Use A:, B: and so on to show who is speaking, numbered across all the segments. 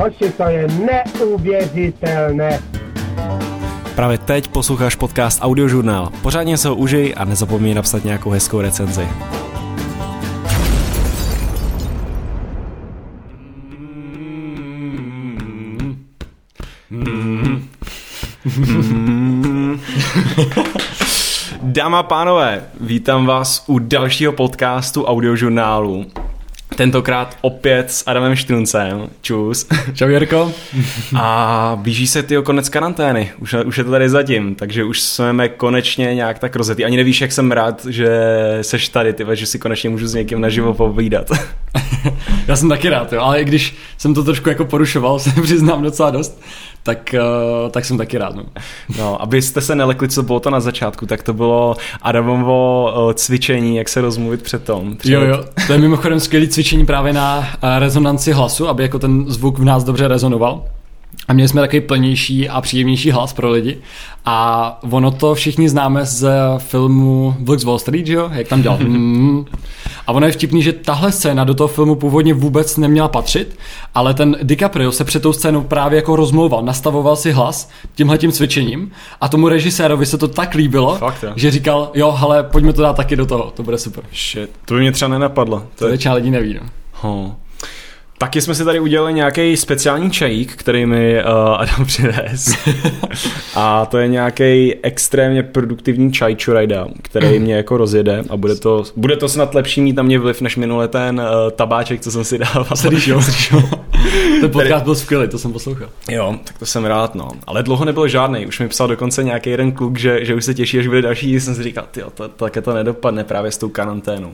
A: Hoši, to je neuvěřitelné.
B: Právě teď posloucháš podcast Audiožurnál. Pořádně se ho užij a nezapomeň napsat nějakou hezkou recenzi. Dáma a pánové, vítám vás u dalšího podcastu audiožurnálu. Tentokrát opět s Adamem Štruncem. Čus.
C: Čau Jirko.
B: A blíží se ty konec karantény. Už, už je to tady zatím, takže už jsme konečně nějak tak rozetý. Ani nevíš, jak jsem rád, že seš tady, ty, že si konečně můžu s někým naživo povídat.
C: Já jsem taky rád, jo, ale i když jsem to trošku jako porušoval, se přiznám docela dost, tak, uh, tak jsem taky rád. No.
B: no, abyste se nelekli, co bylo to na začátku, tak to bylo Adamovo uh, cvičení, jak se rozmluvit před tom.
C: Před... Jo, jo, to je mimochodem skvělé cvičení právě na uh, rezonanci hlasu, aby jako ten zvuk v nás dobře rezonoval. A měli jsme takový plnější a příjemnější hlas pro lidi. A ono to všichni známe z filmu Vlk z Wall Street, jo? Jak tam dělal. Mm. A ono je vtipný, že tahle scéna do toho filmu původně vůbec neměla patřit, ale ten DiCaprio se před tou scénou právě jako rozmlouval, nastavoval si hlas tímhletím cvičením a tomu režisérovi se to tak líbilo,
B: Fakt,
C: že říkal, jo, hele, pojďme to dát taky do toho, to bude super.
B: Shit, to by mě třeba nenapadlo.
C: To, to je... většina lidí neví, no.
B: Ho. Taky jsme si tady udělali nějaký speciální čajík, který mi uh, Adam přines. a to je nějaký extrémně produktivní čaj Čurajda, který mě jako rozjede a bude to, bude to snad lepší mít na mě vliv než minule ten uh, tabáček, co jsem si dával.
C: Slyš, jo? ten podcast byl skvělý, to jsem poslouchal.
B: Jo, tak to jsem rád, no. Ale dlouho nebyl žádný. Už mi psal dokonce nějaký jeden kluk, že, že už se těší, až bude další. Jsem si říkal, ty, to, to, také to nedopadne právě s tou karanténou.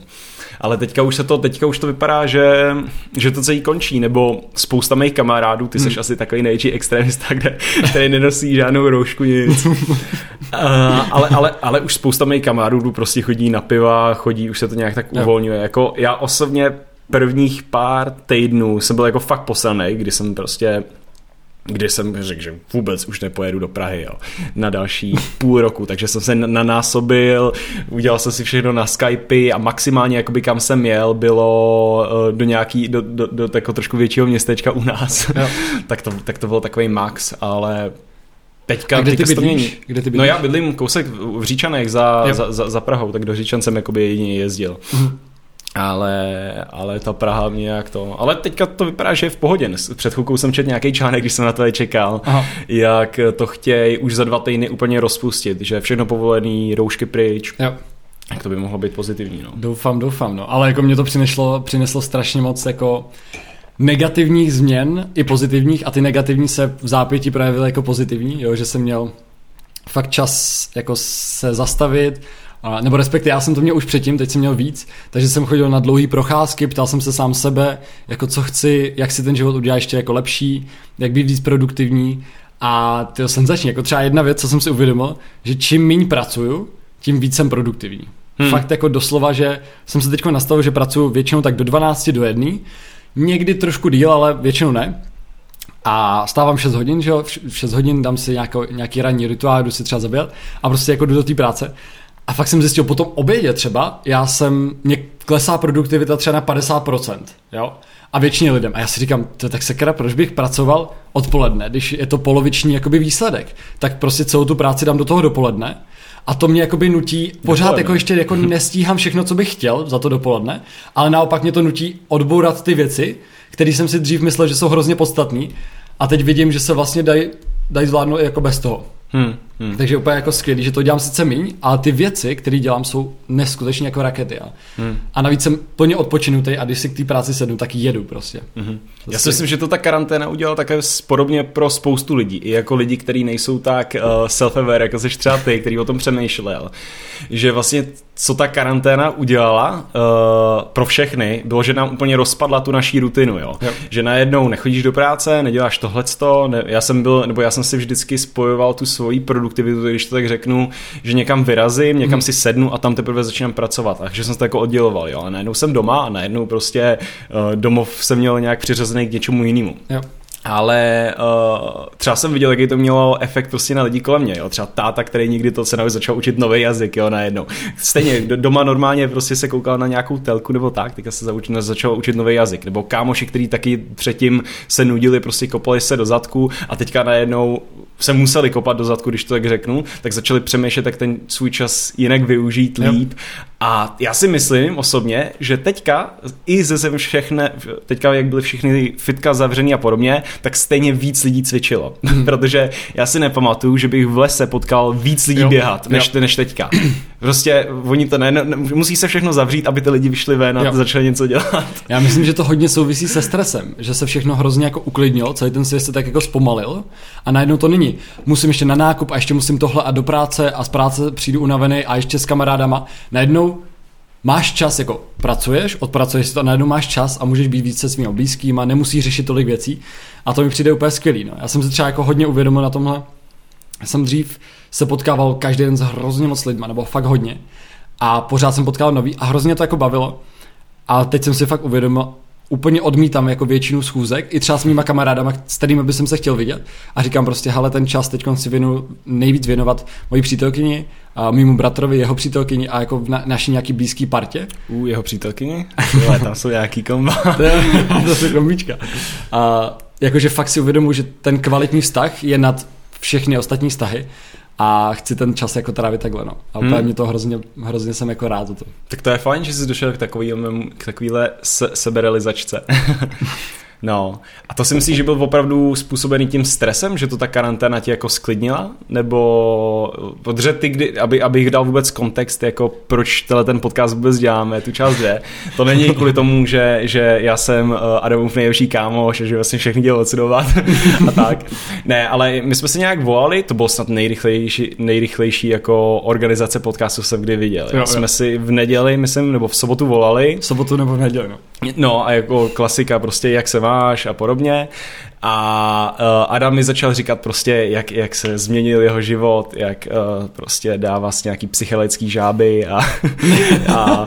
B: Ale teďka už se to, teďka už to vypadá, že, že to celý končí, nebo spousta mých kamarádů, ty jsi hmm. asi takový největší extremista, kde, který nenosí žádnou roušku, nic. uh, ale, ale, ale už spousta mých kamarádů prostě chodí na piva, chodí, už se to nějak tak uvolňuje. Jako já osobně prvních pár týdnů jsem byl jako fakt poslaný, kdy jsem prostě kdy jsem řekl, že vůbec už nepojedu do Prahy jo, na další půl roku, takže jsem se nanásobil, udělal jsem si všechno na Skype a maximálně jakoby kam jsem jel bylo eh, do nějaký, do, do, do jako trošku většího městečka u nás, jo. tak, to, tak to byl takový max, ale Teďka,
C: a kde, ty
B: bydlíš?
C: kde ty
B: bydlíš? No já bydlím kousek v Říčanech za, za, za, za Prahou, tak do Říčan jsem jakoby jedině jezdil. Mm ale, ale ta Praha mě jak to... Ale teďka to vypadá, že je v pohodě. Před chvilkou jsem četl nějaký článek, když jsem na to čekal, Aha. jak to chtějí už za dva týdny úplně rozpustit, že všechno povolený, roušky pryč.
C: Jo.
B: Jak to by mohlo být pozitivní, no.
C: Doufám, doufám, no. Ale jako mě to přineslo, přineslo strašně moc jako negativních změn i pozitivních a ty negativní se v zápětí projevily jako pozitivní, jo, že jsem měl fakt čas jako se zastavit, nebo respektive já jsem to měl už předtím, teď jsem měl víc, takže jsem chodil na dlouhé procházky, ptal jsem se sám sebe, jako co chci, jak si ten život udělá ještě jako lepší, jak být víc produktivní a to jsem začal, jako třeba jedna věc, co jsem si uvědomil, že čím méně pracuju, tím víc jsem produktivní. Hmm. Fakt jako doslova, že jsem se teď nastavil, že pracuji většinou tak do 12 do 1, někdy trošku díl, ale většinou ne. A stávám 6 hodin, že jo, v 6 hodin dám si nějaký, nějaký ranní rituál, jdu si třeba zabět a prostě jako jdu do té práce. A fakt jsem zjistil, po tom obědě třeba, já jsem, mě klesá produktivita třeba na 50%, jo? A většině lidem. A já si říkám, to tak sekera, proč bych pracoval odpoledne, když je to poloviční jakoby výsledek. Tak prostě celou tu práci dám do toho dopoledne. A to mě jakoby nutí, pořád dopoledne. jako ještě jako nestíhám všechno, co bych chtěl za to dopoledne, ale naopak mě to nutí odbourat ty věci, které jsem si dřív myslel, že jsou hrozně podstatné. A teď vidím, že se vlastně dají daj zvládnout jako bez toho. Hmm, hmm. Takže úplně jako skvělý, že to dělám sice míň, ale ty věci, které dělám, jsou neskutečně jako rakety. A, hmm. a navíc jsem plně odpočinutý a když si k té práci sednu, tak jedu prostě. Hmm.
B: Já si myslím, že to ta karanténa udělala také podobně pro spoustu lidí. I jako lidi, kteří nejsou tak uh, self-aware, jako jsi třeba ty, který o tom přemýšlel. Že vlastně co ta karanténa udělala uh, pro všechny, bylo, že nám úplně rozpadla tu naší rutinu, jo. jo. Že najednou nechodíš do práce, neděláš tohleto, ne, já jsem byl, nebo já jsem si vždycky spojoval tu svoji produktivitu, když to tak řeknu, že někam vyrazím, někam hmm. si sednu a tam teprve začínám pracovat. Takže jsem se to jako odděloval, jo. A najednou jsem doma a najednou prostě uh, domov jsem měl nějak přiřazený k něčemu jinému.
C: Jo.
B: Ale uh, třeba jsem viděl, jaký to mělo efekt prostě na lidi kolem mě, jo. Třeba táta, který nikdy to se začal učit nový jazyk, jo, najednou. Stejně doma normálně prostě se koukal na nějakou telku nebo tak, teďka se zaučil, začal učit nový jazyk. Nebo kámoši, který taky předtím se nudili, prostě kopali se do zadku a teďka najednou se museli kopat do zadku, když to tak řeknu, tak začali přemýšlet, tak ten svůj čas jinak využít líp. Jo. A já si myslím osobně, že teďka i ze zem všechny, teďka jak byly všechny fitka zavřený a podobně, tak stejně víc lidí cvičilo. Hmm. Protože já si nepamatuju, že bych v lese potkal víc lidí jo. běhat, než, než teďka. Prostě oni to ne, ne, musí se všechno zavřít, aby ty lidi vyšli ven a jo. začali něco dělat.
C: Já myslím, že to hodně souvisí se stresem, že se všechno hrozně jako uklidnilo, celý ten svět se tak jako zpomalil a najednou to není. Musím ještě na nákup a ještě musím tohle a do práce a z práce přijdu unavený a ještě s kamarádama. Najednou máš čas, jako pracuješ, odpracuješ si to, najednou máš čas a můžeš být více se svými blízkými, nemusíš řešit tolik věcí a to mi přijde úplně skvělý. No. Já jsem se třeba jako hodně uvědomil na tomhle. Já jsem dřív se potkával každý den s hrozně moc lidma, nebo fakt hodně. A pořád jsem potkal nový a hrozně to jako bavilo. A teď jsem si fakt uvědomil, úplně odmítám jako většinu schůzek, i třeba s mýma kamarádama, s kterými bych se chtěl vidět. A říkám prostě, hele, ten čas teď si věnu nejvíc věnovat mojí přítelkyni, a mýmu bratrovi, jeho přítelkyni a jako v na, naší nějaký blízký partě.
B: U jeho přítelkyni? Ale tam jsou nějaký komba.
C: to jsou kombíčka. A jakože fakt si uvědomuji, že ten kvalitní vztah je nad všechny ostatní vztahy a chci ten čas jako trávit takhle, no. A hmm. mě to hrozně, hrozně jsem jako rád to.
B: Tak to je fajn, že jsi došel k, takový, k takovýhle se, seberealizačce. No, a to si myslíš, že byl opravdu způsobený tím stresem, že to ta karanténa ti jako sklidnila? Nebo, protože ty, kdy, aby, abych dal vůbec kontext, jako proč tenhle ten podcast vůbec děláme, tu část dvě, to není kvůli tomu, že, že já jsem uh, Adamův nejlepší kámoš, že vlastně všechny dělal odsudovat a tak. Ne, ale my jsme se nějak volali, to bylo snad nejrychlejší, nejrychlejší jako organizace podcastu jsem kdy viděl. Jo, jsme jo. si v neděli, myslím, nebo v sobotu volali.
C: V sobotu nebo v neděli, no.
B: No a jako klasika prostě, jak se máš a podobně. A uh, Adam mi začal říkat prostě, jak, jak se změnil jeho život, jak uh, prostě dá vlastně nějaký psychologický žáby a, a,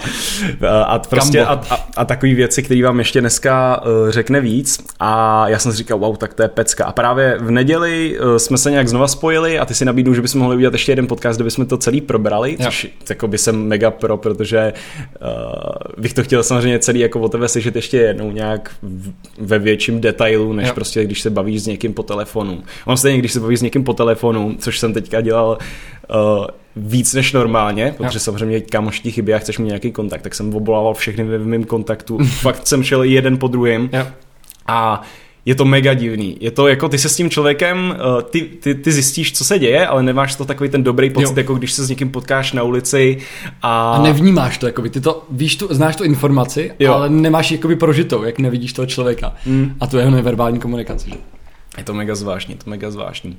B: a, a prostě a, a, a takové věci, které vám ještě dneska uh, řekne víc. A já jsem si říkal, wow, tak to je pecka. A právě v neděli uh, jsme se nějak znova spojili a ty si nabídnul, že bychom mohli udělat ještě jeden podcast, kde bychom to celý probrali, jo. což jako by jsem mega pro, protože uh, bych to chtěl samozřejmě celý jako o tebe slyšet ještě jednou nějak v, ve větším detailu, než jo. prostě když se bavíš s někým po telefonu. On stejně, když se bavíš s někým po telefonu, což jsem teďka dělal uh, víc než normálně, protože jo. samozřejmě kámoš ti chybí a chceš mít nějaký kontakt, tak jsem obolával všechny ve mém kontaktu. Fakt jsem šel jeden po druhém. A je to mega divný. Je to jako ty se s tím člověkem, uh, ty, ty, ty zjistíš, co se děje, ale nemáš to takový ten dobrý pocit, jo. jako když se s někým potkáš na ulici a...
C: A nevnímáš to, jakoby, ty to víš, tu, znáš tu informaci, jo. ale nemáš jakoby prožitou, jak nevidíš toho člověka. Mm. A to je jeho neverbální komunikace. Že?
B: Je to mega zvláštní, to mega zvláštní.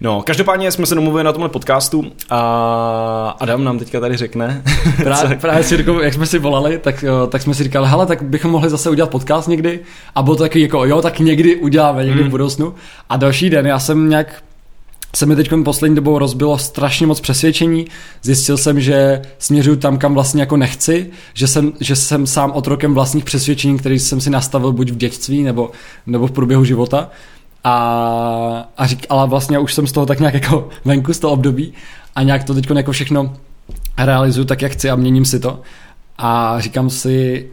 B: No, každopádně jsme se domluvili na tomhle podcastu a Adam nám teďka tady řekne.
C: Právě, právě si říkal, jak jsme si volali, tak, jo, tak jsme si říkali, hele, tak bychom mohli zase udělat podcast někdy a bylo to taky jako, jo, tak někdy uděláme, někdy mm. v budoucnu. A další den já jsem nějak se mi teď poslední dobou rozbilo strašně moc přesvědčení. Zjistil jsem, že směřuju tam, kam vlastně jako nechci, že jsem, že jsem sám otrokem vlastních přesvědčení, který jsem si nastavil buď v dětství nebo, nebo v průběhu života. A, a řík, ale vlastně už jsem z toho tak nějak jako venku z toho období a nějak to teď jako všechno realizuju tak, jak chci a měním si to. A říkám si,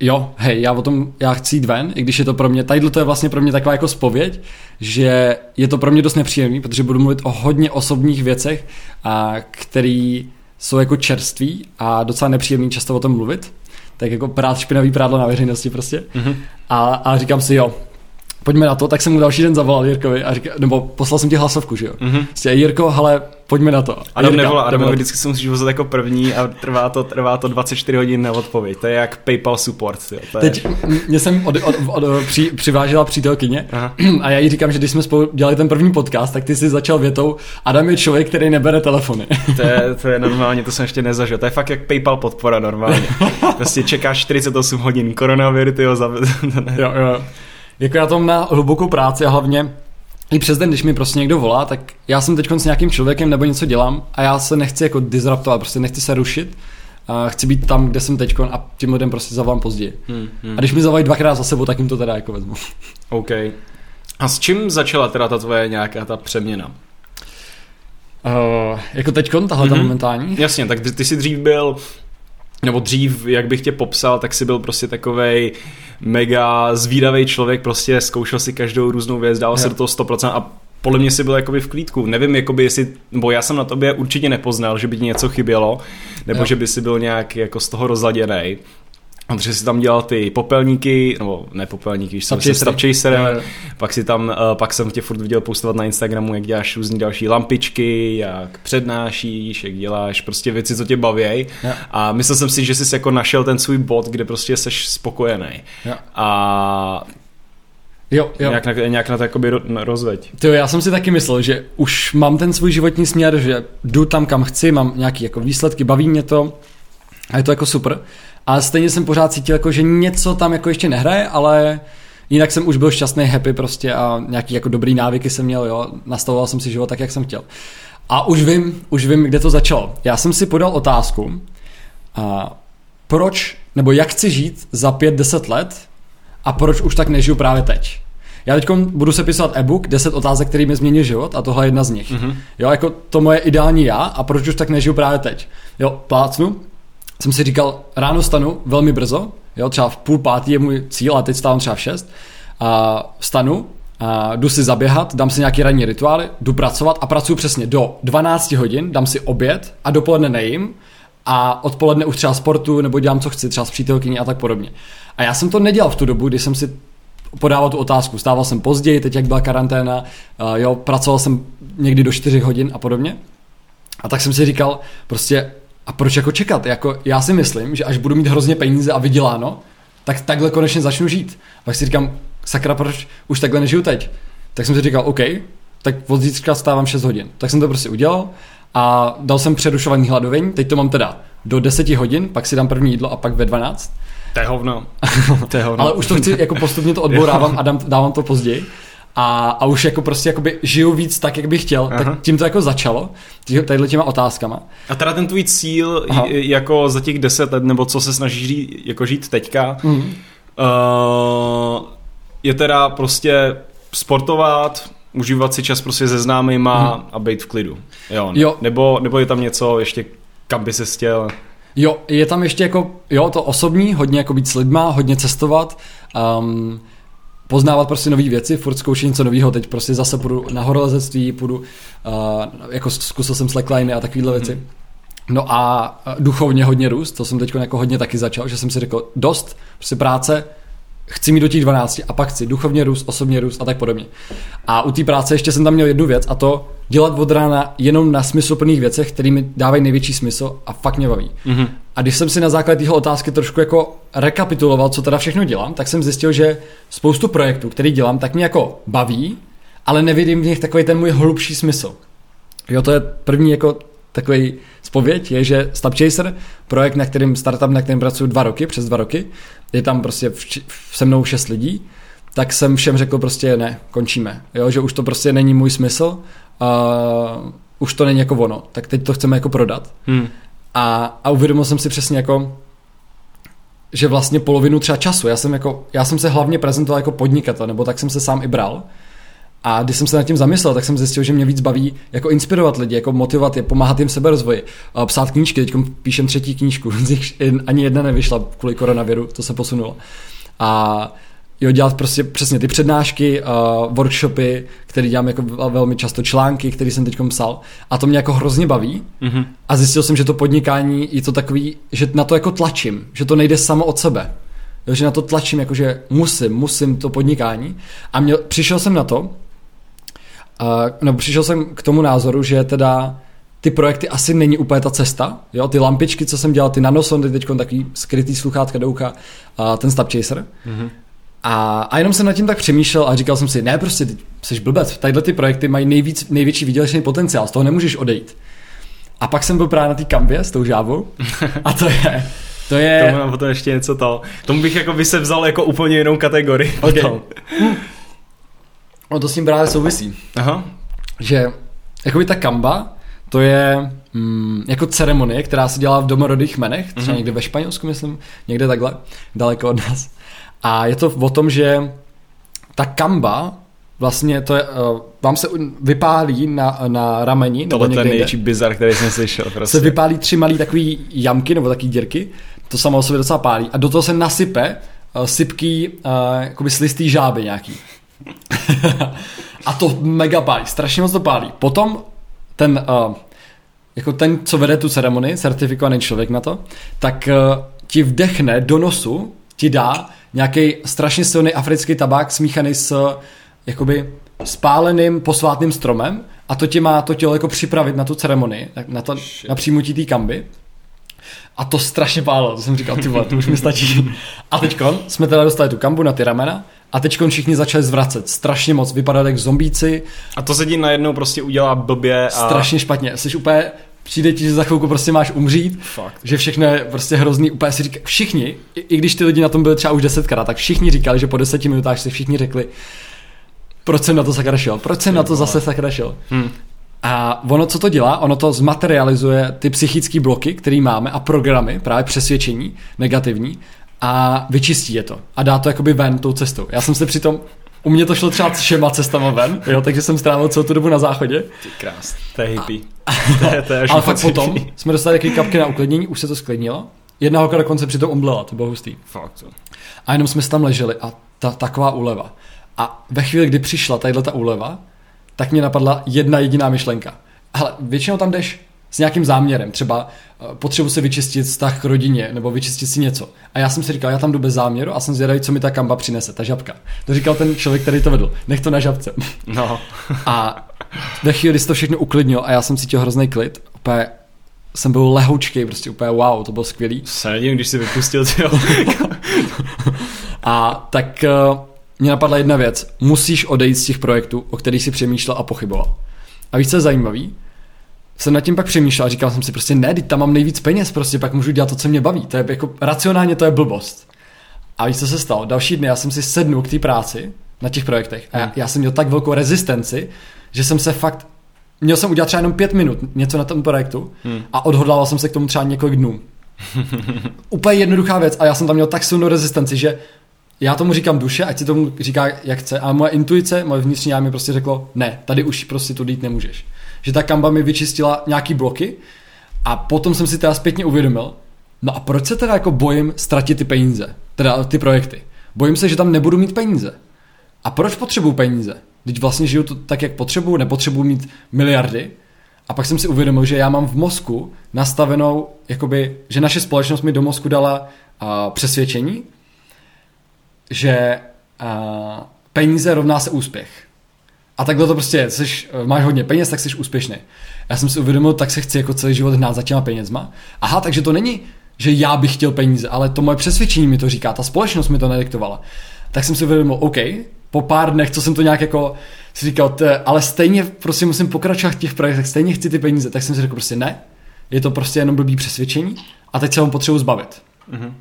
C: jo, hej, já o tom, já chci jít ven, i když je to pro mě, tadyhle to je vlastně pro mě taková jako spověď, že je to pro mě dost nepříjemný, protože budu mluvit o hodně osobních věcech, a který jsou jako čerství a docela nepříjemný často o tom mluvit. Tak jako prát špinavý prádlo na veřejnosti prostě. Mm-hmm. A, a říkám si, jo, pojďme na to, tak jsem mu další den zavolal Jirkovi a říkal, nebo poslal jsem ti hlasovku, že jo. Mm-hmm. Prostě, Jirko, hele, pojďme na to.
B: Adam Jirka, nevolá, Adam vždycky se musíš vozit jako první a trvá to, trvá to 24 hodin na odpověď. To je jak PayPal support. Jo. To
C: je... Teď mě jsem od, od, od, od, při, přivážela přítelkyně Aha. a já jí říkám, že když jsme spolu dělali ten první podcast, tak ty jsi začal větou, Adam je člověk, který nebere telefony.
B: to, je, to je normálně, to jsem ještě nezažil. To je fakt jak PayPal podpora normálně. Prostě čekáš 48 hodin, koronavir, ty ho za...
C: jo, jo jako já to mám hlubokou práci a hlavně i přes den, když mi prostě někdo volá, tak já jsem teď s nějakým člověkem nebo něco dělám a já se nechci jako disruptovat, prostě nechci se rušit. A chci být tam, kde jsem teď a tím lidem prostě zavolám později. Hmm, hmm. A když mi zavolají dvakrát za sebou, tak jim to teda jako vezmu.
B: OK. A s čím začala teda ta tvoje nějaká ta přeměna?
C: Uh, jako teďkon, tahle mm-hmm. ta momentální?
B: Jasně, tak ty, ty jsi dřív byl nebo dřív, jak bych tě popsal, tak si byl prostě takovej mega zvídavý člověk, prostě zkoušel si každou různou věc, dal se do toho 100% a podle mě si byl jakoby v klídku. Nevím, jakoby jestli, nebo já jsem na tobě určitě nepoznal, že by ti něco chybělo, nebo jo. že by si byl nějak jako z toho rozladěný. Protože si tam dělal ty popelníky, nebo ne popelníky, jsem se Stub Chaser, pak, si tam, uh, pak jsem tě furt viděl postovat na Instagramu, jak děláš různé další lampičky, jak přednášíš, jak děláš prostě věci, co tě baví. A myslel jsem si, že jsi jako našel ten svůj bod, kde prostě jsi spokojený. Ja. A
C: Jo, jo.
B: Nějak na, nějak na to jakoby rozveď.
C: To já jsem si taky myslel, že už mám ten svůj životní směr, že jdu tam, kam chci, mám nějaký jako výsledky, baví mě to a je to jako super. A stejně jsem pořád cítil, jako, že něco tam jako ještě nehraje, ale jinak jsem už byl šťastný, happy prostě a nějaký jako dobrý návyky jsem měl, jo, nastavoval jsem si život tak, jak jsem chtěl. A už vím, už vím, kde to začalo. Já jsem si podal otázku, a proč, nebo jak chci žít za 5-10 let a proč už tak nežiju právě teď. Já teď budu se pisovat e-book 10 otázek, který mi změní život a tohle je jedna z nich. Mm-hmm. Jo, jako to moje ideální já a proč už tak nežiju právě teď. Jo, plácnu, jsem si říkal, ráno stanu velmi brzo, jo, třeba v půl pátý je můj cíl, a teď stávám třeba v šest, a vstanu, a jdu si zaběhat, dám si nějaký ranní rituály, jdu pracovat a pracuji přesně do 12 hodin, dám si oběd a dopoledne nejím a odpoledne už třeba sportu nebo dělám, co chci, třeba s přítelkyní a tak podobně. A já jsem to nedělal v tu dobu, kdy jsem si podával tu otázku. Stával jsem později, teď jak byla karanténa, jo, pracoval jsem někdy do 4 hodin a podobně. A tak jsem si říkal, prostě a proč jako čekat? Jako, já si myslím, že až budu mít hrozně peníze a vyděláno, tak takhle konečně začnu žít. A pak si říkám, sakra, proč už takhle nežiju teď? Tak jsem si říkal, OK, tak od zítřka stávám 6 hodin. Tak jsem to prostě udělal a dal jsem přerušovaný hladovění, teď to mám teda do 10 hodin, pak si dám první jídlo a pak ve 12.
B: To je hovno. To je hovno.
C: Ale už to chci, jako postupně to odbourávám a dám, dávám to později a, a už jako prostě jakoby žiju víc tak, jak bych chtěl, Aha. tak tím to jako začalo, tadyhle těma otázkama.
B: A teda ten tvůj cíl Aha. jako za těch deset let, nebo co se snažíš žít, jako žít teďka, mm. uh, je teda prostě sportovat, užívat si čas prostě se známýma mm. a být v klidu. Jo, ne? jo. Nebo, nebo je tam něco ještě, kam by se chtěl...
C: Jo, je tam ještě jako, jo, to osobní, hodně jako být s lidma, hodně cestovat, um, poznávat prostě nové věci, furt zkoušet něco nového, teď prostě zase půjdu na horolezectví, půjdu, uh, jako zkusil jsem slackliny a takovéhle věci. Hmm. No a duchovně hodně růst, to jsem teď jako hodně taky začal, že jsem si řekl, dost, prostě práce, chci mít do těch 12 a pak chci duchovně růst, osobně růst a tak podobně. A u té práce ještě jsem tam měl jednu věc a to dělat od rána jenom na smysluplných věcech, které mi dávají největší smysl a fakt mě baví. Mm-hmm. A když jsem si na základě téhle otázky trošku jako rekapituloval, co teda všechno dělám, tak jsem zjistil, že spoustu projektů, který dělám, tak mě jako baví, ale nevidím v nich takový ten můj hlubší smysl. Jo, to je první jako takový spověď, je, že Stub Chaser, projekt, na kterým, startup, na kterém pracuji dva roky, přes dva roky, je tam prostě v, v se mnou šest lidí, tak jsem všem řekl prostě ne, končíme. Jo, že už to prostě není můj smysl, uh, už to není jako ono, tak teď to chceme jako prodat. Hmm. A, a uvědomil jsem si přesně jako, že vlastně polovinu třeba času, já jsem, jako, já jsem se hlavně prezentoval jako podnikatel, nebo tak jsem se sám i bral. A když jsem se nad tím zamyslel, tak jsem zjistil, že mě víc baví jako inspirovat lidi, jako motivovat je, pomáhat jim seberozvoji, psát knížky, teď píšem třetí knížku, z nich ani jedna nevyšla kvůli koronaviru, to se posunulo. A jo, dělat prostě přesně ty přednášky, uh, workshopy, které dělám jako velmi často, články, které jsem teď psal a to mě jako hrozně baví mm-hmm. a zjistil jsem, že to podnikání je to takový, že na to jako tlačím, že to nejde samo od sebe. Jo, že na to tlačím, jakože musím, musím to podnikání a měl, přišel jsem na to, uh, nebo přišel jsem k tomu názoru, že teda ty projekty asi není úplně ta cesta. Jo? Ty lampičky, co jsem dělal, ty nanosondy, teď takový skrytý sluchátka do ucha, uh, ten Stub Chaser, mm-hmm a, a jenom jsem nad tím tak přemýšlel a říkal jsem si, ne, prostě ty jsi blbec, tadyhle ty projekty mají nejvíc, největší výdělečný potenciál, z toho nemůžeš odejít. A pak jsem byl právě na té kampě s tou žávou a to je, to je...
B: Tomu mám to ještě něco to. Tomu bych jako by se vzal jako úplně jinou kategorii.
C: Okay. No to s tím právě souvisí.
B: Aha.
C: Že by ta kamba, to je mm, jako ceremonie, která se dělá v domorodých menech, třeba mm-hmm. někde ve Španělsku, myslím, někde takhle, daleko od nás. A je to o tom, že ta kamba vlastně to je, uh, vám se vypálí na, na rameni,
B: Tohle
C: nebo
B: je největší bizar, který jsem slyšel. Prostě.
C: se vypálí tři malý takový jamky nebo takový dírky, to samo o sobě docela pálí a do toho se nasype uh, sypký, uh, jakoby slistý žáby nějaký. a to mega pálí, strašně moc to pálí. Potom ten, uh, jako ten, co vede tu ceremonii, certifikovaný člověk na to, tak uh, ti vdechne do nosu, ti dá nějaký strašně silný africký tabák smíchaný s jakoby spáleným posvátným stromem a to tě má to tělo jako připravit na tu ceremonii, na, to, na přijmutí té kamby. A to strašně pálo, to jsem říkal, ty vole, to už mi stačí. A teďkon jsme teda dostali tu kambu na ty ramena a teďkon všichni začali zvracet. Strašně moc, vypadat jak zombíci.
B: A to se ti najednou prostě udělá blbě a...
C: Strašně špatně. Jsi úplně, přijde ti, že za chvilku prostě máš umřít,
B: Fakt.
C: že všechno je prostě hrozný, úplně si říká, všichni, i, i když ty lidi na tom byli třeba už desetkrát, tak všichni říkali, že po deseti minutách si všichni řekli, proč jsem na to sakra šel, proč jsem na to zase sakra šel.
B: Hmm.
C: A ono, co to dělá, ono to zmaterializuje ty psychické bloky, které máme a programy, právě přesvědčení negativní a vyčistí je to a dá to jakoby ven tou cestou. Já jsem se přitom, u mě to šlo třeba všema cestama ven, jo, takže jsem strávil celou tu dobu na záchodě.
B: Ty krás, to je hippie. To je, to je
C: Ale fakt potom
B: hippie.
C: jsme dostali taky kapky na uklidnění, už se to sklidnilo. Jedna holka dokonce přitom omdlela, to bylo hustý.
B: Fakt.
C: A jenom jsme tam leželi a ta, taková úleva. A ve chvíli, kdy přišla tadyhle ta úleva, tak mě napadla jedna jediná myšlenka. Ale většinou tam jdeš s nějakým záměrem, třeba potřebuji si vyčistit vztah k rodině nebo vyčistit si něco. A já jsem si říkal, já tam jdu bez záměru a jsem zvědavý, co mi ta kamba přinese, ta žabka. To říkal ten člověk, který to vedl. Nech to na žabce.
B: No.
C: A ve chvíli, kdy se to všechno uklidnilo a já jsem cítil hrozný klid, úplně jsem byl lehoučkej, prostě úplně wow, to bylo skvělý.
B: Se nedivím, když jsi vypustil ty
C: A tak uh, mě napadla jedna věc. Musíš odejít z těch projektů, o kterých si přemýšlel a pochyboval. A víš, co je zajímavý? Jsem nad tím pak přemýšlel a říkal jsem si prostě ne, teď tam mám nejvíc peněz, prostě pak můžu dělat to, co mě baví. To je jako racionálně to je blbost. A víš, co se stalo? Další dny já jsem si sednul k té práci na těch projektech a já, já jsem měl tak velkou rezistenci, že jsem se fakt Měl jsem udělat třeba jenom pět minut něco na tom projektu
B: Hmm.
C: a odhodlával jsem se k tomu třeba několik dnů. Úplně jednoduchá věc a já jsem tam měl tak silnou rezistenci, že já tomu říkám duše, ať si tomu říká jak chce, a moje intuice, moje vnitřní já mi prostě řeklo, ne, tady už prostě tu jít nemůžeš. Že ta kamba mi vyčistila nějaký bloky a potom jsem si teda zpětně uvědomil, no a proč se teda jako bojím ztratit ty peníze, teda ty projekty. Bojím se, že tam nebudu mít peníze. A proč potřebuju peníze? Teď vlastně žiju to tak, jak potřebuju, nepotřebuju mít miliardy. A pak jsem si uvědomil, že já mám v mozku nastavenou, jakoby, že naše společnost mi do mozku dala uh, přesvědčení, že uh, peníze rovná se úspěch. A takhle to prostě. Jsi, máš hodně peněz, tak jsi úspěšný. Já jsem si uvědomil, tak se chci jako celý život hnát za těma penězma. Aha, takže to není, že já bych chtěl peníze, ale to moje přesvědčení mi to říká, ta společnost mi to nediktovala. Tak jsem si uvědomil, OK, po pár dnech, co jsem to nějak jako si říkal, "Te, ale stejně prostě musím pokračovat v těch projektech, stejně chci ty peníze, tak jsem si řekl prostě ne, je to prostě jenom blbý přesvědčení a teď se ho potřebuji zbavit.
B: Mhm.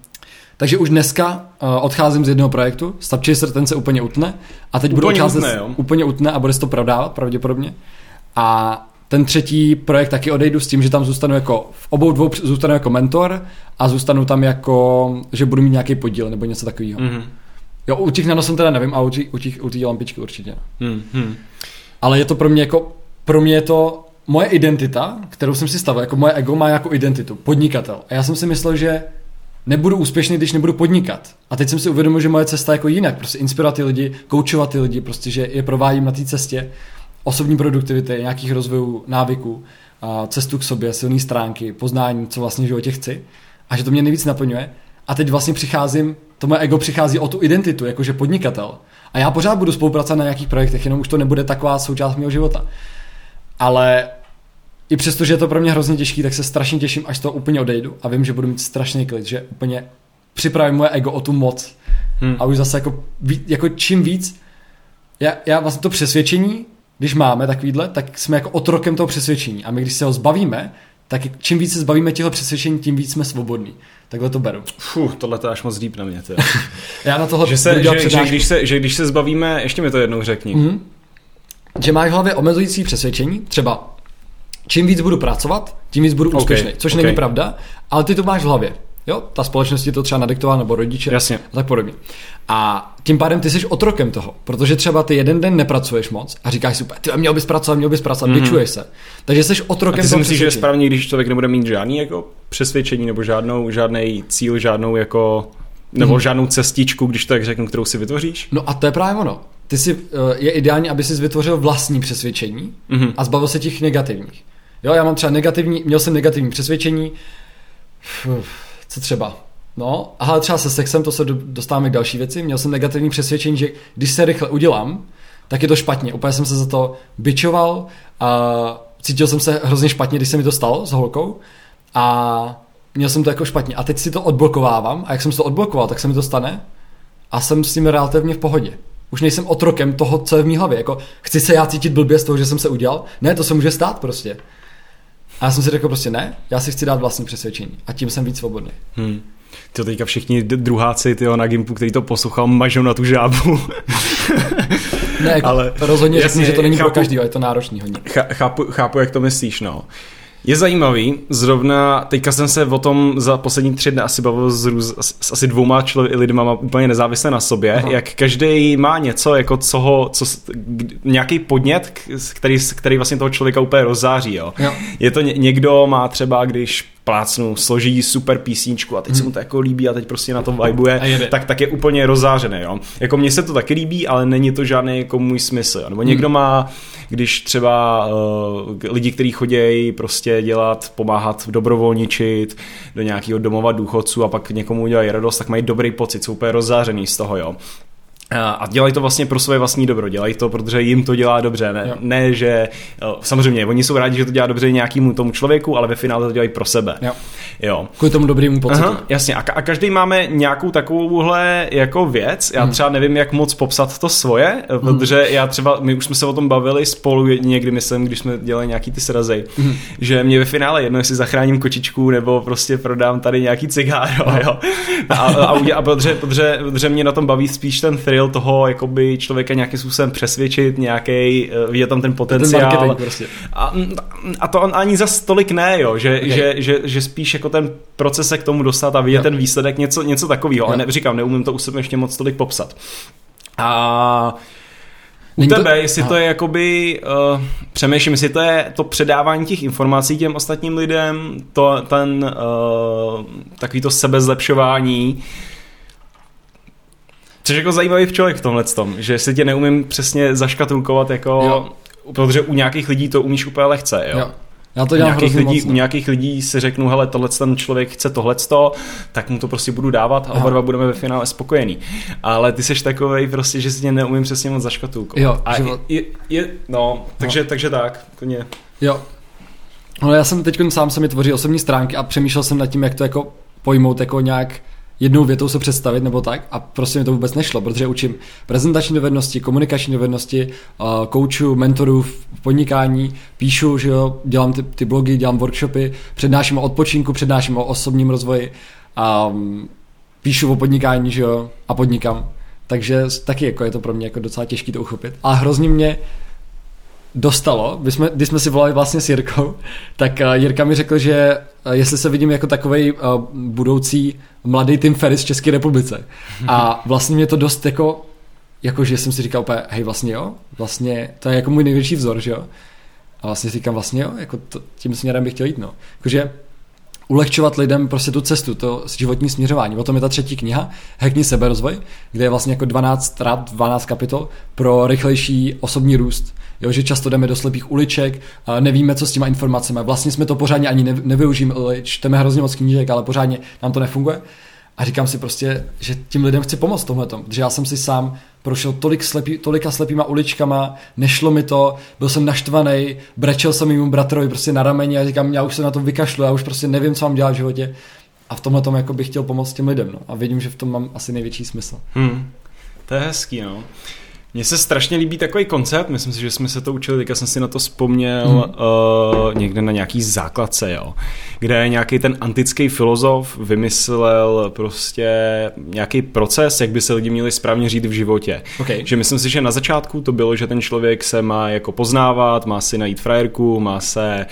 C: Takže už dneska uh, odcházím z jednoho projektu, Stubchaser ten se úplně utne a teď budu
B: Úplně
C: odcházet
B: utne, jo?
C: úplně utne a bude se to prodávat pravděpodobně. A ten třetí projekt taky odejdu s tím, že tam zůstanu jako, v obou dvou zůstanu jako mentor a zůstanu tam jako, že budu mít nějaký podíl nebo něco takového.
B: Mhm.
C: Jo, u těch nanosom teda nevím, a u těch, u těch, u těch lampičky určitě.
B: Hmm, hmm.
C: Ale je to pro mě jako, pro mě je to moje identita, kterou jsem si stavil, jako moje ego má jako identitu, podnikatel. A já jsem si myslel, že nebudu úspěšný, když nebudu podnikat. A teď jsem si uvědomil, že moje cesta je jako jinak, prostě inspirovat ty lidi, koučovat ty lidi, prostě, že je provádím na té cestě osobní produktivity, nějakých rozvojů, návyků, cestu k sobě, silné stránky, poznání, co vlastně v životě chci. A že to mě nejvíc naplňuje. A teď vlastně přicházím, to moje ego přichází o tu identitu, jakože podnikatel. A já pořád budu spolupracovat na nějakých projektech, jenom už to nebude taková součást mého života. Ale i přesto, že je to pro mě hrozně těžký, tak se strašně těším, až to úplně odejdu a vím, že budu mít strašný klid, že úplně připravím moje ego o tu moc
B: Hmm.
C: a už zase jako, jako čím víc, já, já vlastně to přesvědčení, když máme takovýhle, tak jsme jako otrokem toho přesvědčení a my když se ho zbavíme, tak čím víc se zbavíme těchto přesvědčení, tím víc jsme svobodní. Takhle to beru.
B: Fuh, tohle to je až moc deep na mě.
C: Já na tohle
B: že, se, že, že, když se, že když se zbavíme, ještě mi to jednou řekni.
C: Mhm. Že máš v hlavě omezující přesvědčení, třeba čím víc budu pracovat, tím víc budu úspěšný, což
B: ok.
C: není pravda, ale ty to máš v hlavě. Jo, ta společnost ti to třeba nadiktovala, nebo rodiče
B: Jasně.
C: a tak podobně. A tím pádem ty jsi otrokem toho, protože třeba ty jeden den nepracuješ moc a říkáš si úplně, ty měl bys pracovat, měl bys pracovat, mm-hmm. se. Takže jsi otrokem
B: A ty si myslíš, že je správně, když člověk nebude mít žádný jako přesvědčení nebo žádnou, žádný cíl, žádnou jako nebo
C: Mhm.
B: žádnou cestičku, když to tak řeknu, kterou si vytvoříš?
C: No a to je právě ono. Ty si, eh, je ideální, aby si vytvořil vlastní přesvědčení
B: Mhm.
C: a zbavil se těch negativních. Jo, já mám třeba negativní, měl jsem negativní přesvědčení, Uf, co třeba? No, ale třeba se sexem, to se do- dostáváme k další věci, měl jsem negativní přesvědčení, že když se rychle udělám, tak je to špatně. Úplně jsem se za to bičoval a cítil jsem se hrozně špatně, když se mi to stalo s holkou a měl jsem to jako špatně. A teď si to odblokovávám a jak jsem si to odblokoval, tak se mi to stane a jsem s tím relativně v pohodě. Už nejsem otrokem toho, co je v mý hlavě. Jako, chci se já cítit blbě z toho, že jsem se udělal? Ne, to se může stát prostě. A já jsem si řekl prostě ne, já si chci dát vlastní přesvědčení. A tím jsem víc svobodný.
B: Hmm. Ty teďka všichni druháci tyjo, na Gimpu, který to poslouchal, mažou na tu žábu.
C: Ne, jako,
B: Ale-
C: rozhodně
B: jasně,
C: řeknu, že to není
B: chápu.
C: pro každýho, je to náročný hodně.
B: Ch- chápu, chápu, jak to myslíš, no. Je zajímavý, zrovna teďka jsem se o tom za poslední tři dny asi bavil s, růz, s, s asi dvouma člo- lidma úplně nezávisle na sobě,
C: Aha.
B: Jak každý má něco, jako co ho, co, nějaký podnět, který, který vlastně toho člověka úplně rozzáří, jo.
C: Jo.
B: Je to ně, někdo má třeba, když plácnu, složí super písničku a teď hmm. se mu to jako líbí a teď prostě na to vibuje, tak, tak je úplně rozzářený, jo. Jako mně se to taky líbí, ale není to žádný jako můj smysl, jo. Nebo někdo má, když třeba uh, lidi, kteří chodí prostě dělat, pomáhat dobrovolničit do nějakého domova důchodců a pak někomu udělají radost, tak mají dobrý pocit, jsou úplně rozzářený z toho, jo. A a dělají to vlastně pro své vlastní dobro, dělají to, protože jim to dělá dobře, ne,
C: Jo.
B: ne že eh, samozřejmě, oni jsou rádi, že to dělá dobře nějakému tomu člověku, ale ve finále to dělají pro sebe.
C: Jo.
B: jo.
C: Kvůli tomu dobrýmu pocitu.
B: Aha, jasně, a, ka- a každý máme nějakou takovouhle jako věc, já třeba nevím, jak moc popsat to svoje, hmm. protože já třeba, my už jsme se o tom bavili spolu někdy, myslím, když jsme dělali nějaký ty srazy, hmm. že mě ve finále jedno, jestli zachráním kočičku, nebo prostě prodám tady nějaký cigáro, jo. A, a, udělá, a protože, protože, protože, mě na tom baví spíš ten thrill toho, jakoby člověka nějakým způsobem přesvědčit, nějaký, eh, vidět tam ten
C: Ten
B: potenciál.
C: marketing prostě.
B: A, a to on ani za stolik ne, jo, že,
C: Okay.
B: že, že, že, spíš jako ten proces se k tomu dostat a vidět
C: Jo.
B: ten výsledek, něco, něco takového, ale ne, říkám, neumím to u sebe ještě moc tolik popsat. A u
C: Není to-
B: tebe, jestli
C: Aha.
B: to je jakoby, uh, přemýšlím, jestli to je to předávání těch informací těm ostatním lidem, to, ten, uh, takový to sebezlepšování, Což je jako zajímavý člověk v tomhle tom, že si tě neumím přesně zaškatulkovat jako,
C: Jo.
B: protože u nějakých lidí to umíš úplně lehce, jo.
C: Jo. Já to
B: U
C: dělám
B: nějakých,
C: hrozně
B: lidí,
C: moc.
B: u
C: no.
B: nějakých lidí si řeknu, hele, tohle ten člověk chce tohleto, tak mu to prostě budu dávat a
C: Aha.
B: oba dva budeme ve finále spokojení. Ale ty seš takovej prostě, že si tě neumím přesně moc zaškatulkovat.
C: Jo,
B: a
C: že-
B: je, je, no, takže, takže tak, klidně.
C: Jo. No já jsem teď sám se mi tvoří osobní stránky a přemýšlel jsem nad tím, jak to jako pojmout jako nějak jednou větou se představit nebo tak a prostě mi to vůbec nešlo, protože učím prezentační dovednosti, komunikační dovednosti, uh, kouču, mentoru v podnikání, píšu, že jo, dělám ty, ty blogy, dělám workshopy, přednáším o odpočinku, přednáším o osobním rozvoji a um, píšu o podnikání, že jo, a podnikám. Takže taky jako je to pro mě jako docela těžké to uchopit. A hrozně mě dostalo, když jsme, když jsme si volali vlastně s Jirkou, tak uh, Jirka mi řekl, že jestli se vidím jako takovej uh, budoucí mladý Tim Ferris v České republice. A vlastně mě to dost jako, jako že jsem si říkal úplně, hej vlastně jo, vlastně to je jako můj největší vzor, že jo. A vlastně si říkám vlastně jo, jako to, tím směrem bych chtěl jít, no. Jakože ulehčovat lidem prostě tu cestu, to životní směřování. O tom je ta třetí kniha, Hackni seberozvoj, kde je vlastně jako 12 rád 12 kapitol pro rychlejší osobní růst. Jo, že často jdeme do slepých uliček, a nevíme, co s těma informacemi. Vlastně jsme to pořádně ani ne, nevyužili, čteme hrozně moc knížek, ale pořádně nám to nefunguje. A říkám si prostě, že tím lidem chci pomoct tomhletom, protože já jsem si sám prošel tolik slepý, tolika slepýma uličkama, nešlo mi to, byl jsem naštvaný, brečel jsem mému bratrovi prostě na rameni a říkám, já už se na to vykašlu, já už prostě nevím, co mám dělat v životě. A v tomhle tom jako bych chtěl pomoct těm lidem, no. A vidím, že v tom mám asi největší smysl.
B: Hmm. To je hezký, no. Mně se strašně líbí takový koncept, myslím si, že jsme se to učili, teďka jsem si na to vzpomněl hmm. uh, někde na nějaký základce, jo, kde nějaký ten antický filozof vymyslel prostě nějaký proces, jak by se lidi měli správně řídit v životě.
C: Okay.
B: Že myslím si, že na začátku to bylo, že ten člověk se má jako poznávat, má si najít frajerku, má se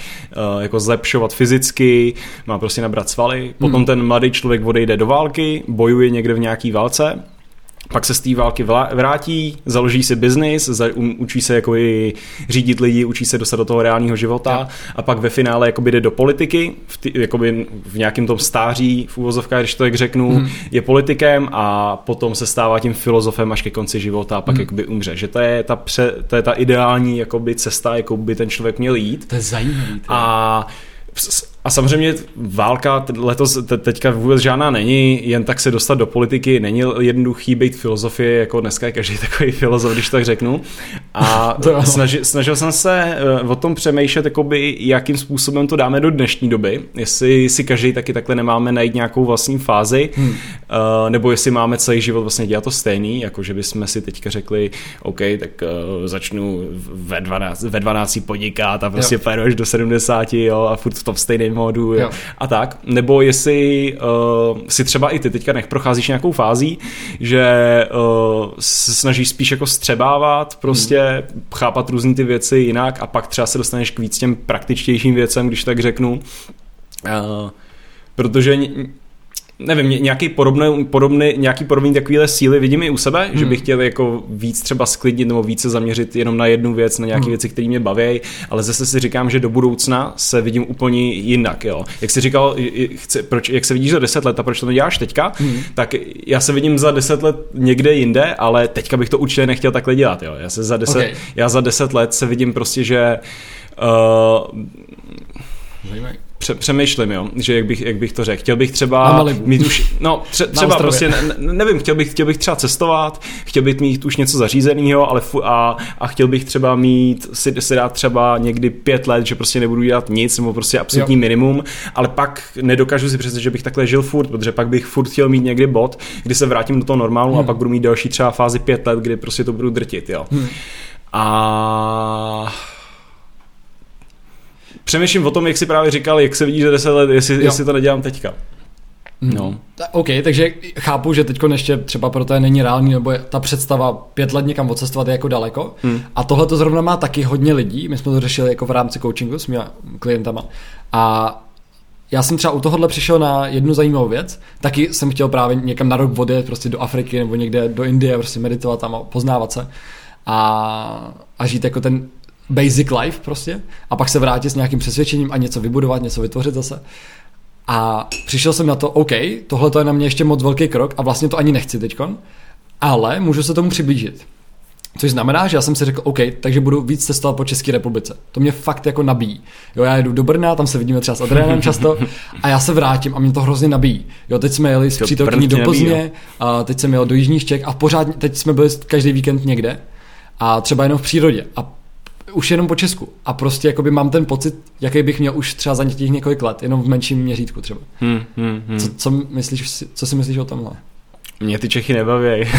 B: uh, jako zlepšovat fyzicky, má prostě nabrat svaly, potom hmm. ten mladý člověk odejde do války, bojuje někde v nějaký válce pak se z té války vrátí, založí si biznis, učí se jako i řídit lidi, učí se dostat do toho reálného života a pak ve finále jakoby jde do politiky, v, tý, jakoby v nějakém tom stáří, v úvozovkách, když to tak řeknu, hmm. je politikem a potom se stává tím filozofem až ke konci života a pak hmm. jakoby umře. Že to je ta, pře, to je ta ideální jakoby cesta, jakou by ten člověk měl jít.
C: To je zajímavé.
B: A a samozřejmě válka letos teďka vůbec žádná není, jen tak se dostat do politiky není jednoduchý být filozofie, jako dneska je každý takový filozof, když tak řeknu. A snažil, snažil jsem se eh, o tom přemýšlet, jakoby, jakým způsobem to dáme do dnešní doby, jestli si každý taky takhle nemáme najít nějakou vlastní fázi, hmm. Eh, nebo jestli máme celý život vlastně dělat to stejný, jako že bychom si teďka řekli, OK, tak uh, začnu ve 12, ve 12 podnikat a prostě až do 70 jo, a furt v tom stejném modu jo. a tak. Nebo jestli uh, si třeba i ty teďka nech procházíš nějakou fází, že uh, se snažíš spíš jako střebávat, prostě hmm. chápat různé ty věci jinak a pak třeba se dostaneš k víc těm praktičtějším věcem, když tak řeknu. Uh, protože nevím, nějaký podobný, podobný, nějaký podobný takovýhle síly vidím i u sebe, hmm. že bych chtěl jako víc třeba sklidnit nebo více zaměřit jenom na jednu věc, na nějaké hmm. věci, které mě baví, ale zase si říkám, že do budoucna se vidím úplně jinak, jo. Jak jsi říkal, chci, proč, jak se vidíš za deset let a proč to neděláš teďka, hmm. tak já se vidím za deset let někde jinde, ale teďka bych to určitě nechtěl takhle dělat, jo. Já se za deset, okay. já za deset let se vidím prostě, že uh, Zajímavý přemýšlím, jo, že jak bych, jak bych to řekl. Chtěl bych třeba mít už, no tře, třeba prostě, ne, nevím, chtěl bych, chtěl bych třeba cestovat, chtěl bych mít už něco zařízeného, ale fu, a, a chtěl bych třeba mít, si, si dát třeba někdy pět let, že prostě nebudu dělat nic, nebo prostě absolutní jo. minimum, ale pak nedokážu si představit, že bych takhle žil furt, protože pak bych furt chtěl mít někdy bod, kdy se vrátím do toho normálu hmm. a pak budu mít další třeba fázi pět let, kdy prostě to budu drtit, jo. Hmm. A přemýšlím o tom, jak si právě říkal, jak se vidíš za 10 let, jestli, jestli to nedělám teďka.
C: Hmm. No. OK, takže chápu, že teď ještě třeba pro to není reálný, nebo je ta představa pět let někam odcestovat je jako daleko. Hmm. A tohle to zrovna má taky hodně lidí. My jsme to řešili jako v rámci coachingu s mými klientama. A já jsem třeba u tohohle přišel na jednu zajímavou věc. Taky jsem chtěl právě někam na rok odjet prostě do Afriky nebo někde do Indie, prostě meditovat tam a poznávat se. A, a žít jako ten basic life prostě a pak se vrátit s nějakým přesvědčením a něco vybudovat, něco vytvořit zase. A přišel jsem na to, OK, tohle to je na mě ještě moc velký krok a vlastně to ani nechci teďkon, ale můžu se tomu přiblížit. Což znamená, že já jsem si řekl, OK, takže budu víc cestovat po České republice. To mě fakt jako nabíjí. Jo, já jedu do Brna, tam se vidíme třeba s Adrianem často a já se vrátím a mě to hrozně nabíjí. Jo, teď jsme jeli z přítelkyní do Plzně, a teď jsem jel do Jižních Čech a pořád, teď jsme byli každý víkend někde a třeba jenom v přírodě. A už jenom po Česku. A prostě jakoby mám ten pocit, jaký bych měl už třeba za těch několik let, jenom v menším měřítku třeba. Hmm, hmm, hmm. Co, co, myslíš, co si myslíš o tomhle?
B: Mě ty Čechy nebaví.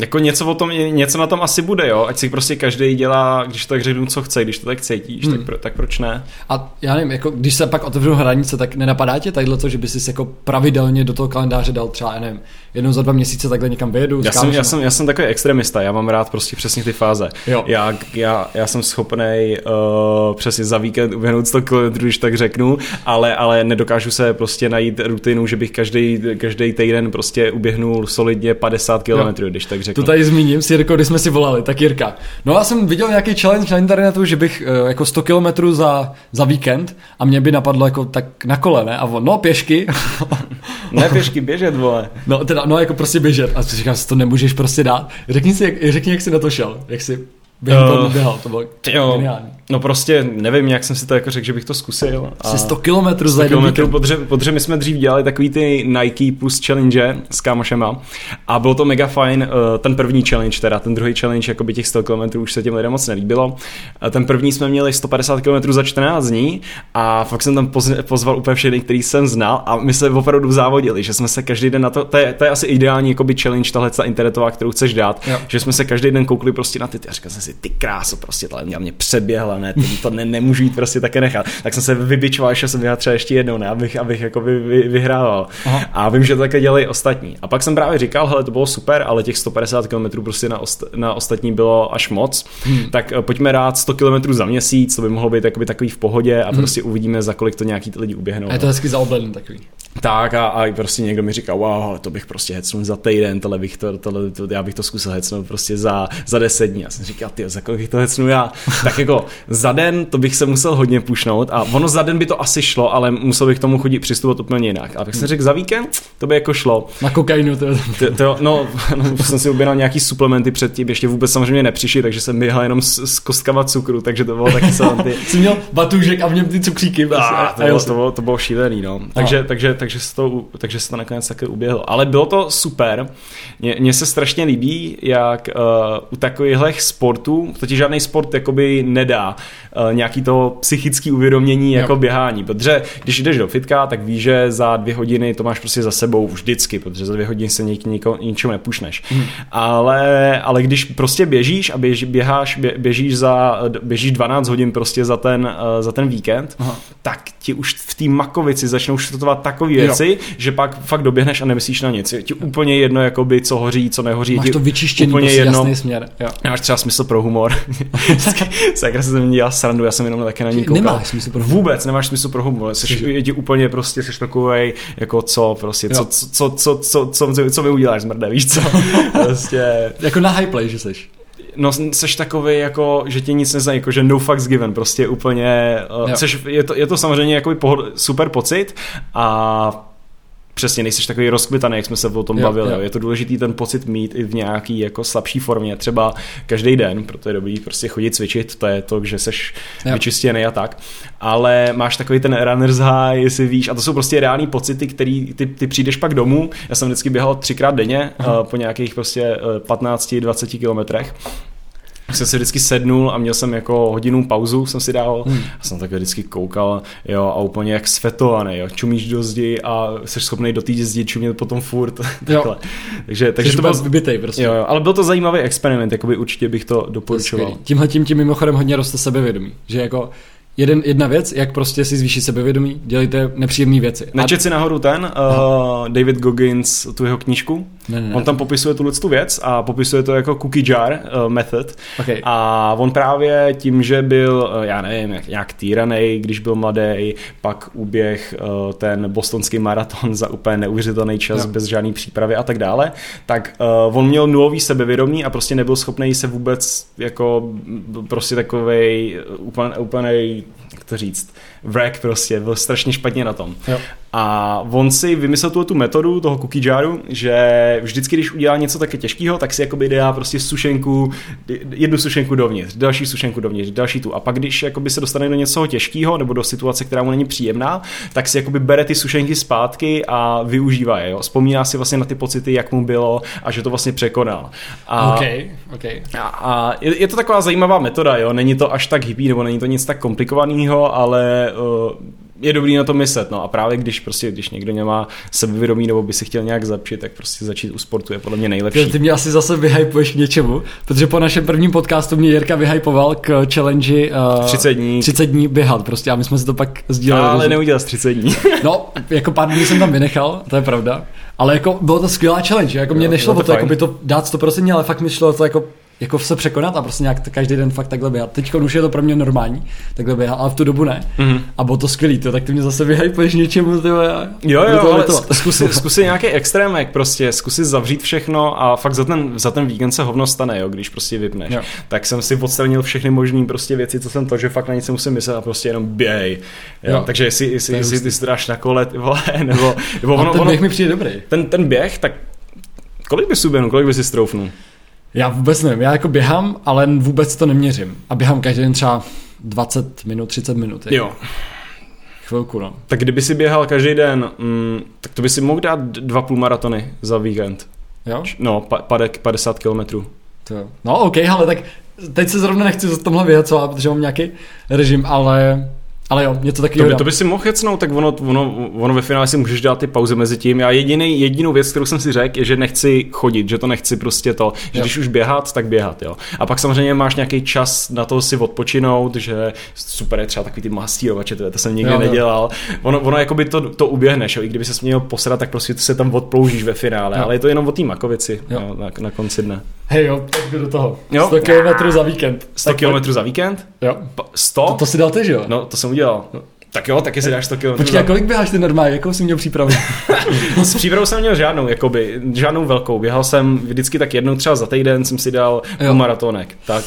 B: Jako něco o tom, něco na tom asi bude, jo, ať si prostě každý dělá, když to tak řeknu, co chce, když to tak cítíš, hmm. tak, pro, tak proč ne?
C: A já nevím, jako když se pak otevřou hranice, tak nenapadá tě tadyhle to, že by si jako pravidelně do toho kalendáře dal třeba, já nevím, jednou za dva měsíce takhle někam vyjedu?
B: Já jsem, já, jsem, já jsem takový extremista, já mám rád prostě přesně ty fáze. Jo. Já, já, já jsem schopný uh, přesně za víkend uběhnout 100 km, když tak řeknu, ale, ale nedokážu se prostě najít rutinu, že bych každý, každý týden prostě uběhnul solidně 50 km, když tak řeknu.
C: To tady zmíním, si Jirko, když jsme si volali, tak Jirka. No já jsem viděl nějaký challenge na internetu, že bych uh, jako 100 km za, za víkend a mě by napadlo jako tak na kole, ne? A on, no pěšky.
B: ne pěšky, běžet, vole.
C: No teda no jako prostě běžet. A říkám si, to nemůžeš prostě dát. Řekni si, jak, řekni, jak jsi na to šel. Jak jsi během toho
B: Eh,
C: běhal, to bylo
B: Jo,
C: geniální.
B: no prostě nevím, jak jsem si to jako řekl, že bych to zkusil.
C: Asi 100 kilometrů za
B: 100
C: jeden
B: protože, protože my jsme dřív dělali takový ty Nike plus challenge s kámošema a bylo to mega fajn, eh, ten první challenge teda, ten druhý challenge, jako by těch 100 kilometrů už se těm lidem moc nelíbilo. A Ten první jsme měli 150 kilometrů za 14 dní a fakt jsem tam poz- pozval úplně všechny, který jsem znal a my se opravdu závodili, že jsme se každý den na to, to je, to je asi ideální jakoby challenge, tahle ta internetová, kterou chceš dát,
C: Jo.
B: že jsme se každý den koukli prostě na ty, ty a říkal jsem si, ty kráso, prostě tohle mě, mě předběhla, ne, to, to ne, nemůžu jít prostě také nechat. Tak jsem se vybičoval, že jsem vyhrál třeba ještě jednou, ne, abych, abych jako vy, vy, vyhrával.
C: Aha.
B: A vím, že to také dělali ostatní. A pak jsem právě říkal, hele, to bylo super, ale těch 150 km prostě na, ost, na ostatní bylo až moc. Hmm. Tak eh, pojďme dát 100 km za měsíc, to by mohlo být takový v pohodě a hmm. prostě uvidíme, za kolik to nějaký ty lidi uběhnou.
C: A je to hezky zaoblený takový.
B: Tak a, a prostě někdo mi říká, wow, to bych prostě hecnul za týden, tohle bych to, tohle, to, já bych to zkusil hecnout prostě za, za 10 dní. Já jsem říkal, ty, za kolik bych to hecnu já? tak jako za den to bych se musel hodně pušnout a ono za den by to asi šlo, ale musel bych k tomu chodit přistupovat úplně jinak. A pak jsem řekl, za víkend to by jako šlo.
C: Na kokainu to.
B: To, to, no, no, jsem si objednal nějaký suplementy předtím, ještě vůbec samozřejmě nepřišli, takže jsem běhal jenom s, s kostkama cukru, takže to bylo taky salanty.
C: Jsi měl batůžek a v něm ty cukříky. prostě.
B: A, to,
C: A
B: bylo, to, bylo, to bylo šílený, no. Takže, takže, takže, se to, takže se to nakonec taky uběhlo. Ale bylo to super. Mně, se strašně líbí, jak uh, u takovýchhle sportů, to ti žádný sport jakoby nedá uh, nějaký to psychické uvědomění jako běhání. Protože když jdeš do fitka, tak víš, že za dvě hodiny to máš prostě za sebou vždycky, protože za dvě hodiny se nik, niko, ničemu nepušneš. Hmm. Ale, ale když prostě běžíš a běž, běháš, bě, běžíš, za, běžíš 12 hodin prostě za ten, uh, za ten víkend,
C: Aha.
B: tak ti už v té makovici začnou štartovat takové
C: Jo.
B: věci, že pak fakt doběhneš a nemyslíš na nic. Je ti úplně jedno, jakoby, co hoří, co nehoří.
C: Máš to vyčištěný,
B: úplně
C: prostě
B: jedno.
C: jasný směr. Jo.
B: Máš třeba smysl pro humor. Sakra se mě dělá srandu, já jsem jenom také na ní koukal.
C: Nemáš smysl pro humor.
B: Vůbec nemáš smysl pro humor. Jsi, je ti úplně prostě, jsi takovej, jako co, prostě, co,
C: Jo.
B: co, co, co, co, co, co, co mi uděláš, zmrde, víš co? prostě,
C: Jako na high play, že seš.
B: No seš takový jako, že tě nic nezají, jako že no fucks given, prostě úplně, uh, seš, je, to, je to samozřejmě jako pohod, super pocit a přesně nejseš takový rozkvitaný, jak jsme se o tom
C: Jo,
B: bavili.
C: jo.
B: Je to důležitý ten pocit mít i v nějaký jako slabší formě, třeba každý den, proto je dobrý prostě chodit cvičit, to je to, že seš
C: Jo.
B: vyčistěný a tak, ale máš takový ten runner's high, jestli víš, a to jsou prostě reální pocity, který ty, ty přijdeš pak domů, já jsem vždycky běhal třikrát denně uh, po nějakých prostě uh, 15-20 kilometrech, jsem si vždycky sednul a měl jsem jako hodinu pauzu, jsem si dal
C: Hmm.
B: a jsem tak vždycky koukal, jo, a úplně jak svetovaný, jo, čumíš do zdi a jsi schopný do té zdi čumět potom furt, takhle. Takže, takže
C: Jsi
B: to byl,
C: vybitej prostě.
B: jo, jo, ale byl to zajímavý experiment, jakoby určitě bych to doporučoval.
C: Tímhle tím ti mimochodem hodně roste sebevědomí. Že jako jeden, jedna věc, jak prostě si zvýšit sebevědomí, dělejte nepříjemné věci.
B: Nečet si nahoru ten, uh, David Goggins, tu jeho knížku.
C: Ne, ne.
B: On tam popisuje tuhle tu věc a popisuje to jako cookie jar uh, method.
C: Okay.
B: A on právě tím, že byl, uh, já nevím, jak, nějak týranej, když byl mladý, pak uběh uh, ten bostonský maraton za úplně neuvěřitelný čas,
C: Jo.
B: bez žádné přípravy a tak dále, tak uh, on měl nulový sebevědomí a prostě nebyl schopný se vůbec jako prostě takovej úplně, úplně jak to říct, wreck prostě, byl strašně špatně na tom.
C: Jo.
B: A on si vymyslel tu, tu metodu toho cookie jaru, že vždycky, když udělá něco také těžkého, tak si jakoby dá prostě sušenku, jednu sušenku dovnitř, další sušenku dovnitř, další tu. A pak, když jakoby se dostane do něčeho těžkého nebo do situace, která mu není příjemná, tak si jakoby bere ty sušenky zpátky a využívá je. Jo? Vzpomíná si vlastně na ty pocity, jak mu bylo a že to vlastně překonal. A,
C: OK, OK.
B: a, a je, je to taková zajímavá metoda, jo. Není to až tak hippie, nebo není to nic tak komplikovaného, ale uh, je dobrý na to myslet, no a právě když prostě, když někdo nemá sebevědomí nebo by si chtěl nějak zlepšit, tak prostě začít u sportu je podle mě nejlepší.
C: Ty mě asi zase vyhypuješ k něčemu, protože po našem prvním podcastu mě Jirka vyhypoval k challenge uh,
B: 30 dní.
C: 30 dní běhat prostě a my jsme si to pak sdíleli.
B: ale
C: rozum-
B: neudělal z 30 dní.
C: No, jako pár dní jsem tam vynechal, to je pravda. Ale jako bylo to skvělá challenge, jako mě
B: Jo,
C: nešlo
B: bylo
C: o
B: to
C: to, jako by to dát 100%, ale fakt mi šlo to jako jako se překonat a prostě nějak každý den fakt takhle běhat. Teď už je to pro mě normální, takhle běhat, ale v tu dobu ne.
B: Mhm.
C: A bylo to skvělý, to, tak ty mě zase vyhypuješ něčemu, ty vole, a
B: Jo, jo,
C: to
B: ale
C: litovat.
B: zkusi, nějaký extrémek prostě, zkusi zavřít všechno a fakt za ten, za ten víkend se hovno stane, jo, když prostě vypneš.
C: Jo.
B: Tak jsem si odstranil všechny možné prostě věci, co jsem to, že fakt na nic nemusím myslet a prostě jenom běj. Jo.
C: Jo.
B: Takže jestli, jestli, jestli ty si dáš na kole, ty vole, nebo, nebo ono,
C: ten
B: ono,
C: běh mi přijde dobrý.
B: ten, ten běh, tak kolik bys uběhnul, kolik bys si stroufnul?
C: Já vůbec nevím, já jako běhám, ale vůbec to neměřím. A běhám každý den třeba 20 minut, 30 minut. Jako.
B: Jo.
C: Chvilku, no.
B: Tak kdyby si běhal každý den, mm, tak to by si mohl dát dva půlmaratony za víkend.
C: Jo?
B: No, pa, padek 50 kilometrů.
C: To jo. No ok, ale tak teď se zrovna nechci za tomhle vyhacovat, protože mám nějaký režim, ale ale jo, něco
B: To
C: takového.
B: by,
C: dám.
B: to by si mohl jecnout, tak ono, ono, ono ve finále si můžeš dát ty pauzy mezi tím. Já jediný, jedinou věc, kterou jsem si řekl, je, že nechci chodit, že to nechci prostě to, že
C: Jo.
B: když už běhat, tak běhat, jo. A pak samozřejmě máš nějaký čas na to si odpočinout, že super je třeba takový ty mastírovače, to, to jsem nikdy
C: Jo, jo.
B: nedělal. Ono, ono jako by to, to uběhneš, jo. i kdyby se měl posrat, tak prostě se tam odpoužíš ve finále,
C: Jo.
B: ale je to jenom o té makovici
C: Jo.
B: jo, na, na, konci dne.
C: Hej jo, tak do toho.
B: Jo.
C: 100 km za víkend.
B: 100 km za víkend?
C: Jo.
B: Pa- 100?
C: To, to si dal ty, že jo?
B: No, to jsem udělal. Tak jo, taky si dáš 100 km.
C: Počkej, a kolik běháš ty normálně? Jakou jsi měl přípravu?
B: S přípravou jsem měl žádnou, jakoby, žádnou velkou. Běhal jsem vždycky tak jednou třeba za týden jsem si dal
C: Jo.
B: maratonek. Tak,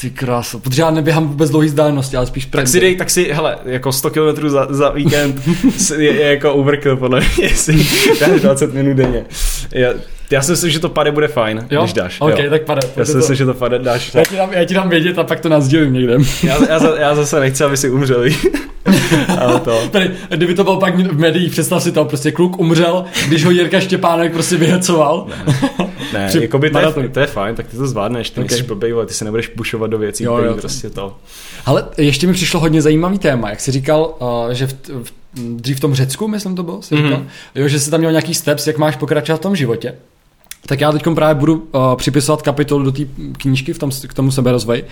C: Ty kráso, protože já neběhám vůbec dlouhý vzdálenosti, ale spíš
B: tak si dej, tak si, hele, jako 100 km za, za víkend je, je, jako overkill podle mě, jestli dáš 20 minut denně. Já, já si myslím, že to pade bude fajn,
C: Jo?
B: když dáš.
C: OK,
B: jo.
C: tak pade.
B: Já si myslím, že to pade, dáš.
C: Já ti, dám, já ti dám vědět a pak to nás sdělím někde.
B: Já, já, za- já, zase nechci, aby si umřeli. Ale to.
C: Tady, kdyby to byl pak v médiích, představ si to, prostě kluk umřel, když ho Jirka Štěpánek prostě vyhecoval.
B: Ne,
C: Při
B: jakoby to je, to je fajn, tak ty to zvládneš, ty
C: Ok.
B: okay. blbej, vole, ty se nebudeš pušovat do věcí,
C: Jo, jo.
B: prostě to.
C: Ale ještě mi přišlo hodně zajímavý téma, jak jsi říkal, uh, že v, v, dřív v tom Řecku, myslím to bylo, jsi říkal,
B: Mhm.
C: jo, že jsi tam měl nějaký steps, jak máš pokračovat v tom životě. Tak já teď právě budu uh, připisovat kapitolu do té knížky v tom, k tomu seberozvoji,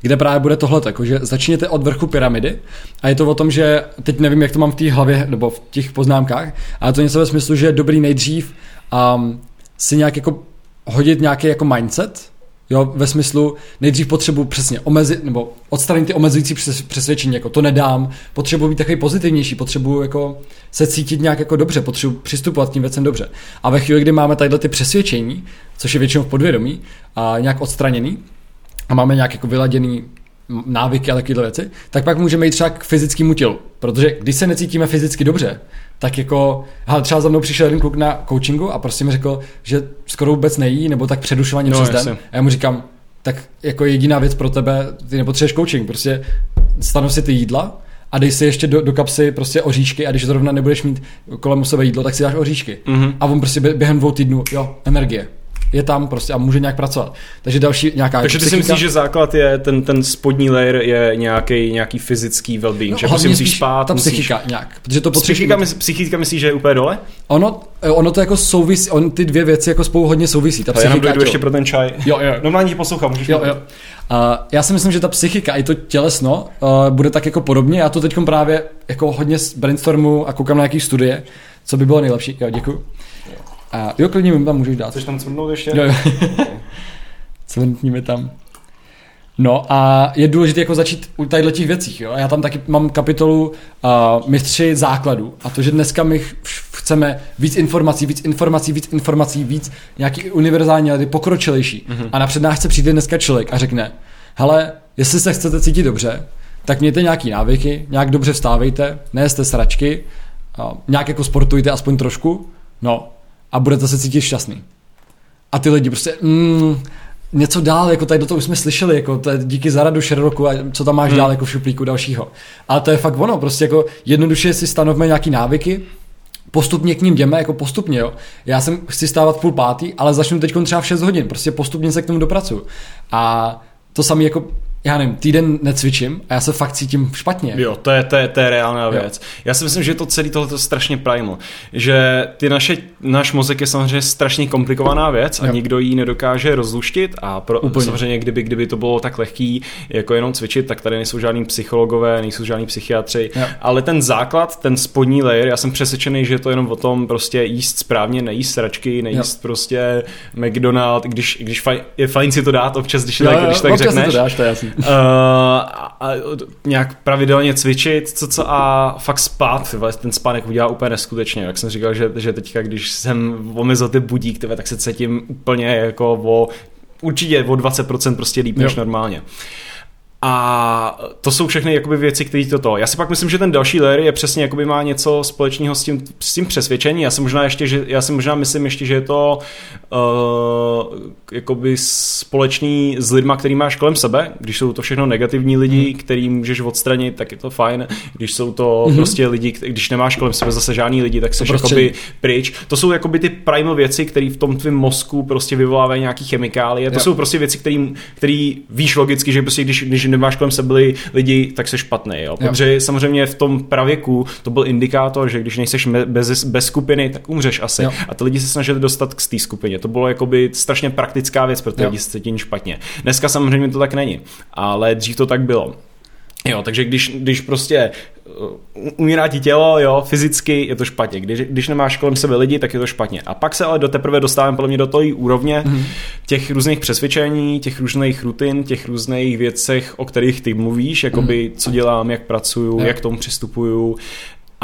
C: kde právě bude tohle, jako, že začněte od vrchu pyramidy a je to o tom, že teď nevím, jak to mám v té hlavě nebo v těch poznámkách, ale to něco ve smyslu, že je dobrý nejdřív um, si nějak jako hodit nějaký jako mindset, Jo, ve smyslu, nejdřív potřebuji přesně omezit, nebo odstranit ty omezující přes- přesvědčení, jako to nedám, potřebuji být takový pozitivnější, potřebuji jako se cítit nějak jako dobře, potřebuji přistupovat k tím věcem dobře. A ve chvíli, kdy máme tadyhle ty přesvědčení, což je většinou v podvědomí, a nějak odstraněný, a máme nějak jako vyladěný návyky a takovéhle věci, tak pak můžeme jít třeba k fyzickému tělu. Protože když se necítíme fyzicky dobře, tak jako, hele, třeba za mnou přišel jeden kluk na coachingu a prostě mi řekl, že skoro vůbec nejí, nebo tak předušovaně
B: No,
C: přes den. A já mu říkám, tak jako jediná věc pro tebe, ty nepotřebuješ coaching, prostě stanu si ty jídla a dej si ještě do, do kapsy prostě oříšky a když zrovna nebudeš mít kolem sebe jídlo, tak si dáš oříšky.
B: Mhm.
C: A on prostě bě- během dvou týdnů, jo, energie. Je tam prostě a může nějak pracovat. Takže další nějaká
B: Takže ty si myslíš, že základ je ten, ten spodní layer je nějaký, nějaký fyzický well-being,
C: No,
B: že prostě musíš spát,
C: ta
B: musíš...
C: psychika nějak, protože to
B: Psychika, mys- psychika myslíš, že je úplně dole?
C: Ono, ono to jako souvisí, on ty dvě věci jako spolu hodně souvisí. Ta
B: já
C: psychika, tělo.
B: ještě pro ten čaj.
C: Jo, jo.
B: Normálně ti poslouchám, můžeš
C: Jo, jo. Uh, já si myslím, že ta psychika i to tělesno uh, bude tak jako podobně. Já to teď právě jako hodně brainstormu a koukám na nějaký studie, co by bylo nejlepší. Jo, děkuji. Uh, jo, klidně mi tam můžeš dát.
B: Chceš tam cvrnout ještě?
C: Jo, jo. Mi tam. No a je důležité jako začít u těch věcích. Jo? A Já tam taky mám kapitolu uh, mistři základů. A to, že dneska my ch- chceme víc informací, víc informací, víc informací, víc nějaký univerzální, ale pokročilejší. Mm-hmm. A na přednášce přijde dneska člověk a řekne, hele, jestli se chcete cítit dobře, tak mějte nějaký návyky, nějak dobře vstávejte, nejeste sračky, uh, nějak jako sportujte aspoň trošku, no a budete se cítit šťastný. A ty lidi prostě, mm, něco dál, jako tady do toho už jsme slyšeli, jako to je díky Zaradu Sherlocku a co tam máš hmm. dál jako v šuplíku dalšího. Ale to je fakt ono, prostě jako jednoduše si stanovme nějaký návyky, postupně k ním jdeme, jako postupně, jo. Já jsem chci stávat v půl pátý, ale začnu teď třeba v 6 hodin, prostě postupně se k tomu dopracuju. A to samé jako, já nevím, týden necvičím a já se fakt cítím špatně.
B: Jo, to je, to je, to je reálná věc. Já si myslím, že to celé tohle strašně primal. Že ty naše, náš mozek je samozřejmě strašně komplikovaná věc a
C: Jo.
B: nikdo ji nedokáže rozluštit a pro,
C: Úplně.
B: samozřejmě kdyby, kdyby to bylo tak lehký jako jenom cvičit, tak tady nejsou žádní psychologové, nejsou žádní psychiatři,
C: Jo.
B: ale ten základ, ten spodní layer, já jsem přesvědčený, že je to jenom o tom prostě jíst správně, nejíst sračky, nejíst
C: Jo.
B: prostě McDonald, když, když fajn, je fajn si to dát občas, když,
C: Jo,
B: tak,
C: jo,
B: když tak
C: občas
B: řekneš.
C: to dáš, to je jasný.
B: Uh, a, a nějak pravidelně cvičit, co, co a fakt spát, ty vole, ten spánek udělá úplně neskutečně, jak jsem říkal, že, že teďka, když jsem omezil ty budík, vole, tak se cítím úplně jako o, určitě o 20% prostě líp než
C: Jo.
B: normálně. A to jsou všechny jakoby věci, které toto. Já si pak myslím, že ten další layer je přesně jakoby má něco společného s tím, s tím přesvědčení. Já si možná ještě, že, já si možná myslím ještě, že je to uh, jakoby společný s lidma, který máš kolem sebe. Když jsou to všechno negativní lidi, hmm. který můžeš odstranit, tak je to fajn. Když jsou to hmm. prostě lidi, když nemáš kolem sebe zase žádný lidi, tak se jakoby pryč. To jsou jakoby ty primal věci, které v tom tvém mozku prostě vyvolávají nějaký chemikálie. To jo. jsou prostě věci, které víš logicky, že prostě když, když nemáš kolem sebe lidi, tak se špatný. Jo? Protože jo. samozřejmě v tom pravěku to byl indikátor, že když nejseš bez, bez skupiny, tak umřeš asi. Jo. A ty lidi se snažili dostat k té skupině. To bylo jakoby strašně praktická věc, protože lidi se cítí špatně. Dneska samozřejmě to tak není, ale dřív to tak bylo. Jo, takže když, když prostě uh, umírá ti tělo, jo, fyzicky je to špatně. Když, když nemáš kolem sebe lidi, tak je to špatně. A pak se ale do teprve dostáváme podle mě do toho úrovně mm. těch různých přesvědčení, těch různých rutin, těch různých věcech, o kterých ty mluvíš, jakoby mm. co dělám, jak pracuju, yeah. jak k tomu přistupuju,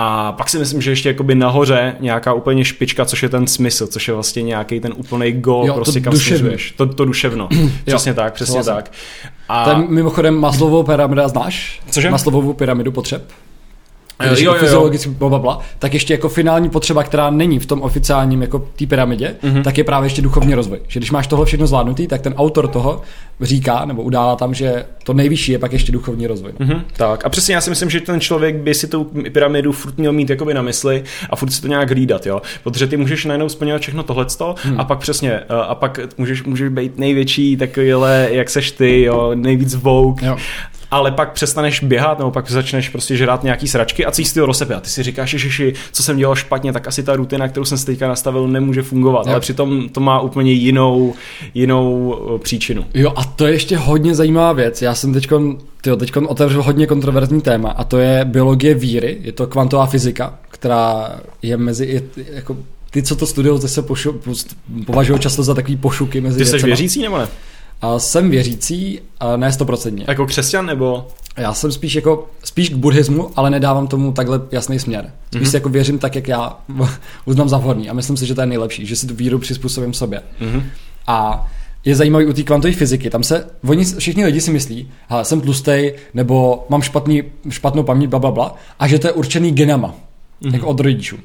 B: a pak si myslím, že ještě jakoby nahoře nějaká úplně špička, což je ten smysl, což je vlastně nějaký ten úplný gol, jo, prostě kam směřuješ. To, to duševno. přesně tak, přesně vlastně. tak.
C: A... Ten mimochodem Maslovou pyramida znáš? Cože? Maslovou pyramidu potřeb? Když jo, jako jo, fyziologicky bla, tak ještě jako finální potřeba, která není v tom oficiálním jako té pyramidě, mm-hmm. tak je právě ještě duchovní rozvoj. Že když máš tohle všechno zvládnutý, tak ten autor toho říká nebo udává tam, že to nejvyšší je pak ještě duchovní rozvoj.
B: Mm-hmm. Tak a přesně já si myslím, že ten člověk by si tu pyramidu furt měl mít jakoby na mysli a furt si to nějak hlídat, jo. Protože ty můžeš najednou splňovat všechno tohleto mm. a pak přesně, a pak můžeš, můžeš být největší takovýhle, jak seš ty, jo, nejvíc vouk. Jo ale pak přestaneš běhat, nebo pak začneš prostě žrát nějaký sračky a cítíš ty rozepy. A ty si říkáš, že co jsem dělal špatně, tak asi ta rutina, kterou jsem si teďka nastavil, nemůže fungovat. Jo. Ale přitom to má úplně jinou, jinou eh, příčinu.
C: Jo, a to je ještě hodně zajímavá věc. Já jsem teď teď otevřel hodně kontroverzní téma a to je biologie víry. Je to kvantová fyzika, která je mezi, je, jako ty, co to studují, se pošu, považují často za takový pošuky mezi
B: Ty jsi věřící nebo ne?
C: A jsem věřící, a ne stoprocentně.
B: Jako křesťan nebo?
C: Já jsem spíš jako, spíš k buddhismu, ale nedávám tomu takhle jasný směr. Spíš mm-hmm. si jako věřím tak, jak já uznám za vhodný a myslím si, že to je nejlepší, že si tu víru přizpůsobím sobě. Mm-hmm. A je zajímavý u té kvantové fyziky. Tam se, oni, všichni lidi si myslí, hele, jsem tlustej, nebo mám špatný, špatnou paměť, bla, bla, bla, a že to je určený genama, mm-hmm. jako od rodičů.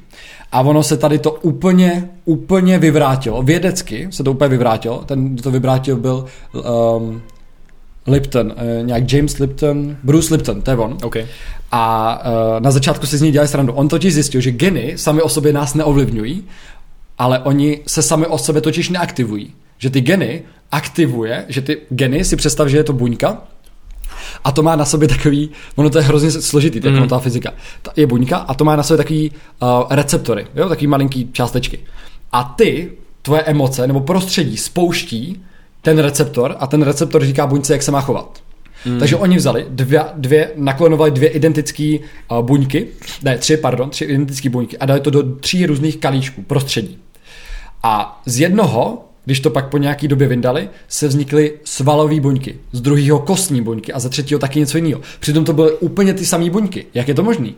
C: A ono se tady to úplně, úplně vyvrátilo. Vědecky se to úplně vyvrátilo. Ten, kdo to vyvrátil, byl um, Lipton, uh, nějak James Lipton, Bruce Lipton, to je on.
B: Okay.
C: A uh, na začátku si z něj dělali srandu. On totiž zjistil, že geny sami o sobě nás neovlivňují, ale oni se sami o sebe totiž neaktivují. Že ty geny aktivuje, že ty geny si představ, že je to buňka, a to má na sobě takový, ono to je hrozně složitý, mm. jako ta fyzika. Ta je buňka a to má na sobě takový uh, receptory, jo, takový malinký částečky. A ty, tvoje emoce nebo prostředí spouští ten receptor a ten receptor říká buňce, jak se má chovat. Mm. Takže oni vzali dvě, dvě naklonovali dvě identické uh, buňky, ne, tři, pardon, tři identické buňky a dali to do tří různých kalíčků, prostředí. A z jednoho když to pak po nějaký době vyndali, se vznikly svalové buňky, z druhého kostní buňky a ze třetího taky něco jiného. Přitom to byly úplně ty samé buňky. Jak je to možné?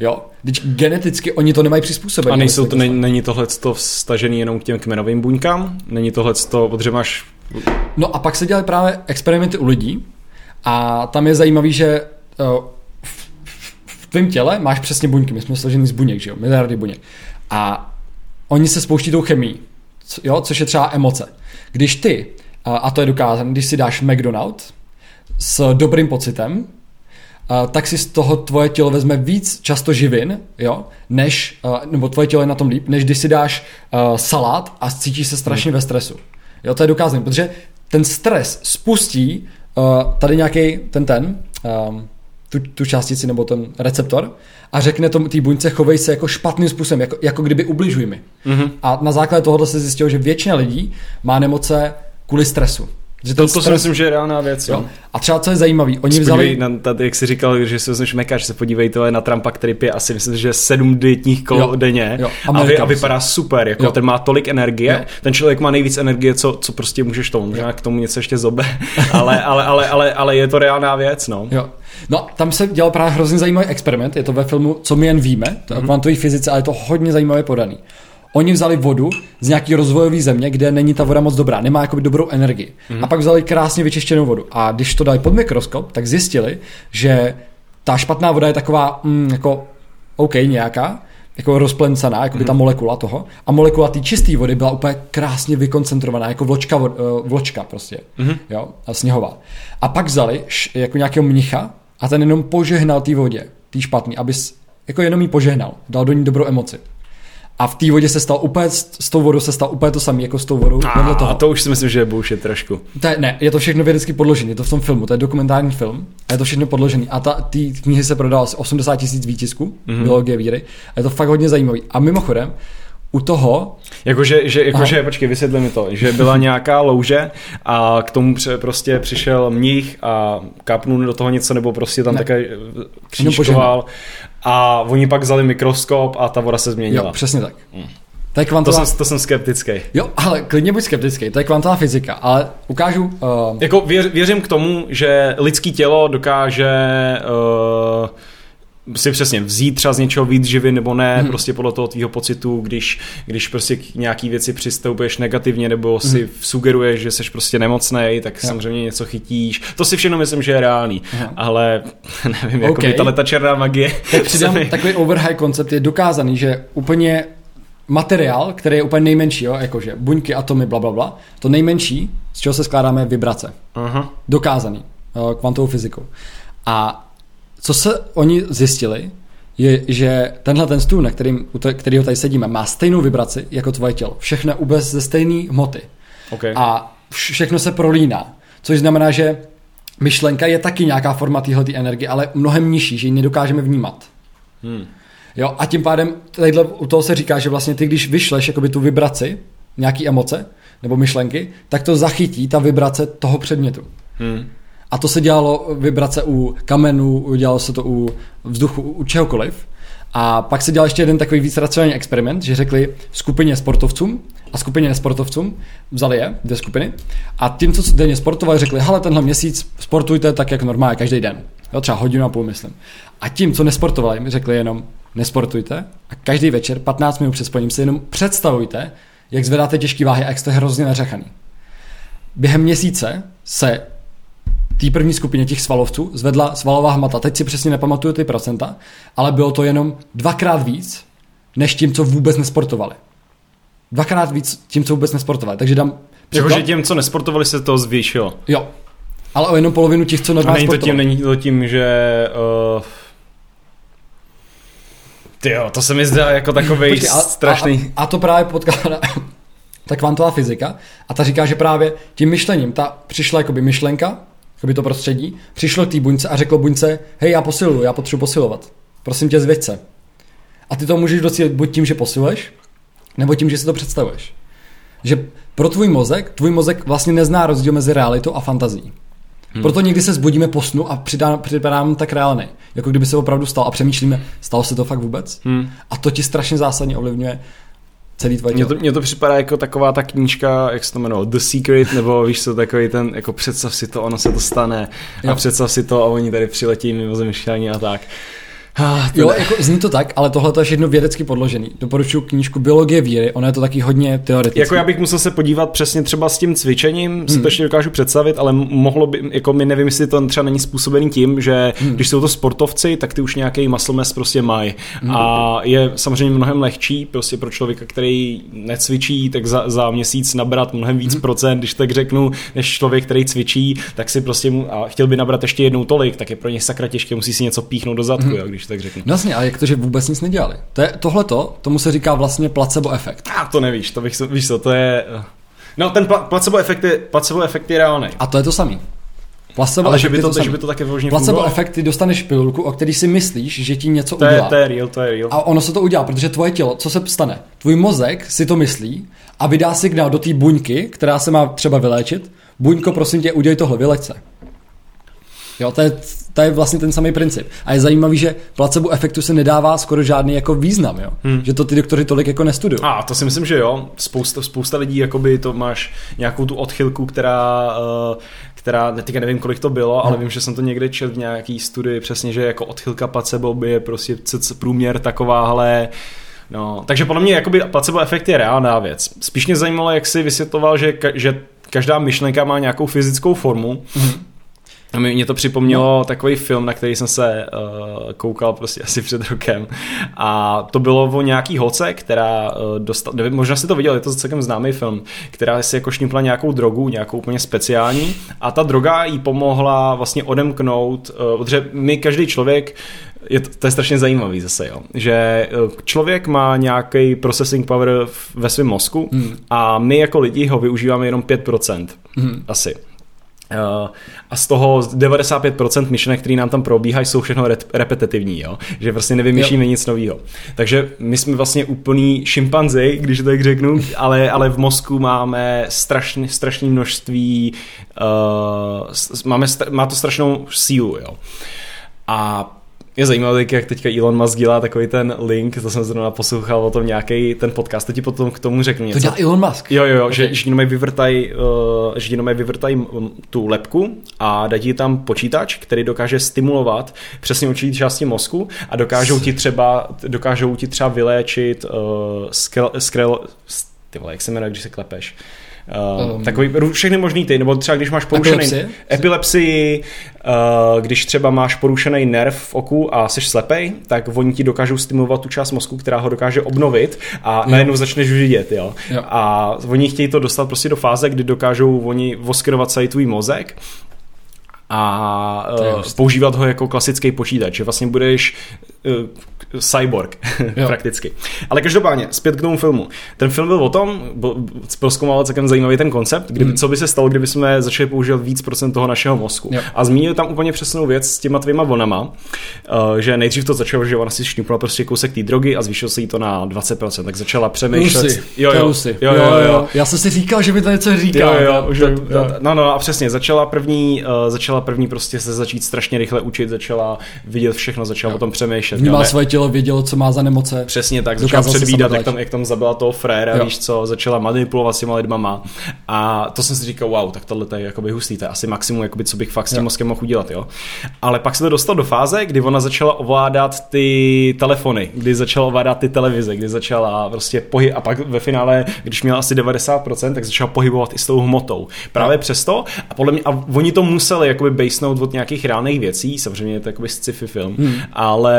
C: Jo, když geneticky oni to nemají přizpůsobené.
B: A nejsou to, není, není tohle vstažený jenom k těm kmenovým buňkám? Není tohle to, protože máš...
C: No a pak se dělají právě experimenty u lidí a tam je zajímavý, že uh, v, v tvém těle máš přesně buňky, my jsme složený z buněk, že jo, miliardy buněk. A oni se spouští tou jo, což je třeba emoce. Když ty, a to je dokázané, když si dáš McDonald s dobrým pocitem, tak si z toho tvoje tělo vezme víc často živin, jo, než, nebo tvoje tělo je na tom líp, než když si dáš salát a cítíš se strašně ve stresu. Jo, to je dokázané, protože ten stres spustí tady nějaký ten ten, tu, tu částici nebo ten receptor a řekne tomu té buňce, chovej se jako špatným způsobem, jako, jako kdyby ubližuj mi. Mm-hmm. A na základě tohoto se zjistilo, že většina lidí má nemoce kvůli stresu.
B: Že to, to stres... si myslím, že je reálná věc. Jo.
C: A třeba co je zajímavé, oni vzali...
B: Na, tady, jak jsi říkal, že si vezmeš mekač, se podívej tohle na Trumpa, který pije asi myslím, že sedm dietních kol jo. denně jo. A, vy, a, vypadá super, jako jo. ten má tolik energie, jo. ten člověk má nejvíc energie, co, co prostě můžeš tomu, možná k tomu něco ještě zobe, ale, ale, ale, ale, ale, je to reálná věc, no.
C: Jo. No, tam se dělal právě hrozně zajímavý experiment, je to ve filmu Co my jen víme, to mm-hmm. kvantové fyzice, ale je to hodně zajímavě podaný. Oni vzali vodu z nějaký rozvojové země, kde není ta voda moc dobrá, nemá jakoby dobrou energii. Mm. A pak vzali krásně vyčištěnou vodu. A když to dali pod mikroskop, tak zjistili, že ta špatná voda je taková mm, jako OK nějaká, jako rozplencená, jako by ta molekula toho. A molekula té čisté vody byla úplně krásně vykoncentrovaná, jako vločka, uh, vločka prostě, mm-hmm. jo, a sněhová. A pak vzali š, jako nějakého mnicha a ten jenom požehnal té vodě, tý špatný, aby jako jenom jí požehnal, dal do ní dobrou emoci. A v té vodě se stal úplně, s tou vodou se stal úplně to samé jako s tou vodou.
B: A, toho. a to už si myslím, že je bullshit trošku.
C: To je, ne, je to všechno vědecky podložené, je to v tom filmu, to je dokumentární film a je to všechno podložené. A ta, ty knihy se prodalo asi 80 tisíc výtisků, mm-hmm. biologie víry. A je to fakt hodně zajímavý. A mimochodem, u toho...
B: Jakože, že, jakože, počkej, vysvětli mi to, že byla nějaká louže a k tomu pře, prostě přišel mních a kapnul do toho něco, nebo prostě tam také křížkoval a oni pak vzali mikroskop a ta voda se změnila.
C: Jo, přesně tak. Hmm.
B: To, je kvantová... to, jsem, to jsem skeptický.
C: Jo, ale klidně buď skeptický, to je kvantová fyzika, ale ukážu... Uh...
B: Jako věř, věřím k tomu, že lidský tělo dokáže uh, si přesně vzít třeba z něčeho víc živy nebo ne, hmm. prostě podle toho tvýho pocitu, když, když prostě k nějaký věci přistoupuješ negativně nebo si hmm. sugeruješ, že jsi prostě nemocný, tak ja. samozřejmě něco chytíš. To si všechno myslím, že je reálný, ja. ale nevím, okay. jako by tahle ta černá magie.
C: Tak přidám, mi... takový overhigh koncept je dokázaný, že úplně materiál, který je úplně nejmenší, jo, jakože buňky, atomy, bla, bla, bla, to nejmenší, z čeho se skládáme, vibrace. Aha. Dokázaný kvantovou fyzikou. A co se oni zjistili, je, že tenhle ten stůl, na kterým, kterýho tady sedíme, má stejnou vibraci jako tvoje tělo. Všechno je ze stejné hmoty.
B: Okay.
C: A všechno se prolíná. Což znamená, že myšlenka je taky nějaká forma téhle energie, ale mnohem nižší, že ji nedokážeme vnímat. Hmm. Jo, a tím pádem tadyhle, u toho se říká, že vlastně ty, když vyšleš jakoby tu vibraci, nějaký emoce nebo myšlenky, tak to zachytí ta vibrace toho předmětu. Hmm. A to se dělalo vibrace u kamenů, dělalo se to u vzduchu, u čehokoliv. A pak se dělal ještě jeden takový víc racionální experiment, že řekli skupině sportovcům a skupině nesportovcům, vzali je, dvě skupiny, a tím, co denně sportovali, řekli, hele, tenhle měsíc sportujte tak, jak normálně, každý den. Jo, třeba hodinu a půl, myslím. A tím, co nesportovali, mi řekli jenom, nesportujte a každý večer 15 minut před spaním si jenom představujte, jak zvedáte těžké váhy a jak jste hrozně nařechaný. Během měsíce se té první skupině těch svalovců zvedla svalová hmota. Teď si přesně nepamatuju ty procenta, ale bylo to jenom dvakrát víc, než tím, co vůbec nesportovali. Dvakrát víc tím, co vůbec nesportovali. Takže dám
B: Jakože těm, co nesportovali, se to zvýšilo.
C: Jo. Ale o jenom polovinu těch, co normálně
B: není to tím, není to tím, že... Uh... Tyjo, to se mi zdá jako takový Počkej, strašný...
C: A, a, a to právě potkala ta kvantová fyzika a ta říká, že právě tím myšlením, ta přišla jakoby myšlenka, jakoby to prostředí, přišlo k té buňce a řeklo buňce, hej, já posiluju, já potřebuji posilovat. Prosím tě, zvěď se. A ty to můžeš docílit buď tím, že posiluješ, nebo tím, že si to představuješ. Že pro tvůj mozek, tvůj mozek vlastně nezná rozdíl mezi realitou a fantazí. Hmm. Proto někdy se zbudíme po snu a připadáme tak reálný. Jako kdyby se opravdu stal a přemýšlíme, stalo se to fakt vůbec? Hmm. A to ti strašně zásadně ovlivňuje celý tvoje
B: mně to, mně to připadá jako taková ta knížka, jak se to jmenuje, The Secret, nebo víš co, takový ten, jako představ si to, ono se to stane jo. a představ si to a oni tady přiletí mimozemšťani a tak.
C: Ah, jo, jako zní to tak, ale tohle je všechno vědecky podložený. Doporučuji knížku Biologie víry, ono je to taky hodně teoretické.
B: Jako já bych musel se podívat přesně třeba s tím cvičením, hmm. si to ještě dokážu představit, ale mohlo by, jako mi nevím, jestli to třeba není způsobený tím, že hmm. když jsou to sportovci, tak ty už nějaký muscle mass prostě mají. Hmm. A je samozřejmě mnohem lehčí prostě pro člověka, který necvičí, tak za, za měsíc nabrat mnohem víc hmm. procent, když tak řeknu, než člověk, který cvičí, tak si prostě mu, a chtěl by nabrat ještě jednou tolik, tak je pro ně sakra těžké, musí si něco píchnout do zadku, hmm. jo, když tak řeknu.
C: No jasně, ale jak to, že vůbec nic nedělali? To je, tohleto, tomu se říká vlastně placebo efekt.
B: A to nevíš, to bych, víš co, to je... No, ten pla- placebo efekt je, placebo efekt je reálný.
C: A to je to samý.
B: Placebo ale že by to, to že by to také vyloženě
C: Placebo fungovalo. efekt, ty dostaneš pilulku, o který si myslíš, že ti něco
B: to
C: udělá.
B: Je, to je real, to je real.
C: A ono se to udělá, protože tvoje tělo, co se stane? Tvůj mozek si to myslí a vydá signál do té buňky, která se má třeba vyléčit. Buňko, prosím tě, udělej tohle, vyleč se. Jo, to je, to je vlastně ten samý princip. A je zajímavý, že placebo efektu se nedává skoro žádný jako význam, jo? Hmm. Že to ty doktory tolik jako nestudují.
B: A to si myslím, že jo. Spousta, spousta lidí, jakoby to máš nějakou tu odchylku, která, uh, která, teďka nevím, kolik to bylo, no. ale vím, že jsem to někde četl v nějaký studii přesně, že jako odchylka placebo by je prostě průměr takováhle No, takže podle mě jakoby placebo efekt je reálná věc. Spíš mě zajímalo, jak jsi vysvětloval, že, ka- že každá myšlenka má nějakou fyzickou formu.
C: Mhm.
B: A mě to připomnělo no. takový film, na který jsem se uh, koukal prostě asi před rokem. A to bylo o nějaký holce, která uh, dostala, nevím, možná si to viděl, je to celkem známý film, která si jako šnípla nějakou drogu, nějakou úplně speciální a ta droga jí pomohla vlastně odemknout, uh, protože my každý člověk je to, to je strašně zajímavý zase, jo. že eh, člověk má nějaký processing power v- ve svém mozku hmm. a my jako lidi ho využíváme jenom 5% hmm. asi. Uh, a z toho 95% myšlenek, které nám tam probíhají, jsou všechno re- repetitivní, jo? že vlastně nevymýšlíme jo. nic nového. Takže my jsme vlastně úplný šimpanzi, když to tak řeknu, ale, ale v mozku máme strašně, strašné množství, uh, máme, má to strašnou sílu. Jo? A je zajímavé, jak teďka Elon Musk dělá takový ten link, to jsem zrovna poslouchal o tom nějaký ten podcast, to ti potom k tomu řeknu něco.
C: To dělá Elon Musk.
B: Jo, jo, jo,
C: Ok.
B: že, že jenom vyvrtají uh, že jenom mm, tu lepku a dají ti tam počítač, který dokáže stimulovat přesně určitý části mozku a dokážou ti třeba, dokážou ti třeba vyléčit uh, skrel, skrel, ty vole, jak se jmenuje, když se klepeš? Uh,
C: Um.
B: um, takový všechny možný ty, nebo třeba když máš porušený
C: Epilepsie?
B: epilepsii, uh, když třeba máš porušený nerv v oku a jsi slepej, tak oni ti dokážou stimulovat tu část mozku, která ho dokáže obnovit a najednou začneš vidět, jo.
C: Jo.
B: A oni chtějí to dostat prostě do fáze, kdy dokážou oni voskirovat celý tvůj mozek a uh, používat ho jako klasický počítač, že vlastně budeš cyborg
C: Jo.
B: prakticky. Ale každopádně, zpět k tomu filmu. Ten film byl o tom, proskoumal celkem zajímavý ten koncept, kdyby,
C: Hmm.
B: co by se stalo, kdyby jsme začali používat víc procent toho našeho mozku.
C: Jo.
B: A zmínil tam úplně přesnou věc s těma tvýma vonama, uh, že nejdřív to začalo, že ona si šňupla prostě kousek té drogy a zvýšil se jí to na 20%, tak začala přemýšlet.
C: Lucy.
B: Jo, jo,
C: Lucy.
B: jo, jo, jo.
C: Já jsem si říkal, že mi to něco říká.
B: Jo, jo,
C: to,
B: to-
C: to,
B: no, no, a přesně, začala první, uh, začala první prostě se začít strašně rychle učit, začala vidět všechno, začala o tom přemýšlet.
C: Vnímá
B: jo, ne-
C: svoje tělo, vědělo, co má za nemoce.
B: Přesně tak, začala
C: se
B: předvídat, jak tam, jak tam zabila toho fréra,
C: Jo.
B: víš co, začala manipulovat s těma lidmama a to jsem si říkal, wow, tak tohle je jakoby hustý, to je asi maximum, jakoby, co bych fakt s tím mozkem mohl udělat, jo. Ale pak se to dostalo do fáze, kdy ona začala ovládat ty telefony, kdy začala ovládat ty televize, kdy začala prostě pohyb a pak ve finále, když měla asi 90%, tak začala pohybovat i s tou hmotou. Právě přesto a podle mě, a oni to museli jakoby basenout od nějakých reálných věcí, samozřejmě je to jakoby sci-fi film, hmm. ale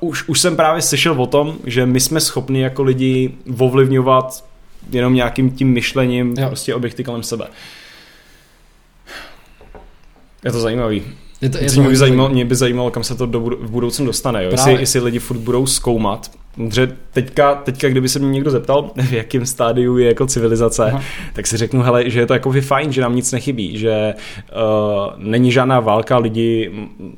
B: uh, už, už jsem právě slyšel o tom, že my jsme schopni jako lidi ovlivňovat jenom nějakým tím myšlením
C: Jo.
B: prostě objekty kolem sebe. Je to zajímavý.
C: Je to, je
B: Mě by, zajímalo, mě by zajímalo, kam se to do, v budoucnu dostane. Jo? Jestli, jestli lidi furt budou zkoumat. Protože teďka, teďka, kdyby se mě někdo zeptal, v jakém stádiu je jako civilizace,
C: Aha.
B: Tak si řeknu, hele, že je to jako fajn, že nám nic nechybí, že uh, není žádná válka, lidi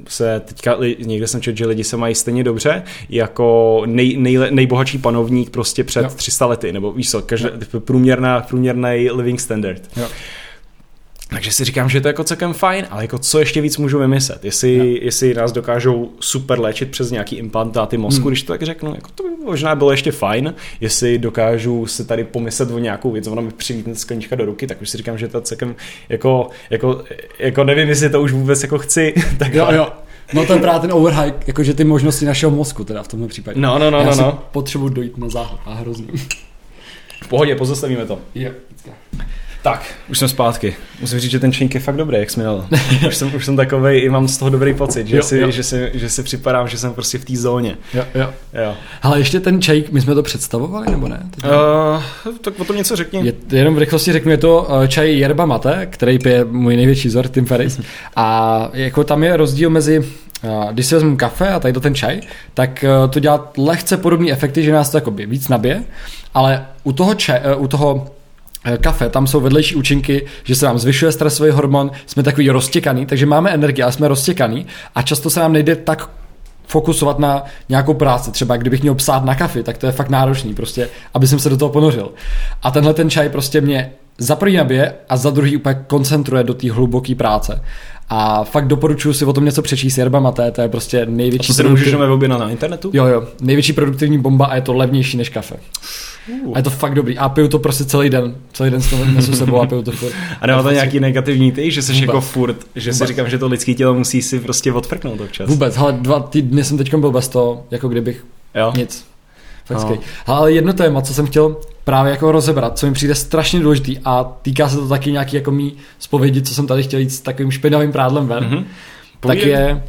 B: se teďka, někde jsem četl, že lidi se mají stejně dobře, jako nej, nej, nejbohatší panovník prostě před
C: Jo.
B: 300 lety, nebo víš co, každé, průměrná, průměrný living standard.
C: Jo.
B: Takže si říkám, že to je jako celkem fajn, ale jako co ještě víc můžu vymyslet? Jestli,
C: Jo.
B: jestli nás dokážou super léčit přes nějaký implantáty mozku,
C: Hmm.
B: když to tak řeknu, jako to by možná bylo ještě fajn, jestli dokážu se tady pomyslet o nějakou věc, ona mi přivítne sklenička do ruky, tak už si říkám, že to je celkem jako, jako, jako nevím, jestli to už vůbec jako chci. Tak
C: Jo, jo. No to je právě ten overhype, jakože ty možnosti našeho mozku teda v tomhle případě.
B: No, no, no,
C: Já
B: no, no.
C: potřebuji dojít na záhod a hrozný.
B: V pohodě, pozastavíme to.
C: Jo.
B: Tak, už jsme zpátky. Musím říct, že ten čink je fakt dobrý, jak jsme dal. už, jsem, už jsem takovej, i mám z toho dobrý pocit, že,
C: Jo,
B: si,
C: jo.
B: Že, si, že si připadám, že jsem prostě v té zóně.
C: Jo, jo.
B: Jo.
C: Ale ještě ten čajk, my jsme to představovali, nebo ne? Teď.
B: Uh, tak o tom něco řekni.
C: Je, jenom v rychlosti řeknu, je to eh, čaj yerba mate, který pije můj největší vzor, Tim Ferris. A jako tam je rozdíl mezi, eh, když si vezmu kafe a tady to ten čaj, tak to dělá lehce podobné efekty, že nás to jakoby víc nabije, ale u toho, čaj, u toho kafe, tam jsou vedlejší účinky, že se nám zvyšuje stresový hormon, jsme takový roztěkaný, takže máme energii, ale jsme roztěkaný a často se nám nejde tak fokusovat na nějakou práci. Třeba kdybych měl psát na kafi, tak to je fakt náročný, prostě, aby jsem se do toho ponořil. A tenhle ten čaj prostě mě za první nabije a za druhý úplně koncentruje do té hluboké práce. A fakt doporučuji si o tom něco přečíst. Yerba mate, to je prostě
B: A
C: největší
B: to se nemůžeš jenom objednat na internetu?
C: Jo, jo, největší produktivní bomba a je to levnější než kafe. A je to fakt dobrý. A piju to prostě celý den. Celý den s toho nesu sebou a piju to furt.
B: A nemá to nějaký negativní ty, že jsi
C: Vůbec.
B: jako furt, že si
C: Vůbec.
B: říkám, že to lidský tělo musí si prostě odfrknout občas.
C: Vůbec, ale dva týdny jsem teď byl bez toho, jako kdybych
B: Jo?
C: nic. Tak no. Ale jedno téma, co jsem chtěl právě jako rozebrat, co mi přijde strašně důležitý a týká se to taky nějaký jako mý zpovědi, co jsem tady chtěl jít s takovým špinavým prádlem ven, mm-hmm. tak je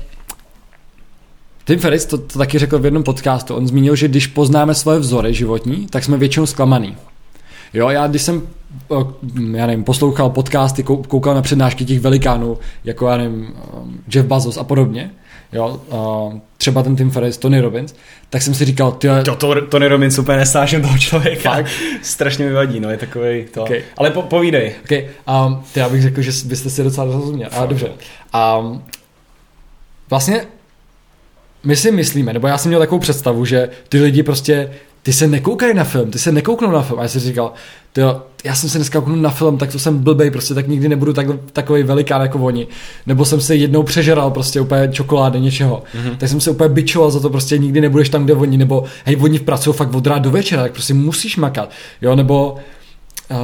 C: Tim Ferriss to, to taky řekl v jednom podcastu. On zmínil, že když poznáme svoje vzory životní, tak jsme většinou zklamaný. Jo, já když jsem já nevím, poslouchal podcasty, koukal na přednášky těch velikánů, jako já nevím, um, Jeff Bezos a podobně, jo, třeba ten Tim Ferriss, Tony Robbins, tak jsem si říkal, ty...
B: To, to, Tony Robbins úplně nesnáším toho člověka. Fakt? Strašně mi vadí, no, je takový to. Okay. Ale po, povídej.
C: Okay. Um, ty já bych řekl, že byste si docela rozuměl. A dobře. Um, vlastně my si myslíme, nebo já jsem měl takovou představu, že ty lidi prostě ty se nekoukají na film, ty se nekouknou na film. A já jsem říkal, tyjo, já jsem se dneska kouknul na film, tak to jsem blbej, prostě tak nikdy nebudu tak, takový velikán jako oni. Nebo jsem se jednou přežeral prostě úplně čokolády něčeho. Mm-hmm. Tak jsem se úplně bičoval za to, prostě nikdy nebudeš tam, kde oni, nebo hej, oni pracují fakt od do večera, tak prostě musíš makat. Jo, nebo uh,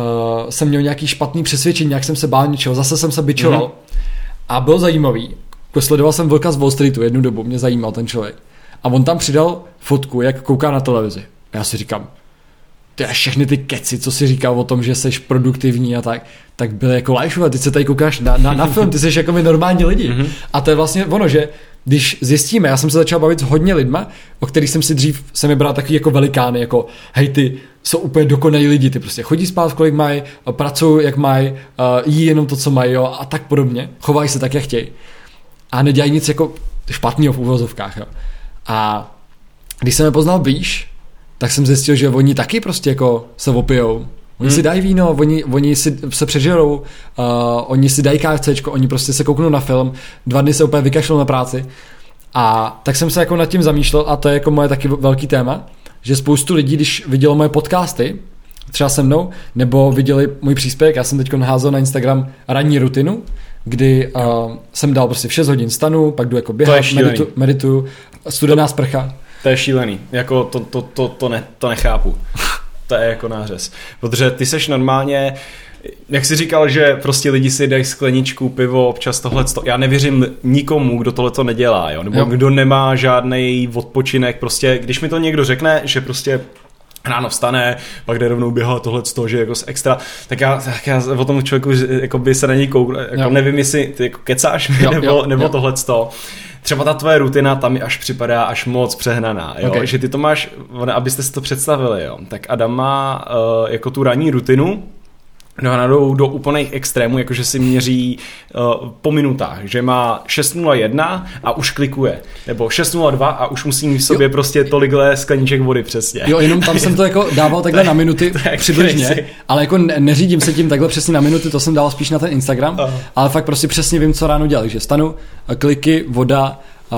C: jsem měl nějaký špatný přesvědčení, jak jsem se bál něčeho, zase jsem se bičoval. Mm-hmm. A bylo zajímavý, sledoval jsem Vlka z Wall Streetu jednu dobu, mě zajímal ten člověk. A on tam přidal fotku, jak kouká na televizi. A já si říkám, ty a všechny ty keci, co si říkal o tom, že jsi produktivní a tak, tak byly jako a ty se tady koukáš na, na, na film, ty jsi jako my normální lidi. Mm-hmm. A to je vlastně ono, že když zjistíme, já jsem se začal bavit s hodně lidma, o kterých jsem si dřív, jsem je bral takový jako velikány, jako hej ty, jsou úplně dokonalí lidi, ty prostě chodí spát, kolik mají, pracují, jak mají, uh, jí jenom to, co mají, jo, a tak podobně, chovají se tak, jak chtějí. A nedělají nic jako špatného v úvozovkách, jo. A když jsem je poznal blíž, tak jsem zjistil, že oni taky prostě jako se opijou. Oni hmm. si dají víno, oni, oni si se přežerou, uh, oni si dají KFCčko, oni prostě se kouknou na film, dva dny se úplně vykašlou na práci. A tak jsem se jako nad tím zamýšlel a to je jako moje taky velký téma, že spoustu lidí, když vidělo moje podcasty, třeba se mnou, nebo viděli můj příspěvek, já jsem teď naházel na Instagram ranní rutinu, kdy uh, jsem dal prostě v 6 hodin stanu, pak jdu jako běhat, meditu, medituju, studená sprcha.
B: To je šílený, jako to, to, to, to, ne, to nechápu. To je jako nářez. Protože ty seš normálně, jak jsi říkal, že prostě lidi si dají skleničku, pivo, občas tohle. Já nevěřím nikomu, kdo tohle to nedělá, jo? nebo jo. kdo nemá žádný odpočinek. Prostě, když mi to někdo řekne, že prostě ráno vstane, pak jde rovnou běhat tohle z toho, že jako extra, tak já, tak já o tom člověku jako by se na něj kouknu, jako nevím, jestli ty jako kecáš jo, nebo, jo, nebo tohle z toho třeba ta tvoje rutina tam mi až připadá až moc přehnaná, jo? Okay. že ty to máš, abyste si to představili, jo? tak Adam má uh, jako tu ranní rutinu, No, jdou do úplných extrémů, jakože si měří uh, po minutách, že má 6.01 a už klikuje, nebo 6.02 a už musí mít v sobě jo. prostě tolikhle skleniček vody přesně.
C: Jo, jenom tam jsem to jako dával takhle na minuty přibližně, ale jako neřídím se tím takhle přesně na minuty, to jsem dal spíš na ten Instagram, uh. ale fakt prostě přesně vím, co ráno dělal, že stanu, kliky, voda, uh,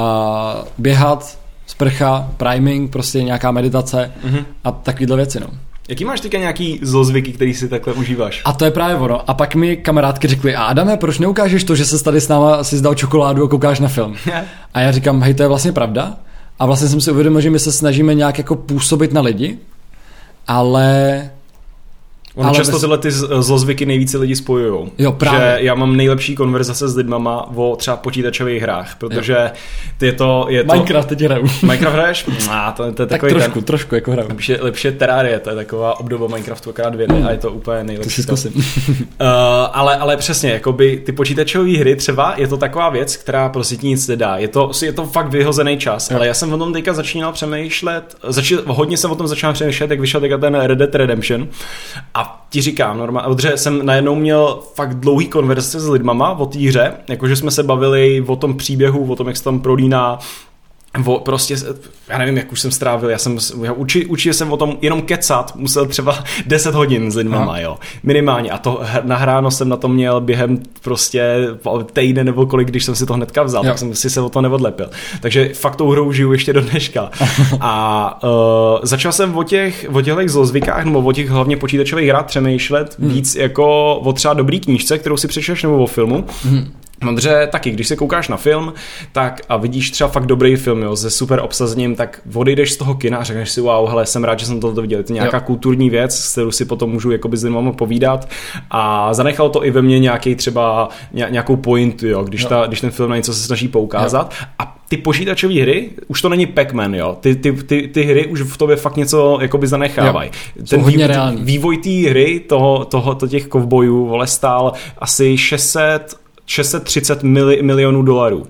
C: běhat, sprcha, priming, prostě nějaká meditace uh-huh. a takovýhle věci, no.
B: Jaký máš teďka nějaký zlozvyky, který si takhle užíváš?
C: A to je právě ono. A pak mi kamarádky řekly, a Adame, proč neukážeš to, že se tady s náma si zdal čokoládu a koukáš na film? a já říkám, hej, to je vlastně pravda. A vlastně jsem si uvědomil, že my se snažíme nějak jako působit na lidi, ale
B: Ono ale často bez... tyhle ty zlozvyky nejvíce lidi spojují.
C: Jo, právě.
B: Že já mám nejlepší konverzace s lidmama o třeba počítačových hrách, protože ty je to... Je to...
C: Minecraft teď hraju.
B: Minecraft hraješ? A to, to je tak takový
C: trošku,
B: ten...
C: trošku jako hraju.
B: Lepší, lepší Terrarie, to je taková obdoba Minecraftu akorát dvě a je to úplně nejlepší. To
C: si zkusím.
B: uh, ale, ale přesně, jakoby ty počítačové hry třeba je to taková věc, která prostě ti nic nedá. Je to, je to fakt vyhozený čas, jo. ale já jsem o tom teďka začínal přemýšlet, začal, hodně jsem o tom začal přemýšlet, jak vyšel teďka ten Red Dead Redemption a ti říkám, normálně, protože jsem najednou měl fakt dlouhý konverzace s lidmama o té hře, jakože jsme se bavili o tom příběhu, o tom, jak se tam prolíná Vo, prostě, já nevím, jak už jsem strávil, já jsem, já uči, učil jsem o tom jenom kecat, musel třeba 10 hodin s lidmama, jo, minimálně a to nahráno jsem na to měl během prostě týden nebo kolik, když jsem si to hnedka vzal, jo. tak jsem si se o to neodlepil. Takže fakt tou hrou žiju ještě do dneška. a uh, začal jsem o těch, o těch zlozvykách, nebo o těch hlavně počítačových hrách přemýšlet hmm. víc jako o třeba dobrý knížce, kterou si přečteš, nebo o filmu. Hmm. Protože taky, když se koukáš na film tak a vidíš třeba fakt dobrý film jo, se super obsazením, tak odejdeš z toho kina a řekneš si, wow, hele, jsem rád, že jsem tohle viděl. Je to nějaká jo. kulturní věc, s kterou si potom můžu jakoby s lidmi povídat a zanechal to i ve mně nějaký třeba nějakou pointu, jo, když, ta, když ten film na něco se snaží poukázat. Jo. A ty počítačové hry, už to není Pac-Man, jo. Ty, ty, ty, ty hry už v tobě fakt něco jakoby zanechávají.
C: Ten hodně reální.
B: vývoj té hry, toho, toho, to těch kovbojů, vole, stál asi 600 630 mili, milionů dolarů.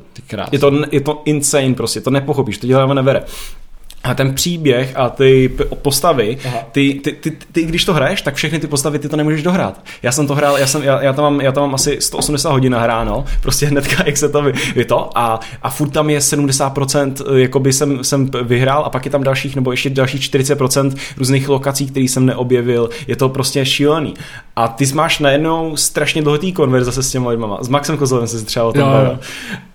B: Je to, je to insane prostě, to nepochopíš, to děláme nevere. A ten příběh a ty postavy, ty, ty, ty, ty, když to hraješ, tak všechny ty postavy ty to nemůžeš dohrát. Já jsem to hrál, já, jsem, já, já, tam, mám, já tam mám asi 180 hodin nahráno, prostě hnedka, jak se to vy, to a, a furt tam je 70%, jakoby jsem, jsem vyhrál a pak je tam dalších, nebo ještě dalších 40% různých lokací, které jsem neobjevil. Je to prostě šílený. A ty máš najednou strašně dlouhý konverzace s těmi lidma. S Maxem Kozlovem se třeba o tom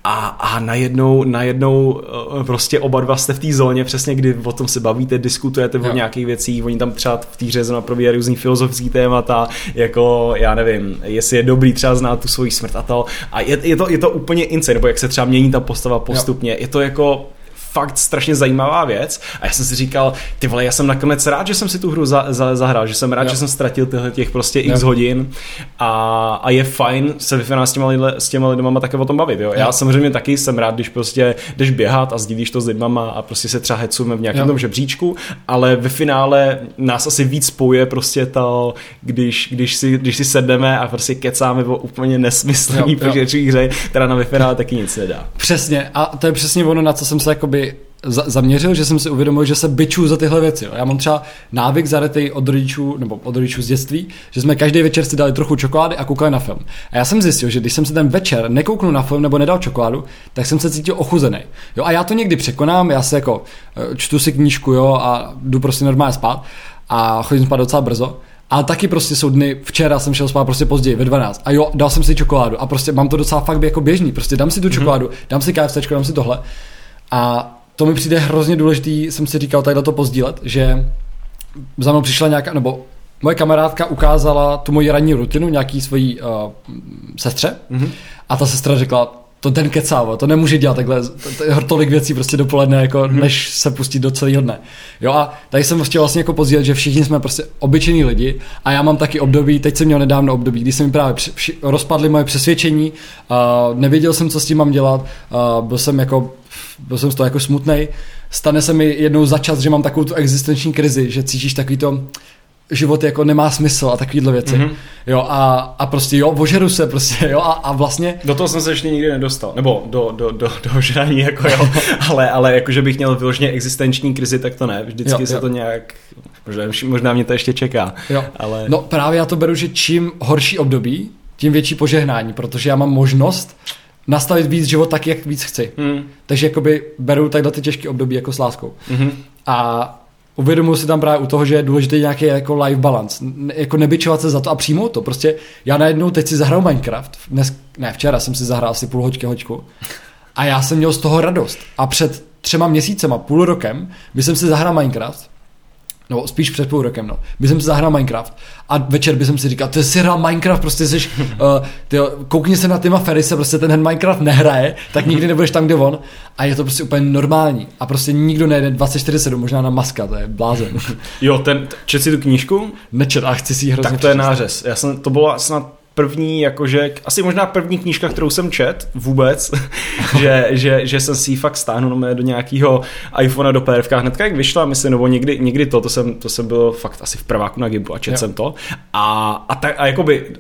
B: a, a najednou, najednou eh, prostě oba dva jste v té zóně přesně, kdy o tom se bavíte, diskutujete jo. o nějakých věcích, oni tam třeba v té hře probíhají různý filozofický témata, jako já nevím, jestli je dobrý třeba znát tu svoji smrt a to. A je, je, to, je to úplně insane, nebo jak se třeba mění ta postava postupně. Jo. Je to jako fakt strašně zajímavá věc a já jsem si říkal, ty vole, já jsem nakonec rád, že jsem si tu hru za, za, zahrál, že jsem rád, jo. že jsem ztratil tyhle těch prostě x jo. hodin a, a je fajn se vyfinále s těma, lidle, s těma lidma také o tom bavit. Jo? Jo. Já samozřejmě taky jsem rád, když prostě jdeš běhat a sdílíš to s lidma a prostě se třeba hecujeme v nějakém tom žebříčku, ale ve finále nás asi víc spojuje prostě to, když, když, si, když si sedneme a prostě kecáme o úplně nesmyslný počítačový hře, která na ve finále taky nic nedá.
C: Přesně a to je přesně ono, na co jsem se jakoby za, zaměřil, že jsem si uvědomil, že se byču za tyhle věci. Jo. Já mám třeba návyk zaretej od rodičů, nebo od rodičů z dětství, že jsme každý večer si dali trochu čokolády a koukali na film. A já jsem zjistil, že když jsem si ten večer nekouknul na film nebo nedal čokoládu, tak jsem se cítil ochuzený. Jo, a já to někdy překonám, já se jako eh, čtu si knížku jo, a jdu prostě normálně spát a chodím spát docela brzo. A taky prostě jsou dny, včera jsem šel spát prostě později, ve 12. A jo, dal jsem si čokoládu a prostě mám to docela fakt jako běžný. Prostě dám si tu mhm. čokoládu, mm-hmm. dám si KFC, dám si tohle. A to mi přijde hrozně důležitý, jsem si říkal takhle to pozdílet, že za mnou přišla nějaká, nebo moje kamarádka ukázala tu moji ranní rutinu nějaký svojí uh, sestře mm-hmm. a ta sestra řekla, to den kecávo, to nemůže dělat takhle tolik věcí prostě dopoledne, jako mm-hmm. než se pustit do celého dne. Jo a tady jsem chtěl vlastně jako pozdílet, že všichni jsme prostě obyčejní lidi a já mám taky období, teď jsem měl nedávno období, kdy se mi právě při, při, rozpadly moje přesvědčení, uh, nevěděl jsem, co s tím mám dělat, uh, byl jsem jako byl jsem z toho jako smutný. Stane se mi jednou za čas, že mám takovou tu existenční krizi, že cítíš takový to, život jako nemá smysl a takovýhle věci. Mm-hmm. Jo, a, a prostě jo, ožeru se prostě, jo, a, a vlastně...
B: Do toho jsem se ještě nikdy nedostal, nebo do, do, do, do žrání, jako jo, ale, ale jako, že bych měl vyloženě existenční krizi, tak to ne, vždycky jo, se jo. to nějak, možná, možná mě to ještě čeká, jo. ale...
C: No právě já to beru, že čím horší období, tím větší požehnání, protože já mám možnost nastavit víc život tak, jak víc chci. Hmm. Takže jakoby beru takhle ty těžké období jako s láskou. Hmm. A uvědomuji si tam právě u toho, že je důležitý nějaký jako life balance. Ne, jako nebyčovat se za to a přijmout to. Prostě já najednou teď si zahrál Minecraft. Dnes, ne, včera jsem si zahrál asi půl hoďky hoďku. A já jsem měl z toho radost. A před třema měsícema, půl rokem, když jsem si zahrál Minecraft, no spíš před půl rokem, no. Bych jsem si zahrál Minecraft a večer bych si říkal, ty si hrál Minecraft, prostě jsi, uh, ty, koukni se na Tima Ferrise, prostě ten Minecraft nehraje, tak nikdy nebudeš tam, kde on. A je to prostě úplně normální. A prostě nikdo nejde 24-7, možná na maska, to je blázen.
B: jo, ten, čet si tu knížku?
C: Nečet, a chci si ji hrozně
B: Tak to je nářez. Já jsem, to bylo snad první, jakože, asi možná první knížka, kterou jsem čet vůbec, že, že, že jsem si ji fakt stáhnul do nějakého iPhonea do PDF hnedka, jak vyšla, myslím, nebo někdy, někdy to, to jsem, to jsem byl fakt asi v prváku na Gimplu a čet jo. jsem to. A, a, tak, a jakoby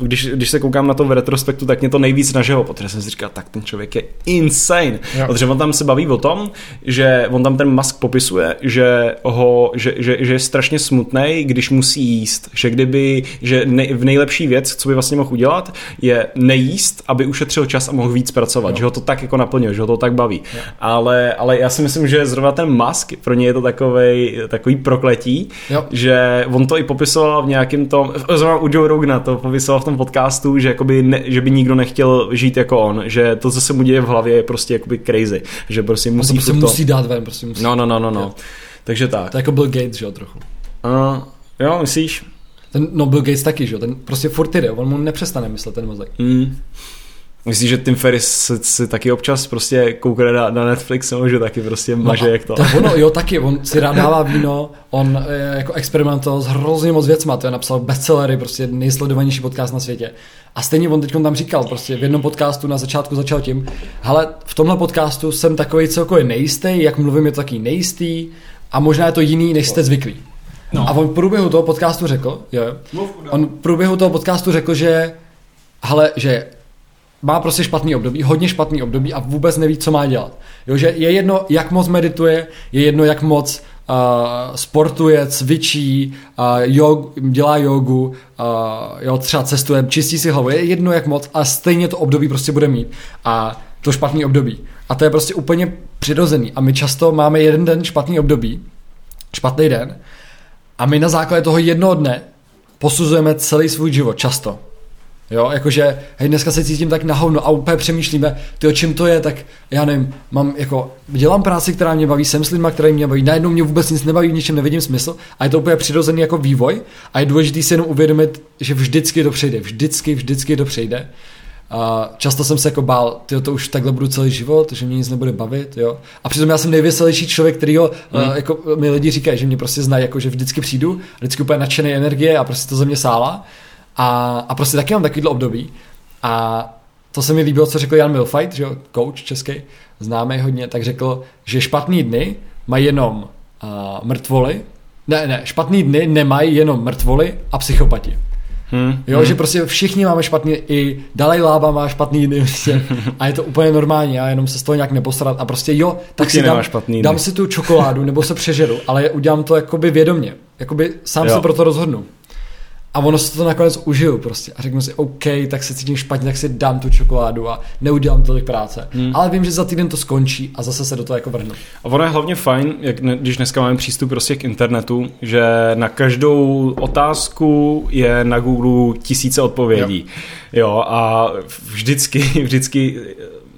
B: když, když se koukám na to v retrospektu, tak mě to nejvíc nažilo, protože jsem si říkal, tak ten člověk je insane. Jo. Protože on tam se baví o tom, že on tam ten Musk popisuje, že, ho, že, že, že je strašně smutný, když musí jíst. Že kdyby, že nej, v nejlepší věc, co by vlastně mohl udělat, je nejíst, aby ušetřil čas a mohl víc pracovat. Jo. Že ho to tak jako naplňuje, že ho to tak baví. Ale, ale já si myslím, že zrovna ten Musk, pro ně je to takovej, takový prokletí, jo. že on to i popisoval v nějakém tom, zrovna u Joe Rogana to popisoval v tom podcastu, že, jakoby ne, že by nikdo nechtěl žít jako on, že to, co se mu děje v hlavě, je prostě jakoby crazy, že prostě musí...
C: to prostě musí dát ven, prostě musí.
B: No, no, no, no, no. Takže tak.
C: To je jako Bill Gates, že jo, trochu.
B: Uh, jo, myslíš?
C: Ten, no Bill Gates taky, že jo, ten prostě furt jde, on mu nepřestane myslet ten mozek. Mm.
B: Myslíš, že Tim Ferris si, si taky občas prostě koukne na, na Netflix, nebo že taky prostě maže
C: no,
B: jak to?
C: To ono, jo, taky, on si rád dává víno, on je, jako experimentoval s hrozně moc věcma, to je napsal bestsellery, prostě nejsledovanější podcast na světě. A stejně on teď tam říkal, prostě v jednom podcastu na začátku začal tím, hele, v tomhle podcastu jsem takový celkově nejistý, jak mluvím je to taky nejistý a možná je to jiný, než jste zvyklí. No. A on v průběhu toho podcastu řekl, jo, on v průběhu toho podcastu řekl, že hele, že má prostě špatný období, hodně špatný období a vůbec neví, co má dělat. Jo, že je jedno, jak moc medituje, je jedno, jak moc uh, sportuje, cvičí, uh, jog, dělá jogu, uh, jo, třeba cestuje, čistí si hlavu, je jedno, jak moc a stejně to období prostě bude mít. A to špatný období. A to je prostě úplně přirozený. A my často máme jeden den špatný období, špatný den, a my na základě toho jednoho dne posuzujeme celý svůj život, často. Jo, jakože, hej, dneska se cítím tak na hovno a úplně přemýšlíme, ty o čem to je, tak já nevím, mám jako, dělám práci, která mě baví, jsem s lidma, které mě baví, najednou mě vůbec nic nebaví, v ničem nevidím smysl a je to úplně přirozený jako vývoj a je důležité si jenom uvědomit, že vždycky to přejde, vždycky, vždycky to přejde. A často jsem se jako bál, tyjo, to už takhle budu celý život, že mě nic nebude bavit, jo. A přitom já jsem nejvěselější člověk, který ho, hmm. uh, jako mi lidi říkají, že mě prostě znají, jako že vždycky přijdu, vždycky úplně nadšený energie a prostě to ze mě sála. A, a prostě taky mám takovýhle období. A to se mi líbilo, co řekl Jan Milfight, že jo, coach český, známý hodně, tak řekl, že špatný dny mají jenom uh, mrtvoly, ne, ne, špatný dny nemají jenom mrtvoly a psychopati. Hmm, jo, hmm. že prostě všichni máme špatný, i Dalai Lama má špatný dny prostě, a je to úplně normální, a jenom se z toho nějak nepostarat a prostě jo, tak si dám, dám si tu čokoládu nebo se přežeru, ale udělám to jakoby vědomě, jakoby sám jo. se pro to rozhodnu. A ono se to nakonec užiju prostě a řeknu si, OK, tak se cítím špatně, tak si dám tu čokoládu a neudělám tolik práce. Hmm. Ale vím, že za týden to skončí a zase se do toho jako vrhnu.
B: A ono je hlavně fajn, jak ne, když dneska máme přístup prostě k internetu, že na každou otázku je na Google tisíce odpovědí. Jo, jo a vždycky, vždycky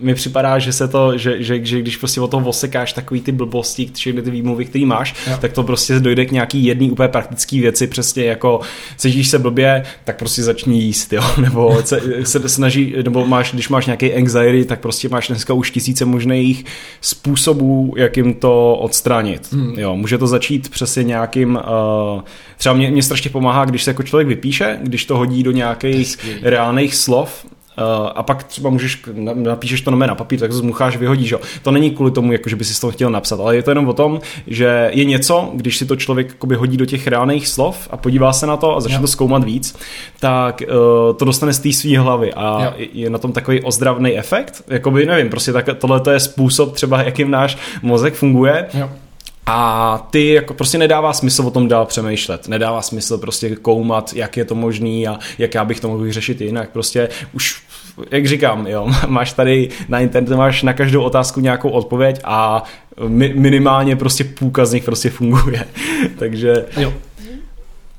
B: mi připadá, že se to, že, že, že když prostě o tom osekáš takový ty blbosti, všechny ty výmluvy, který máš, jo. tak to prostě dojde k nějaký jedný úplně praktický věci, přesně jako cítíš se blbě, tak prostě začni jíst, jo, nebo se, se snaží, nebo máš, když máš nějaký anxiety, tak prostě máš dneska už tisíce možných způsobů, jak jim to odstranit. Hmm. Jo, může to začít přesně nějakým, uh, třeba mě, mě strašně pomáhá, když se jako člověk vypíše, když to hodí do nějakých reálných slov, a pak třeba můžeš, napíšeš to na papír, tak to zmucháš, vyhodíš. Jo. To není kvůli tomu, jako, že by si to chtěl napsat, ale je to jenom o tom, že je něco, když si to člověk jakoby, hodí do těch reálných slov a podívá se na to a začne jo. to zkoumat víc, tak uh, to dostane z té své hlavy a jo. je na tom takový ozdravný efekt. Jakoby, nevím, prostě tak, tohle je způsob třeba, jakým náš mozek funguje. Jo a ty jako prostě nedává smysl o tom dál přemýšlet. Nedává smysl prostě koumat, jak je to možný a jak já bych to mohl vyřešit jinak. Prostě už, jak říkám, jo, máš tady na internetu, máš na každou otázku nějakou odpověď a mi, minimálně prostě půlka z nich prostě funguje. Takže...
C: Jo.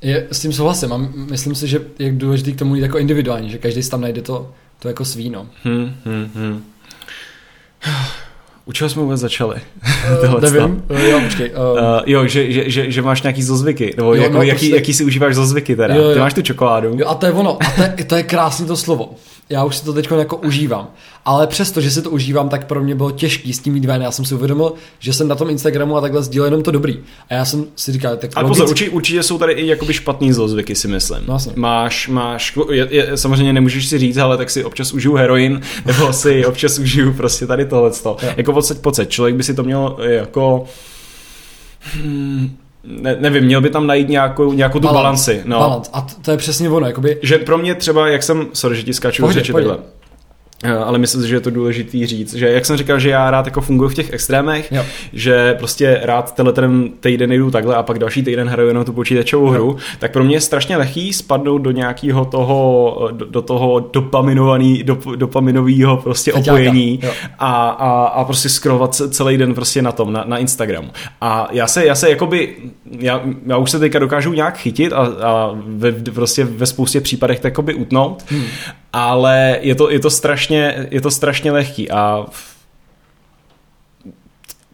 C: Je, s tím souhlasím a myslím si, že je důležité k tomu jít jako individuálně, že každý si tam najde to, to jako svíno. Hmm, hmm, hmm.
B: U čeho jsme vůbec začali?
C: Uh, nevím, uh, jo, počkej. Um...
B: Uh, jo, že, že, že, že máš nějaký zozvyky, nebo jo, jako, no, jaký, prostě... jaký si užíváš zozvyky teda. Jo, jo. Ty máš tu čokoládu.
C: Jo, a to je ono, a to je, to je krásný to slovo já už si to teď jako užívám. Ale přesto, že si to užívám, tak pro mě bylo těžký s tím jít ven. Já jsem si uvědomil, že jsem na tom Instagramu a takhle sdílel jenom to dobrý. A já jsem si říkal, tak
B: Ale pozor, určitě, určitě jsou tady i jakoby špatný zlozvyky, si myslím. No, vlastně. Máš, máš, je, je, samozřejmě nemůžeš si říct, ale tak si občas užiju heroin, nebo si občas užiju prostě tady tohle. Jako pocit, pocit. Člověk by si to měl jako hmm, ne, nevím, měl by tam najít nějakou, nějakou tu balance, balanci. No.
C: Balance. A to je přesně ono. Jakoby...
B: Že pro mě třeba, jak jsem, sorry, že ti skáču řeči takhle. Eh, ale myslím si, že je to důležitý říct, že jak jsem říkal, že já rád jako funguji v těch extrémech, jo. že prostě rád tenhle ten týden jdu takhle a pak další týden hraju jenom tu počítačovou jo. hru, tak pro mě je strašně lehký spadnout do nějakého toho, do, do toho dopaminovaný, dop, dopaminového prostě Feťáka. opojení a, a, a prostě scrollovat celý den prostě na tom, na, na Instagramu. A já se, já se jakoby, já, já už se teďka dokážu nějak chytit a, a ve, prostě ve spoustě případech to jakoby utnout, hmm ale je to, je to, strašně, je to strašně lehký a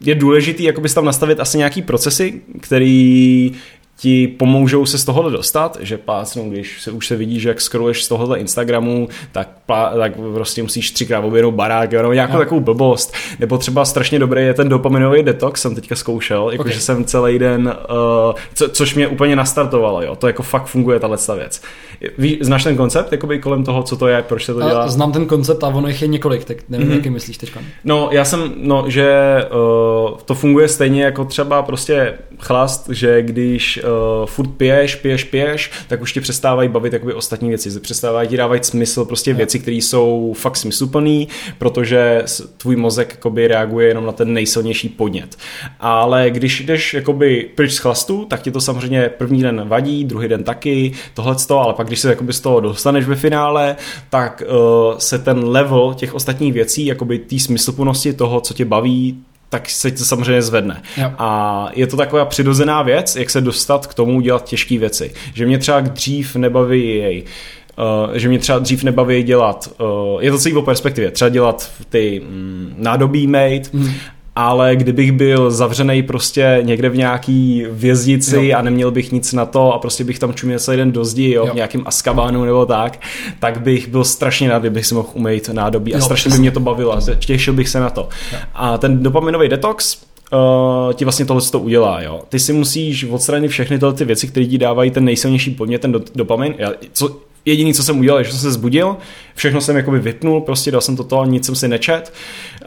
B: je důležitý jakoby tam nastavit asi nějaký procesy, který ti pomůžou se z tohohle dostat, že plácnou, když se, už se vidí, že jak scrolluješ z tohohle Instagramu, tak, plá, tak prostě musíš třikrát objednout barák, nebo nějakou no. takovou blbost. Nebo třeba strašně dobrý je ten dopaminový detox, jsem teďka zkoušel, jakože okay. jsem celý den, uh, co, což mě úplně nastartovalo, jo. To jako fakt funguje tahle stavec. Ví, znáš ten koncept, jakoby kolem toho, co to je, proč se to dělá?
C: A znám ten koncept a ono jich je několik, tak nevím, mm-hmm. jaký myslíš teď.
B: No, já jsem, no, že uh, to funguje stejně jako třeba prostě chlast, že když uh, furt piješ, piješ, piješ, tak už ti přestávají bavit jakoby ostatní věci, přestávají ti dávat smysl prostě věci, které jsou fakt smysluplné, protože tvůj mozek jakoby reaguje jenom na ten nejsilnější podnět. Ale když jdeš jakoby pryč z chlastu, tak ti to samozřejmě první den vadí, druhý den taky, tohle ale pak když se jakoby z toho dostaneš ve finále, tak uh, se ten level těch ostatních věcí, jakoby té smysluplnosti toho, co tě baví, tak se to samozřejmě zvedne. Jo. A je to taková přirozená věc, jak se dostat k tomu dělat těžké věci. Že mě třeba dřív nebaví jej Uh, že mě třeba dřív nebaví dělat, uh, je to celý o perspektivě, třeba dělat ty mm, nádobí made mm ale kdybych byl zavřený prostě někde v nějaký věznici jo. a neměl bych nic na to a prostě bych tam čuměl celý den do zdi, jo, jo. v nějakým askabánu nebo tak, tak bych byl strašně rád, kdybych si mohl umýt nádobí a jo, strašně přesně. by mě to bavilo těšil bych se na to. Jo. A ten dopaminový detox, Uh, ti vlastně tohle to udělá. Jo. Ty si musíš odstranit všechny tyhle ty věci, které ti dávají ten nejsilnější podnět, ten do, dopamin. Já, co, jediný, co jsem udělal, je, že jsem se zbudil, všechno jsem jakoby vypnul, prostě dal jsem to to, nic jsem si nečet.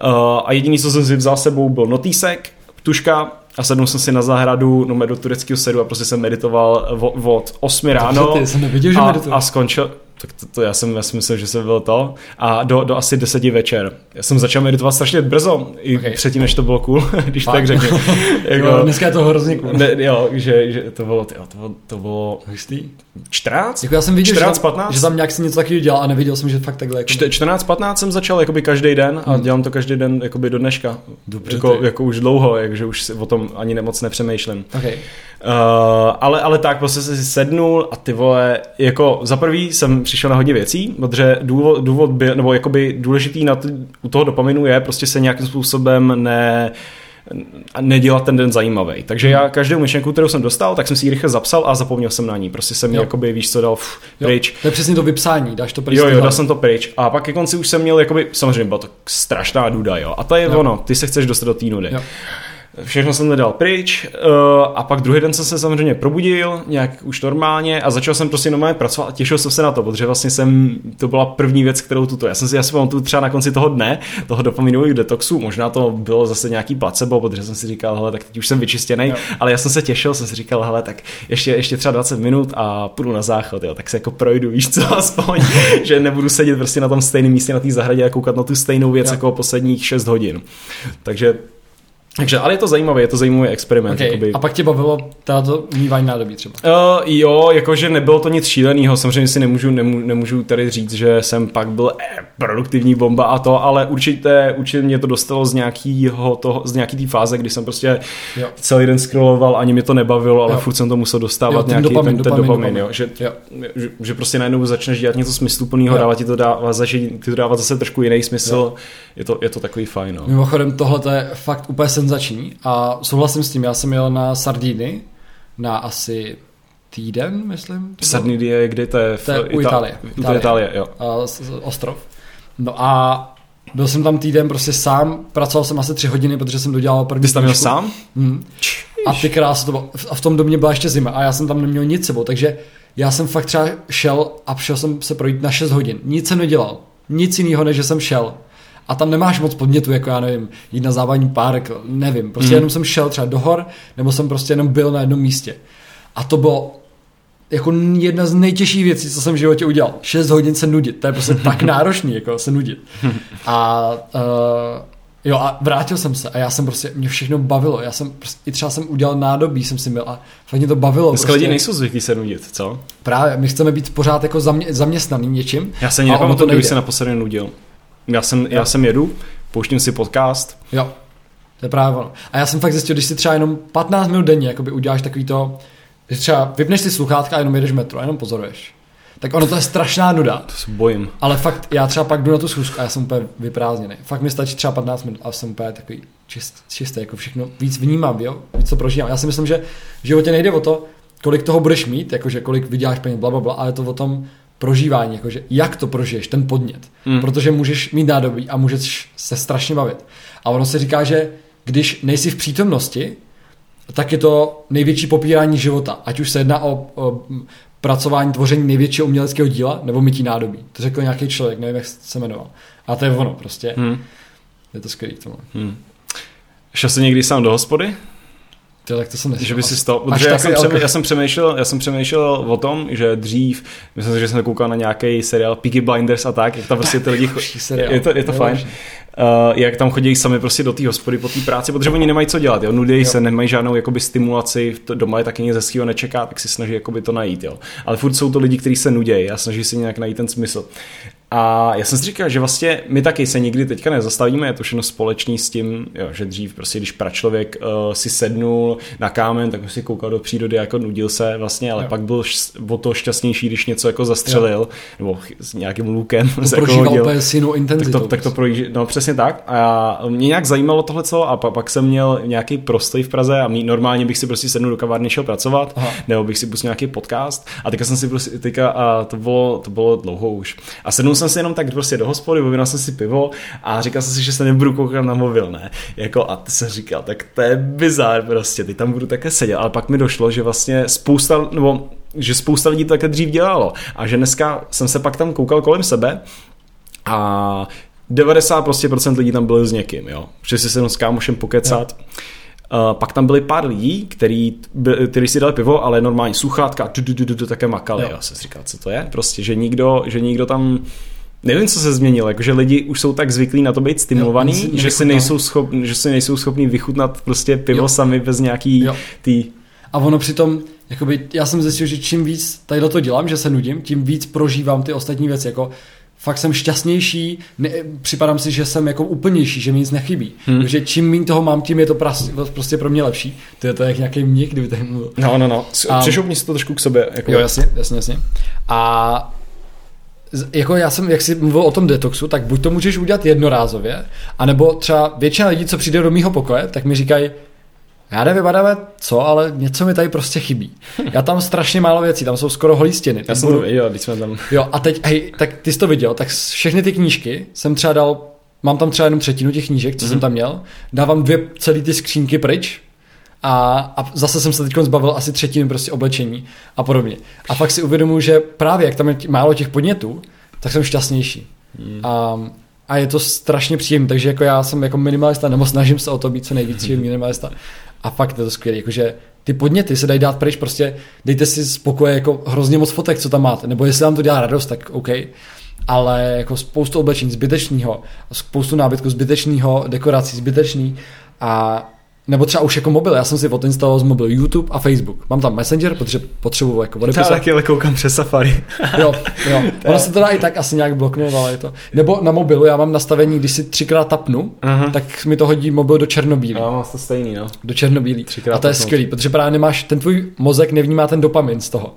B: Uh, a jediný, co jsem si vzal sebou, byl notýsek, tuška a sednul jsem si na zahradu, no do tureckého sedu a prostě jsem meditoval od 8 ráno
C: ty, jsem neviděl, že
B: a, a skončil, tak to, to já, jsem, já si myslím, že jsem byl to. A do, do asi deseti večer. Já jsem začal meditovat strašně brzo, i okay. předtím, než to bylo cool, když tak řeknu.
C: jako, jo, dneska je to hrozně cool.
B: Ne, jo, že, že to bylo, jo, to bylo, to bylo
C: Hustý.
B: 14?
C: Jako já jsem viděl,
B: 14,
C: že, tam,
B: 15?
C: že tam nějak si něco takového dělal a neviděl jsem, že fakt takhle. Jako...
B: 14, 15 jsem začal jakoby každý den a hmm. dělám to každý den jakoby do dneška. Dobře, jako, jako, už dlouho, takže už o tom ani nemoc nepřemýšlím.
C: Okay.
B: Uh, ale, ale tak, prostě jsem si sednul a ty vole, jako za prvý jsem přišel na hodně věcí, protože důvod, důvod byl, nebo jakoby důležitý na t- u toho dopaminu je prostě se nějakým způsobem ne, nedělat ten den zajímavý. Takže já každou myšlenku, kterou jsem dostal, tak jsem si ji rychle zapsal a zapomněl jsem na ní. Prostě jsem jo. jakoby, víš co, dal ff, pryč.
C: To je přesně to vypsání, dáš to pryč.
B: Jo, jo, dal jsem to pryč. A pak ke konci už jsem měl, jakoby, samozřejmě byla to strašná duda, jo. A to je jo. ono, ty se chceš dostat do té nudy. Jo. Všechno jsem nedal pryč uh, a pak druhý den jsem se samozřejmě probudil, nějak už normálně a začal jsem prostě normálně pracovat a těšil jsem se na to, protože vlastně jsem, to byla první věc, kterou tuto, já jsem si, já si tu třeba na konci toho dne, toho dopaminových detoxu, možná to bylo zase nějaký placebo, protože jsem si říkal, hele, tak teď už jsem vyčistěný, jo. ale já jsem se těšil, jsem si říkal, hele, tak ještě, ještě třeba 20 minut a půjdu na záchod, jo, tak se jako projdu, víš co, aspoň, že nebudu sedět prostě na tom stejném místě na té zahradě a koukat na tu stejnou věc jo. jako posledních 6 hodin. Takže takže, ale je to zajímavé, je to zajímavý experiment.
C: Okay. Jakoby. A pak tě bavilo to mývání nádobí třeba?
B: Uh, jo, jakože nebylo to nic šíleného, samozřejmě si nemůžu, nemů, nemůžu tady říct, že jsem pak byl eh, produktivní bomba a to, ale určitě, určitě mě to dostalo z nějakého toho, z nějaký té fáze, kdy jsem prostě jo. celý den scrolloval, ani mě to nebavilo, ale jo. furt jsem to musel dostávat jo, nějaký dopamin, ten, ten dopamin, dopamin, dopamin. Jo, že, jo. Že, že, prostě najednou začneš dělat něco smysluplného, dávat ti to dává, začít ti to dávat zase trošku jiný smysl, je to, je to takový fajn. No.
C: Mimochodem tohle je fakt úplně senzační a souhlasím s tím, já jsem jel na Sardíny na asi týden, myslím.
B: Sardíny je kde to je?
C: V to je u Itálie.
B: Itálie, Itálie jo.
C: A, ostrov. No a byl jsem tam týden prostě sám, pracoval jsem asi tři hodiny, protože jsem dodělal první
B: Ty jsi tam měl sám?
C: Hmm. A ty krásy to bylo. A v tom domě byla ještě zima a já jsem tam neměl nic sebou, takže já jsem fakt třeba šel a šel jsem se projít na 6 hodin. Nic jsem nedělal. Nic jiného, než že jsem šel a tam nemáš moc podnětu, jako já nevím, jít na závadní párek, nevím. Prostě mm. jenom jsem šel třeba do hor, nebo jsem prostě jenom byl na jednom místě. A to bylo jako jedna z nejtěžších věcí, co jsem v životě udělal. 6 hodin se nudit, to je prostě tak náročný, jako se nudit. A uh, jo, a vrátil jsem se a já jsem prostě, mě všechno bavilo. Já jsem prostě, i třeba jsem udělal nádobí, jsem si měl a fakt mě to bavilo.
B: Dneska prostě. lidi nejsou zvyklí se nudit, co?
C: Právě, my chceme být pořád jako zamě, zaměstnaný něčím.
B: Já se nějak to kdybych se naposledy nudil. Já jsem, já jsem jedu, pouštím si podcast.
C: Jo, to je právě ono. A já jsem fakt zjistil, když si třeba jenom 15 minut denně jakoby uděláš takový to, že třeba vypneš si sluchátka a jenom jedeš metro a jenom pozoruješ. Tak ono to je strašná nuda.
B: To se bojím.
C: Ale fakt, já třeba pak jdu na tu schůzku a já jsem úplně vyprázdněný. Fakt mi stačí třeba 15 minut a jsem úplně takový čist, čistý, jako všechno víc vnímám, jo? víc to prožívám. Já si myslím, že v životě nejde o to, kolik toho budeš mít, jakože kolik vyděláš peněz, bla, bla, bla, ale je to o tom prožívání, jakože jak to prožiješ, ten podnět.
B: Hmm.
C: Protože můžeš mít nádobí a můžeš se strašně bavit. A ono se říká, že když nejsi v přítomnosti, tak je to největší popírání života. Ať už se jedná o, o pracování, tvoření největšího uměleckého díla, nebo mytí nádobí. To řekl nějaký člověk, nevím, jak se jmenoval. A to je ono prostě.
B: Hmm.
C: Je to skvělý k tomu.
B: Hmm. Šel jsi někdy sám do hospody?
C: To, tak to jsem nešel.
B: Že by si
C: Až
B: protože já jsem, přemýšlel,
C: alkohol.
B: já, jsem přemýšlel, já jsem přemýšlel o tom, že dřív, myslím si, že jsem koukal na nějaký seriál Peaky Blinders a tak, jak tam prostě ty lidi,
C: seriál.
B: je to, je to fajn, uh, jak tam chodí sami prostě do té hospody po té práci, protože oni nemají co dělat, jo, nudějí
C: Jo.
B: se, nemají žádnou jakoby stimulaci, to doma je taky nic hezkého nečeká, tak si snaží jakoby to najít, jo. Ale furt jsou to lidi, kteří se nudějí a snaží si nějak najít ten smysl. A já jsem si říkal, že vlastně my taky se nikdy teďka nezastavíme, je to všechno společný s tím, jo, že dřív prostě, když pračlověk uh, si sednul na kámen, tak si koukal do přírody, jako nudil se vlastně, ale
C: Jo.
B: pak byl o to šťastnější, když něco jako zastřelil, nebo ch- s nějakým lukem
C: To
B: se jako
C: prožíval
B: hodil.
C: s jinou
B: Tak
C: intenzitou.
B: to, tak to projíždí, no přesně tak. A já, mě nějak zajímalo tohle a pa, pak jsem měl nějaký prostoj v Praze a mý, normálně bych si prostě sednul do kavárny, šel pracovat,
C: Aha.
B: nebo bych si pustil nějaký podcast a teďka jsem si prostě, teďka, a to bylo, to bylo dlouho už. A sednul jsem si jenom tak prostě do hospody, objednal jsem si pivo a říkal jsem si, že se nebudu koukat na mobil, ne? Jako a ty jsem říkal, tak to je bizár prostě, ty tam budu také sedět, ale pak mi došlo, že vlastně spousta, nebo že spousta lidí to také dřív dělalo a že dneska jsem se pak tam koukal kolem sebe a 90 prostě procent lidí tam byli s někým, jo. Že si se s kámošem pokecat. Uh, pak tam byli pár lidí, který, by- který si dali pivo, ale normální sluchátka, tu, tu, tu, také makali.
C: Jo.
B: Já jsem říkal, co to je? Prostě, že nikdo, že nikdo tam Nevím, co se změnilo, jakože lidi už jsou tak zvyklí na to být stimulovaný,
C: Jo,
B: že, si nejsou schopni, že si nejsou schopní vychutnat prostě pivo
C: Jo.
B: sami bez nějaký
C: Jo.
B: tý...
C: A ono přitom, jakoby, já jsem zjistil, že čím víc tady to dělám, že se nudím, tím víc prožívám ty ostatní věci, jako fakt jsem šťastnější, ne, připadám si, že jsem jako úplnější, že mi nic nechybí. Hmm. Takže čím méně toho mám, tím je to pras, prostě pro mě lepší. To je to jak nějaký mních, kdyby tady mluvil.
B: No, no, no. Přešoupni si to trošku k sobě. Jako...
C: Jo, jasně, jasně, jasně. A jako já jsem, jak jsi mluvil o tom detoxu, tak buď to můžeš udělat jednorázově, anebo třeba většina lidí, co přijde do mýho pokoje, tak mi říkají, já nevím, Adame, co, ale něco mi tady prostě chybí. Já tam strašně málo věcí, tam jsou skoro holí stěny.
B: Já jsem
C: budu-
B: to viděl, když jsme tam...
C: Jo, a teď, hej, tak ty jsi to viděl, tak všechny ty knížky jsem třeba dal, mám tam třeba jenom třetinu těch knížek, co mm-hmm. jsem tam měl, dávám dvě celé ty skřínky pryč a, a zase jsem se teď zbavil asi třetiny prostě oblečení a podobně. A fakt si uvědomuji, že právě jak tam je málo těch podnětů, tak jsem šťastnější. Mm. A, a je to strašně příjemné, takže jako já jsem jako minimalista, nebo snažím se o to být co nejvíc minimalista. A fakt je to skvělé, jakože ty podněty se dají dát pryč, prostě dejte si z pokoje jako hrozně moc fotek, co tam máte, nebo jestli vám to dělá radost, tak OK, ale jako spoustu oblečení zbytečného, spoustu nábytku zbytečného, dekorací zbytečný a nebo třeba už jako mobil, já jsem si odinstaloval z mobilu YouTube a Facebook. Mám tam Messenger, protože potřebuji jako
B: Já
C: odepisat.
B: taky ale koukám přes Safari.
C: Jo, jo. Ono se to dá i tak asi nějak bloknout, ale je to. Nebo na mobilu, já mám nastavení, když si třikrát tapnu,
B: Aha.
C: tak mi to hodí mobil do černobílý.
B: Já mám to stejný, no.
C: Do černobílý.
B: Třikrát
C: A to je skvělý, protože právě nemáš, ten tvůj mozek nevnímá ten dopamin z toho.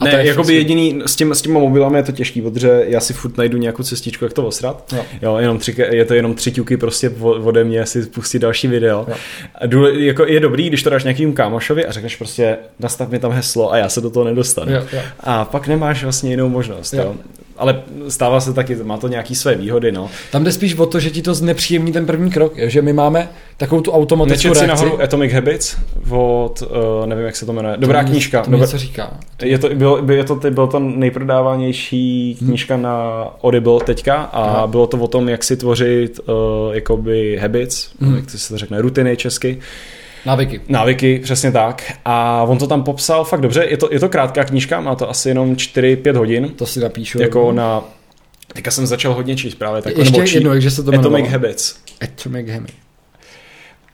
C: A
B: ne,
C: to je
B: jakoby
C: fakt
B: jediný, s, tím, s těma mobilami je to těžký, protože já si furt najdu nějakou cestičku, jak to osrat.
C: Jo.
B: jo jenom tři, je to jenom tři ťuky prostě ode mě si pustit další video.
C: Jo.
B: A důle, jako je dobrý, když to dáš nějakým kámošovi a řekneš prostě nastav mi tam heslo a já se do toho nedostanu.
C: Jo, jo.
B: A pak nemáš vlastně jinou možnost.
C: Jo.
B: Jo. Ale stává se taky, má to nějaký své výhody, no.
C: Tam jde spíš o to, že ti to znepříjemní ten první krok, že my máme takovou tu automatickou
B: Nečet
C: reakci.
B: nahoru Atomic Habits od, uh, nevím, jak se to jmenuje, dobrá
C: To
B: knížka.
C: To
B: Dobrá,
C: něco říká.
B: je to, bylo, by- je to, ty- byl to nejprodávanější knížka na Audible teďka a
C: Aha.
B: bylo to o tom, jak si tvořit uh, jakoby habits,
C: Mhm.
B: jak to se to řekne, rutiny česky,
C: Návyky.
B: návyky, přesně tak. A on to tam popsal fakt dobře, je to, je to krátká knížka, má to asi jenom 4-5 hodin,
C: To si napíšu.
B: jako na Teďka jsem začal hodně číst právě tak.
C: Ještě jednou, jakže se to
B: Atomic
C: jmenovalo?
B: Habits.
C: Atomic Habits.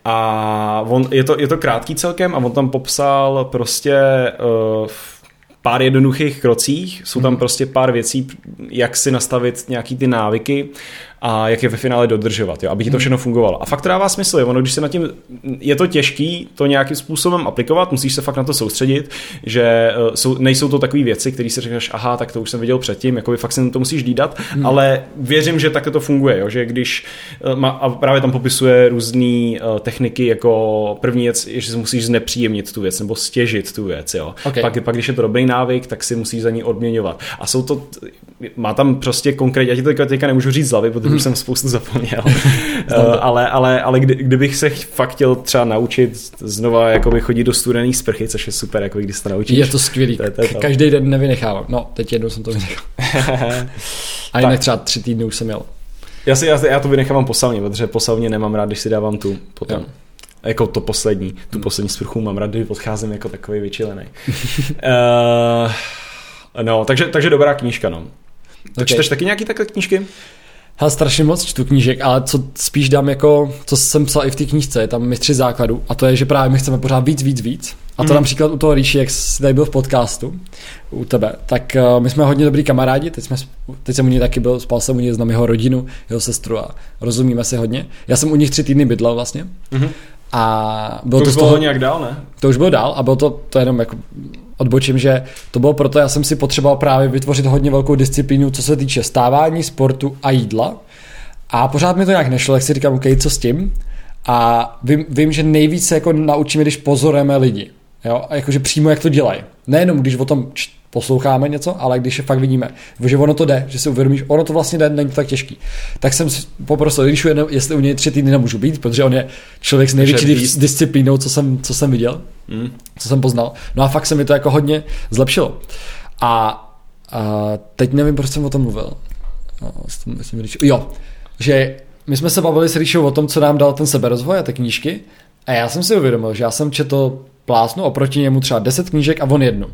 B: A on, je, to, je to krátký celkem a on tam popsal prostě uh, v pár jednoduchých krocích, jsou tam
C: Mhm.
B: prostě pár věcí, jak si nastavit nějaký ty návyky a jak je ve finále dodržovat, jo, aby ti to všechno fungovalo. A fakt to dává smysl, jo. ono, když se na tím, je to těžký to nějakým způsobem aplikovat, musíš se fakt na to soustředit, že uh, jsou, nejsou to takové věci, které si řekneš, aha, tak to už jsem viděl předtím, jako fakt si to musíš dídat, hmm. ale věřím, že takhle to funguje, jo, že když uh, má, a právě tam popisuje různé uh, techniky, jako první věc, že si musíš znepříjemnit tu věc nebo stěžit tu věc, jo. Okay. Pak, pak, když je to dobrý návyk, tak si musíš za ní odměňovat. A jsou to, má tam prostě konkrétně, já ti to teďka nemůžu říct z hlavy, protože hmm. už jsem spoustu zapomněl, uh, ale, ale, ale kdy, kdybych se fakt chtěl třeba naučit znova jakoby chodit do studené sprchy, což je super, jako když se to naučíš.
C: Je to skvělý, to je, to je to. každý den nevynechávám. No, teď jednou jsem to vynechal. A jinak třeba tři týdny už jsem měl.
B: Já, si, já, já to vynechávám po sauně, protože po sauně nemám rád, když si dávám tu potom. Jo. Jako to poslední, tu hmm. poslední sprchu mám rád, když odcházím jako takový vyčilený. uh, no, takže, takže dobrá knížka, no. Okay. čteš taky nějaký takhle knížky?
C: Já strašně moc čtu knížek, ale co spíš dám jako, co jsem psal i v té knížce, je tam mistři základů a to je, že právě my chceme pořád víc, víc, víc. A to mm. například u toho Ríši, jak jsi tady byl v podcastu, u tebe, tak uh, my jsme hodně dobrý kamarádi, teď, jsme, teď jsem u něj taky byl, spal jsem u něj, znám jeho rodinu, jeho sestru a rozumíme si hodně. Já jsem u nich tři týdny bydlel vlastně. Mm-hmm. A bylo
B: to, to už bylo toho, nějak dál, ne?
C: To už bylo dál a bylo to, to jenom jako odbočím, že to bylo proto, já jsem si potřeboval právě vytvořit hodně velkou disciplínu, co se týče stávání, sportu a jídla. A pořád mi to nějak nešlo, tak si říkám, OK, co s tím? A vím, vím že nejvíc se jako naučíme, když pozorujeme lidi. Jo? A jakože přímo jak to dělají. Nejenom když o tom posloucháme něco, ale když je fakt vidíme, že ono to jde, že si uvědomíš, ono to vlastně jde, není to tak těžký. Tak jsem poprosil Ríšu, jestli u něj tři týdny nemůžu být, protože on je člověk s největší disciplínou, co jsem, co jsem viděl, mm. co jsem poznal. No a fakt se mi to jako hodně zlepšilo. A, a teď nevím, proč jsem o tom mluvil. No, jo, že my jsme se bavili s Ríšou o tom, co nám dal ten seberozvoj a ty knížky. A já jsem si uvědomil, že já jsem četl plásnu oproti němu třeba 10 knížek a on jednu.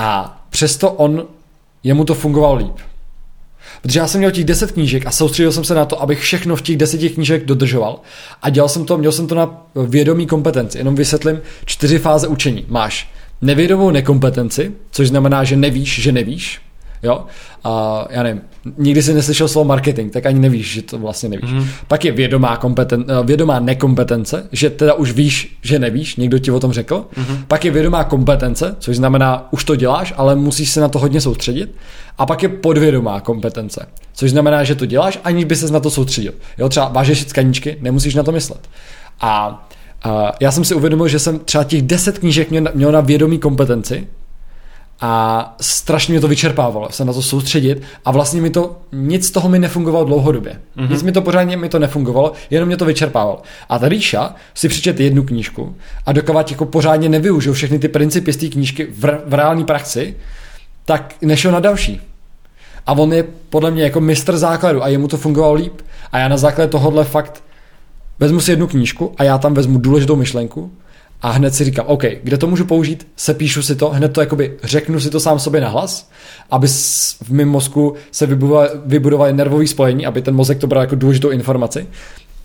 C: A přesto on, jemu to fungovalo líp. Protože já jsem měl těch 10 knížek a soustředil jsem se na to, abych všechno v těch deseti knížek dodržoval. A dělal jsem to, měl jsem to na vědomí kompetenci. Jenom vysvětlím čtyři fáze učení. Máš nevědomou nekompetenci, což znamená, že nevíš, že nevíš. Jo? A já nevím, nikdy jsi neslyšel slovo marketing, tak ani nevíš, že to vlastně nevíš. Mm. Pak je vědomá, kompeten, eh, vědomá nekompetence, že teda už víš, že nevíš, někdo ti o tom řekl. Mm. Pak je vědomá kompetence, což znamená, už to děláš, ale musíš se na to hodně soustředit. A pak je podvědomá kompetence, což znamená, že to děláš, aniž by se na to soustředil. Jo, třeba vážeš tkaničky, nemusíš na to myslet. A a já jsem si uvědomil, že jsem třeba těch deset knížek měl, měl na vědomí kompetenci, a strašně mě to vyčerpávalo, se na to soustředit a vlastně mi to, nic z toho mi nefungovalo dlouhodobě. Mm-hmm. Nic mi to pořádně mi to nefungovalo, jenom mě to vyčerpávalo. A ta Ríša si přečet jednu knížku a dokovat jako pořádně nevyužil všechny ty principy z té knížky v, v reální praxi, tak nešel na další. A on je podle mě jako mistr základu a jemu to fungovalo líp. A já na základě tohohle fakt vezmu si jednu knížku a já tam vezmu důležitou myšlenku a hned si říkám, OK, kde to můžu použít, se píšu si to, hned to jakoby řeknu si to sám sobě nahlas, aby v mém mozku se vybudovaly nervové spojení, aby ten mozek to bral jako důležitou informaci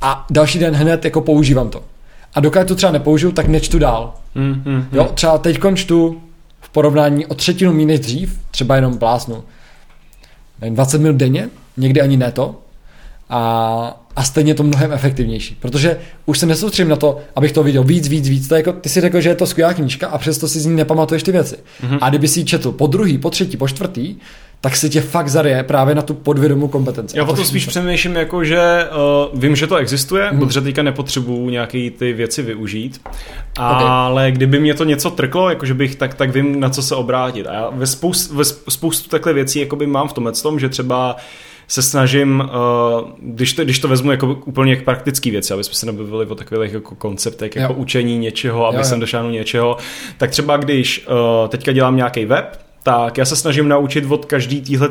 C: a další den hned jako používám to. A dokud to třeba nepoužiju, tak nečtu dál. Mm, mm, mm. Jo, třeba teď čtu v porovnání o třetinu méně než dřív, třeba jenom plásnu 20 minut denně, někdy ani ne to, a, a stejně to mnohem efektivnější, protože už se nesoustředím na to, abych to viděl víc, víc, víc. To je jako, ty si řekl, že je to skvělá knížka a přesto si z ní nepamatuješ ty věci. Mm-hmm. A kdyby si ji četl po druhý, po třetí, po čtvrtý, tak si tě fakt zarie právě na tu podvědomou kompetenci.
B: Já o to spíš přemýšlím jako, že uh, vím, že to existuje, mm. protože teďka nepotřebuju nějaké ty věci využít, ale okay. kdyby mě to něco trklo, jakože bych, tak, tak vím, na co se obrátit. A já ve, spoust, ve spoustu takhle věcí jakoby mám v tomhle tom, že třeba se snažím, uh, když, to, když to vezmu jako úplně jak praktický věci, aby jsme se nebavili o takových jako konceptech, jako učení něčeho, aby jo, jo. jsem došel něčeho, tak třeba když uh, teďka dělám nějaký web, tak já se snažím naučit od každý týhle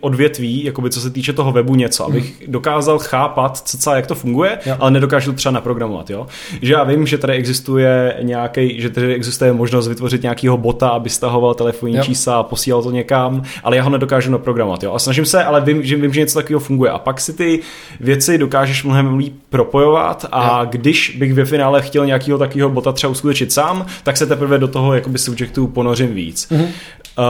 B: odvětví, jakoby co se týče toho webu něco, abych mm. dokázal chápat, co, jak to funguje, jo. ale nedokážu to třeba naprogramovat, jo. Že já vím, že tady existuje nějaký, že tady existuje možnost vytvořit nějakého bota, aby stahoval telefonní jo. čísla a posílal to někam, ale já ho nedokážu naprogramovat, jo. A snažím se, ale vím, že vím, že něco takového funguje. A pak si ty věci dokážeš mnohem líp propojovat a jo. když bych ve finále chtěl nějakého takového bota třeba uskutečnit sám, tak se teprve do toho jakoby subjektu ponořím víc. Mm-hmm. Uh,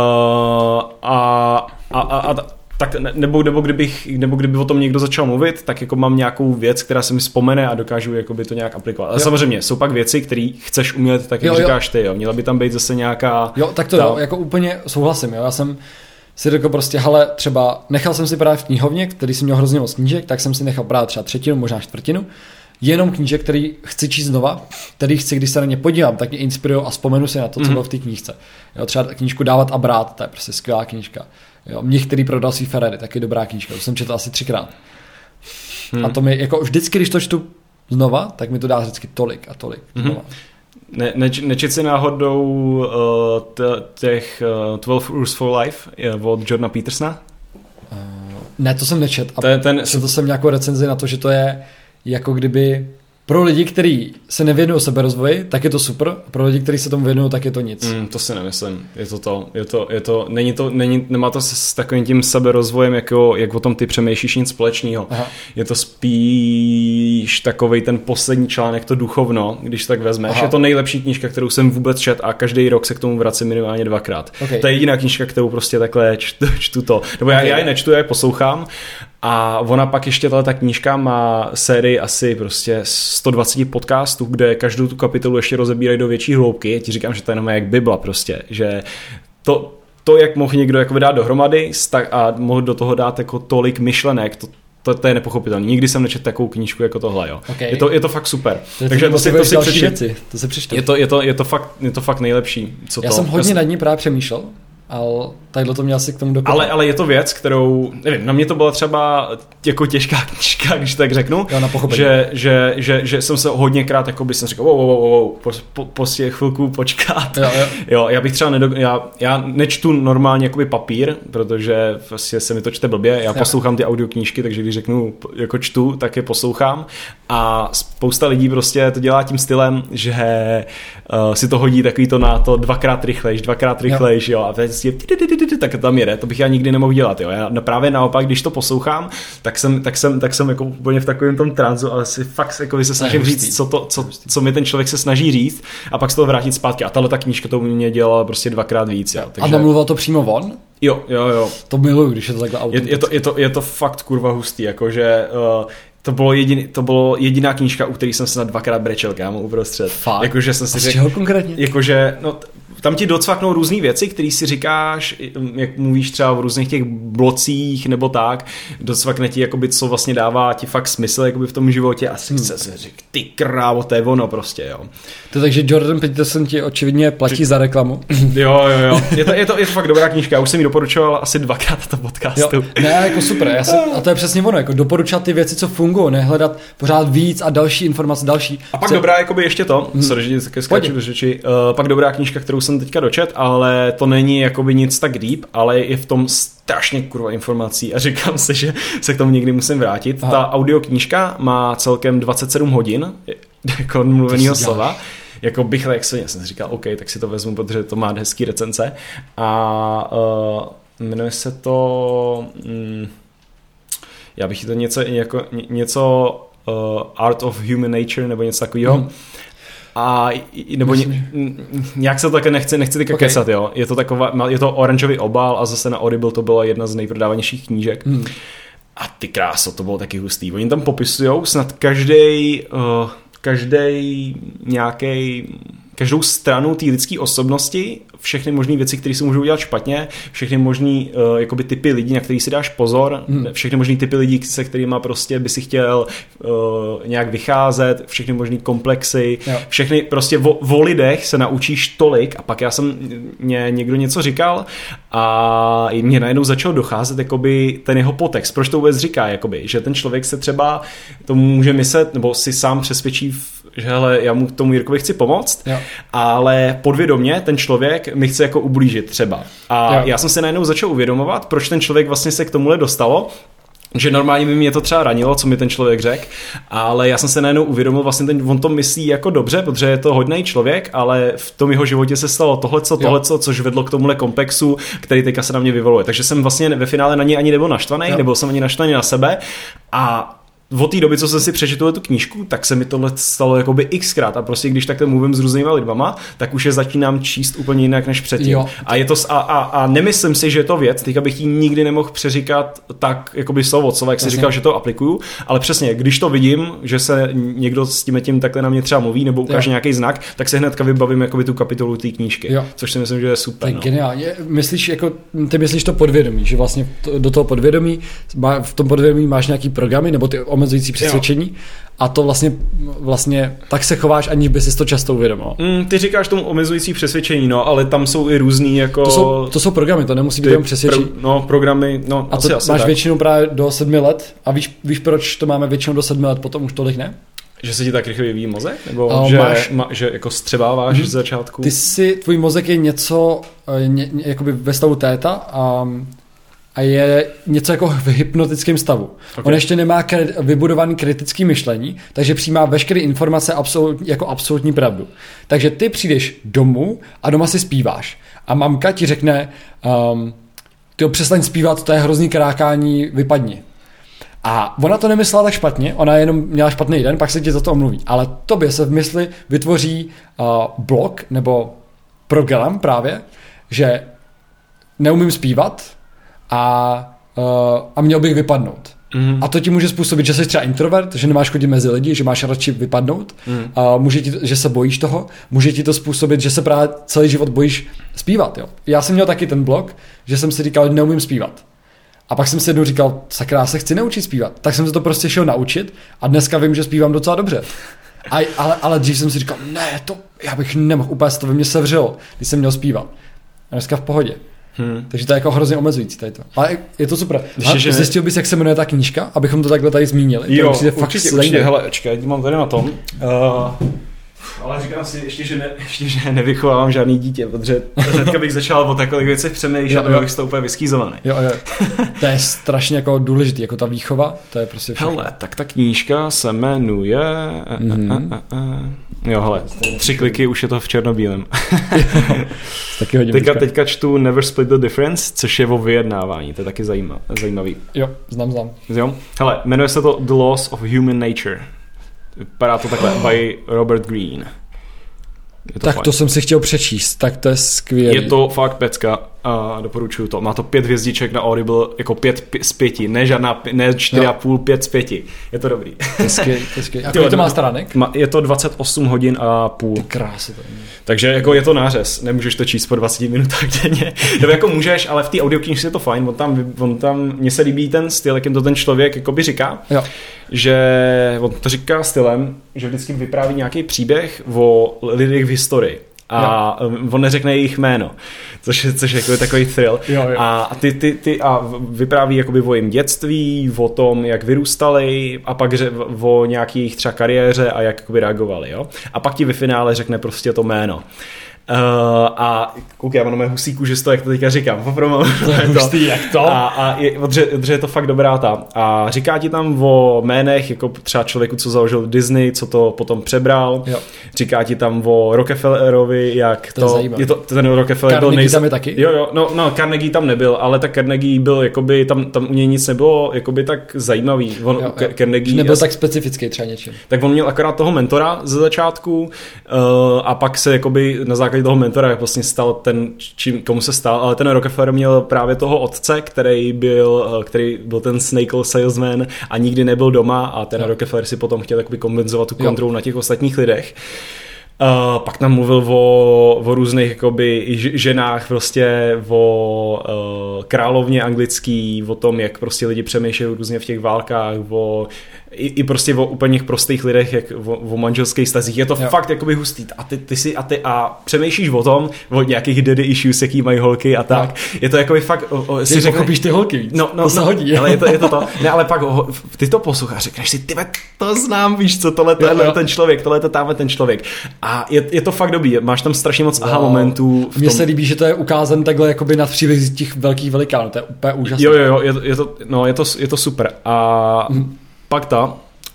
B: a, a, a, a tak ne- nebo, nebo, kdybych, nebo kdyby o tom někdo začal mluvit, tak jako mám nějakou věc, která se mi vzpomene a dokážu jakoby to nějak aplikovat. Ale
C: Jo.
B: samozřejmě jsou pak věci, které chceš umět, tak jak
C: Jo, jo.
B: říkáš ty, jo. Měla by tam být zase nějaká...
C: Jo, tak to
B: ta-
C: jo, jako úplně souhlasím, jo. Já jsem si řekl prostě, hele, třeba nechal jsem si právě v knihovně, který jsem měl hrozně moc knížek, tak jsem si nechal právě třeba třetinu, možná čtvrtinu, jenom knížek, který chci číst znova, který chci, když se na ně podívám, tak mě inspirují a vzpomenu si na to, co
B: Mhm.
C: bylo v té knížce. Jo, třeba knížku Dávat a brát, to je prostě skvělá knížka. Jo, Mnich, který prodal svý Ferrari, taky dobrá knížka, to jsem četl asi třikrát.
B: Hmm.
C: A to mi, jako vždycky, když to čtu znova, tak mi to dá vždycky tolik a tolik. Znova.
B: Ne, neč, nečet si náhodou uh, t, těch uh, 12 Rules for Life je, od Jordana Petersona?
C: Ne, to jsem nečet. A
B: Ten, ten,
C: Četl jsem nějakou recenzi na to, že to je jako kdyby pro lidi, kteří se nevěnují seberozvoji, tak je to super, pro lidi, kteří se tomu věnují, tak je to nic.
B: Mm, to si nemyslím. Je to to. Je to, je to, není to není, nemá to s, s takovým tím seberozvojem, jako, jak o tom ty přemýšlíš nic společného.
C: Aha.
B: Je to spíš takový ten poslední článek, to duchovno, když tak vezmeš.
C: Aha.
B: Je to nejlepší knížka, kterou jsem vůbec čet a každý rok se k tomu vracím minimálně dvakrát.
C: Ok.
B: To je jediná knížka, kterou prostě takhle čtu, čtu to. Nebo já,
C: Ok.
B: já ji nečtu, já ji poslouchám. A ona pak ještě ta knížka má sérii asi prostě 120 podcastů, kde každou tu kapitolu ještě rozebírají do větší hloubky. Já ti říkám, že to je jenom jak Bibla prostě, že to, to jak mohl někdo jako dát dohromady a mohl do toho dát jako tolik myšlenek, to, to, to je nepochopitelné. Nikdy jsem nečetl takovou knížku jako tohle, jo.
C: Ok.
B: Je, to, je to fakt super.
C: To
B: Takže to si, to si přečti.
C: věci, to se přečtu.
B: Je to, je, to, je, to fakt, je to fakt nejlepší. Co
C: Já
B: to,
C: jsem hodně nad ní právě přemýšlel, ale tadyhle to měl si k tomu dokopat.
B: ale, ale je to věc, kterou, nevím, na mě to byla třeba jako těžká knížka, když tak řeknu,
C: Jo, na pochopení.
B: že, že, že, že, jsem se hodněkrát, jako by jsem říkal, wow, wow, wow, wow, po, po, prostě chvilku počkat.
C: Jo, jo.
B: Jo, já bych třeba nedo, já, já nečtu normálně jakoby papír, protože vlastně se mi to čte blbě, já
C: Jo.
B: poslouchám ty audioknížky, takže když řeknu jako čtu, tak je poslouchám a spousta lidí prostě to dělá tím stylem, že uh, si to hodí takový to na to dvakrát rychlejš, dvakrát rychlejš, jo, a teď si tak tam jede, to bych já nikdy nemohl dělat, jo, já právě naopak, když to poslouchám, tak jsem, tak jsem, tak jsem jako úplně v takovém tom tranzu, ale si fakt jako se snažím říct, co, to, co, co mi ten člověk se snaží říct a pak z toho vrátit zpátky. A tahle ta knížka to mě dělala prostě dvakrát víc. Jo.
C: A
B: Takže,
C: namluval to přímo on?
B: jo, jo, jo.
C: To miluju, když je to takhle
B: Je, je, to, je, to, je to fakt kurva hustý, jakože uh, to bylo, jediný, to bylo jediná knížka, u které jsem se na dvakrát brečel, kámo, uprostřed.
C: Fakt?
B: Jakože jsem
C: A
B: si
C: z
B: řekl,
C: čeho konkrétně?
B: jakože, no, tam ti docvaknou různé věci, které si říkáš, jak mluvíš třeba o různých těch blocích nebo tak, docvakne ti, jakoby, co vlastně dává ti fakt smysl jakoby v tom životě a si chce se říct, ty krávo, to je ono prostě, jo.
C: To takže Jordan Peterson ti očividně platí za reklamu.
B: Jo, jo, jo. Je to, je to, je to fakt dobrá knížka, já už jsem ji doporučoval asi dvakrát tom podcastu.
C: Jo, ne, jako super, já jsem, a to je přesně ono, jako doporučat ty věci, co fungují, nehledat pořád víc a další informace, další.
B: A pak
C: Co-
B: dobrá, jakoby ještě to, hmm. sorry, že uh, pak dobrá knížka, kterou jsem teďka dočet, ale to není jakoby nic tak deep, ale je v tom strašně kurva informací a říkám si, že se k tomu někdy musím vrátit.
C: Aha.
B: Ta audioknížka má celkem 27 hodin, jako mluveného slova. Jako bych jak jsem si říkal, OK, tak si to vezmu, protože to má hezký recenze. A uh, jmenuje se to... Mm, já bych to něco, jako, ně- něco uh, Art of Human Nature nebo něco takového.
C: Mhm.
B: A nebo ně, nějak se to také nechci, nechci teďka
C: Okay.
B: kecat, jo. Je to taková, je to oranžový obal a zase na Audible to byla jedna z nejprodávanějších knížek.
C: Hmm.
B: A ty kráso, to bylo taky hustý. Oni tam popisujou snad každý, uh, každý nějaký každou stranu té lidské osobnosti, všechny možné věci, které se můžou dělat špatně, všechny možné uh, jakoby typy lidí, na který si dáš pozor,
C: Hmm.
B: všechny možné typy lidí, se kterými prostě by si chtěl uh, nějak vycházet, všechny možné komplexy,
C: Jo.
B: všechny prostě o, o lidech se naučíš tolik a pak já jsem, mě někdo něco říkal a mě najednou začal docházet jakoby ten jeho potext, proč to vůbec říká, jakoby, že ten člověk se třeba to může myslet, nebo si sám přesvědčí, v- že hele, já mu tomu Jirkovi chci pomoct,
C: Jo.
B: ale podvědomě ten člověk mi chce jako ublížit třeba. A
C: Jo.
B: já jsem se najednou začal uvědomovat, proč ten člověk vlastně se k tomuhle dostalo, že normálně by mě to třeba ranilo, co mi ten člověk řekl, ale já jsem se najednou uvědomil, vlastně ten, on to myslí jako dobře, protože je to hodný člověk, ale v tom jeho životě se stalo tohleco, tohleco, což vedlo k tomuhle komplexu, který teďka se na mě vyvoluje. Takže jsem vlastně ve finále na něj ani nebyl naštvaný,
C: Jo.
B: nebyl jsem ani naštvaný na sebe a od té doby, co jsem si přečetl tu knížku, tak se mi tohle stalo jakoby xkrát a prostě když takhle mluvím s různýma lidma, tak už je začínám číst úplně jinak než předtím.
C: Jo.
B: A, je to, a, a, a, nemyslím si, že je to věc, teďka bych ji nikdy nemohl přeříkat tak, jakoby slovo slova, jak si říkal, že to aplikuju, ale přesně, když to vidím, že se někdo s tím tím takhle na mě třeba mluví nebo ukáže
C: Jo.
B: nějaký znak, tak se hnedka vybavím jakoby tu kapitolu té knížky,
C: Jo.
B: což si myslím, že je super.
C: je
B: No.
C: geniálně. Myslíš, jako, ty myslíš to podvědomí, že vlastně to, do toho podvědomí, má, v tom podvědomí máš nějaký programy nebo ty omezující přesvědčení a to vlastně, vlastně tak se chováš, aniž by si to často uvědomil.
B: Mm, ty říkáš tomu omezující přesvědčení, no, ale tam jsou i různý jako...
C: To jsou, to jsou programy, to nemusí být jenom přesvědčení.
B: pro, no, programy, no,
C: A
B: asi,
C: to
B: asi
C: máš
B: tak.
C: většinou právě do sedmi let a víš, víš, proč to máme většinou do sedmi let, potom už tolik ne?
B: Že se ti tak rychle vyvíjí mozek? Nebo
C: A
B: že,
C: máš-
B: ma, že jako střebáváš z začátku?
C: Ty si, tvůj mozek je něco, eh, ně, ně, jakoby ve stavu téta a, a je něco jako v hypnotickém stavu.
B: Ok.
C: Okay. On ještě nemá kre, vybudovaný kritický myšlení, takže přijímá veškeré informace absolut, jako absolutní pravdu. Takže ty přijdeš domů a doma si zpíváš. A mamka ti řekne, um, ty přestaň zpívat, to je hrozný krákání, vypadni. A ona to nemyslela tak špatně, ona jenom měla špatný den, pak se ti za to omluví. Ale tobě se v mysli vytvoří uh, blok nebo program právě, že neumím zpívat a, uh, a měl bych vypadnout.
B: Mhm.
C: A to ti může způsobit, že jsi třeba introvert, že nemáš chodit mezi lidi, že máš radši vypadnout,
B: Mhm.
C: a může ti, že se bojíš toho, může ti to způsobit, že se právě celý život bojíš zpívat. Jo. Já jsem měl taky ten blok, že jsem si říkal, že neumím zpívat. A pak jsem si jednou říkal, sakra, já se chci naučit zpívat. Tak jsem se to prostě šel naučit a dneska vím, že zpívám docela dobře. A, ale, ale dřív jsem si říkal, ne, to já bych nemohl, úplně se to ve mně sevřelo, když jsem měl zpívat. A dneska v pohodě.
B: Hmm.
C: Takže to je jako hrozně omezující tady to. Ale je to super.
B: Ještě,
C: A
B: že-
C: zjistil bys, jak se jmenuje ta knížka, abychom to takhle tady zmínili? to
B: Jo,
C: přijde fakt
B: určitě, určitě, hele, čekaj, mám tady na tom. Uh, ale říkám si ještě, že, ne, ještě, že nevychovávám žádný dítě, protože hnedka bych začal o takových věcech přemýšlet,
C: Jo, jo.
B: a bych to úplně vyskýzovaný.
C: Jo, jo. To je strašně jako důležitý, jako ta výchova, to je prostě všechno.
B: Hele, tak ta knížka se jmenuje...
C: Mhm.
B: Jo, hele, tři kliky, už je to v černobílém.
C: Taky hodně
B: Teďka, teďka čtu Never Split the Difference, což je o vyjednávání, to je taky zajíma, zajímavý.
C: Jo, znám, znám.
B: Jo? Hele, jmenuje se to The Laws of Human Nature. Vypadá to takhle by Robert Greene. Je
C: tak
B: fajn.
C: to jsem si chtěl přečíst, tak to je skvělé.
B: Je to fakt pecka a doporučuju to. Má to pět hvězdiček na Audible, jako pět pi- z pěti, ne žádná, ne čtyři a půl, pět z pěti. Je to dobrý.
C: Je skvělý. A
B: Ty
C: kolik to má stránek?
B: Je to 28 hodin a půl.
C: Krása to je.
B: Takže jako je to nářez, nemůžeš to číst po 20 minutách denně. Nebo jako můžeš, ale v té audioknižce je to fajn, on tam, on tam, mně se líbí ten styl, jakým to ten člověk jakoby říká,
C: Jo.
B: že on to říká stylem, že vždycky vypráví nějaký příběh o lidech v historii. A um, on neřekne jejich jméno, což je, což je jako takový thrill.
C: Jo, jo.
B: A ty, ty, ty a vypráví jakoby o jejím dětství, o tom, jak vyrůstali a pak ře, o nějaký jejich třeba kariéře a jak jakoby reagovali. Jo? A pak ti ve finále řekne prostě to jméno. Uh, a mám na mé husíku, že to, jak to teďka říkám, poprvé
C: To je hustý, jak to?
B: a, a je, protože, protože je to fakt dobrá ta. A říká ti tam o jménech, jako třeba člověku, co založil Disney, co to potom přebral.
C: Jo.
B: Říká ti tam o Rockefellerovi, jak
C: To
B: to...
C: je zajímavé.
B: je to ten Rockefeller byl
C: Carnegie tam je taky?
B: Jo, jo, no, no, Carnegie tam nebyl, ale tak Carnegie byl, jakoby, tam, tam u něj nic nebylo, jakoby tak zajímavý. On,
C: Jo, jo.
B: Carnegie,
C: nebyl
B: jas-
C: tak specifický třeba něčím.
B: tak on měl akorát toho mentora ze začátku uh, a pak se jakoby na základě toho mentora vlastně stal ten, čím, komu se stal, ale ten Rockefeller měl právě toho otce, který byl, uh, který byl ten snake oil salesman a nikdy nebyl doma a ten
C: Jo.
B: Rockefeller si potom chtěl jakoby kompenzovat tu
C: Jo.
B: kontrolu na těch ostatních lidech. Uh, pak tam mluvil o, o různých jakoby, ženách, prostě o uh, královně anglický, o tom, jak prostě lidi přemýšlejí různě v těch válkách, o, i, i prostě o úplně prostých lidech, jak o, o manželských stazích. Je to
C: Jo.
B: jo. fakt jakoby hustý. A ty, ty si a ty a přemýšlíš o tom, o nějakých daddy issues, jaký mají holky a tak. Je to jakoby fakt... O, o,
C: Ty pochopíš ty holky víc.
B: No, no,
C: to se
B: no,
C: hodí.
B: Ale je to, je to to. Ne, ale pak ho, ty to posloucháš, řekneš si, ty to znám, víš co, tohle
C: Jo,
B: je
C: jo.
B: ten člověk, tohle je tamhle ten člověk. A je, je to fakt dobrý, máš tam strašně moc aha momentů
C: Mně se líbí, že to je ukázan takhle jakoby na příběh těch velkých velikánů. To je úplně úžasné.
B: Jo, jo, jo, je, to- je, to, no, je, to, je to super. A
C: Mhm.
B: Pak ta,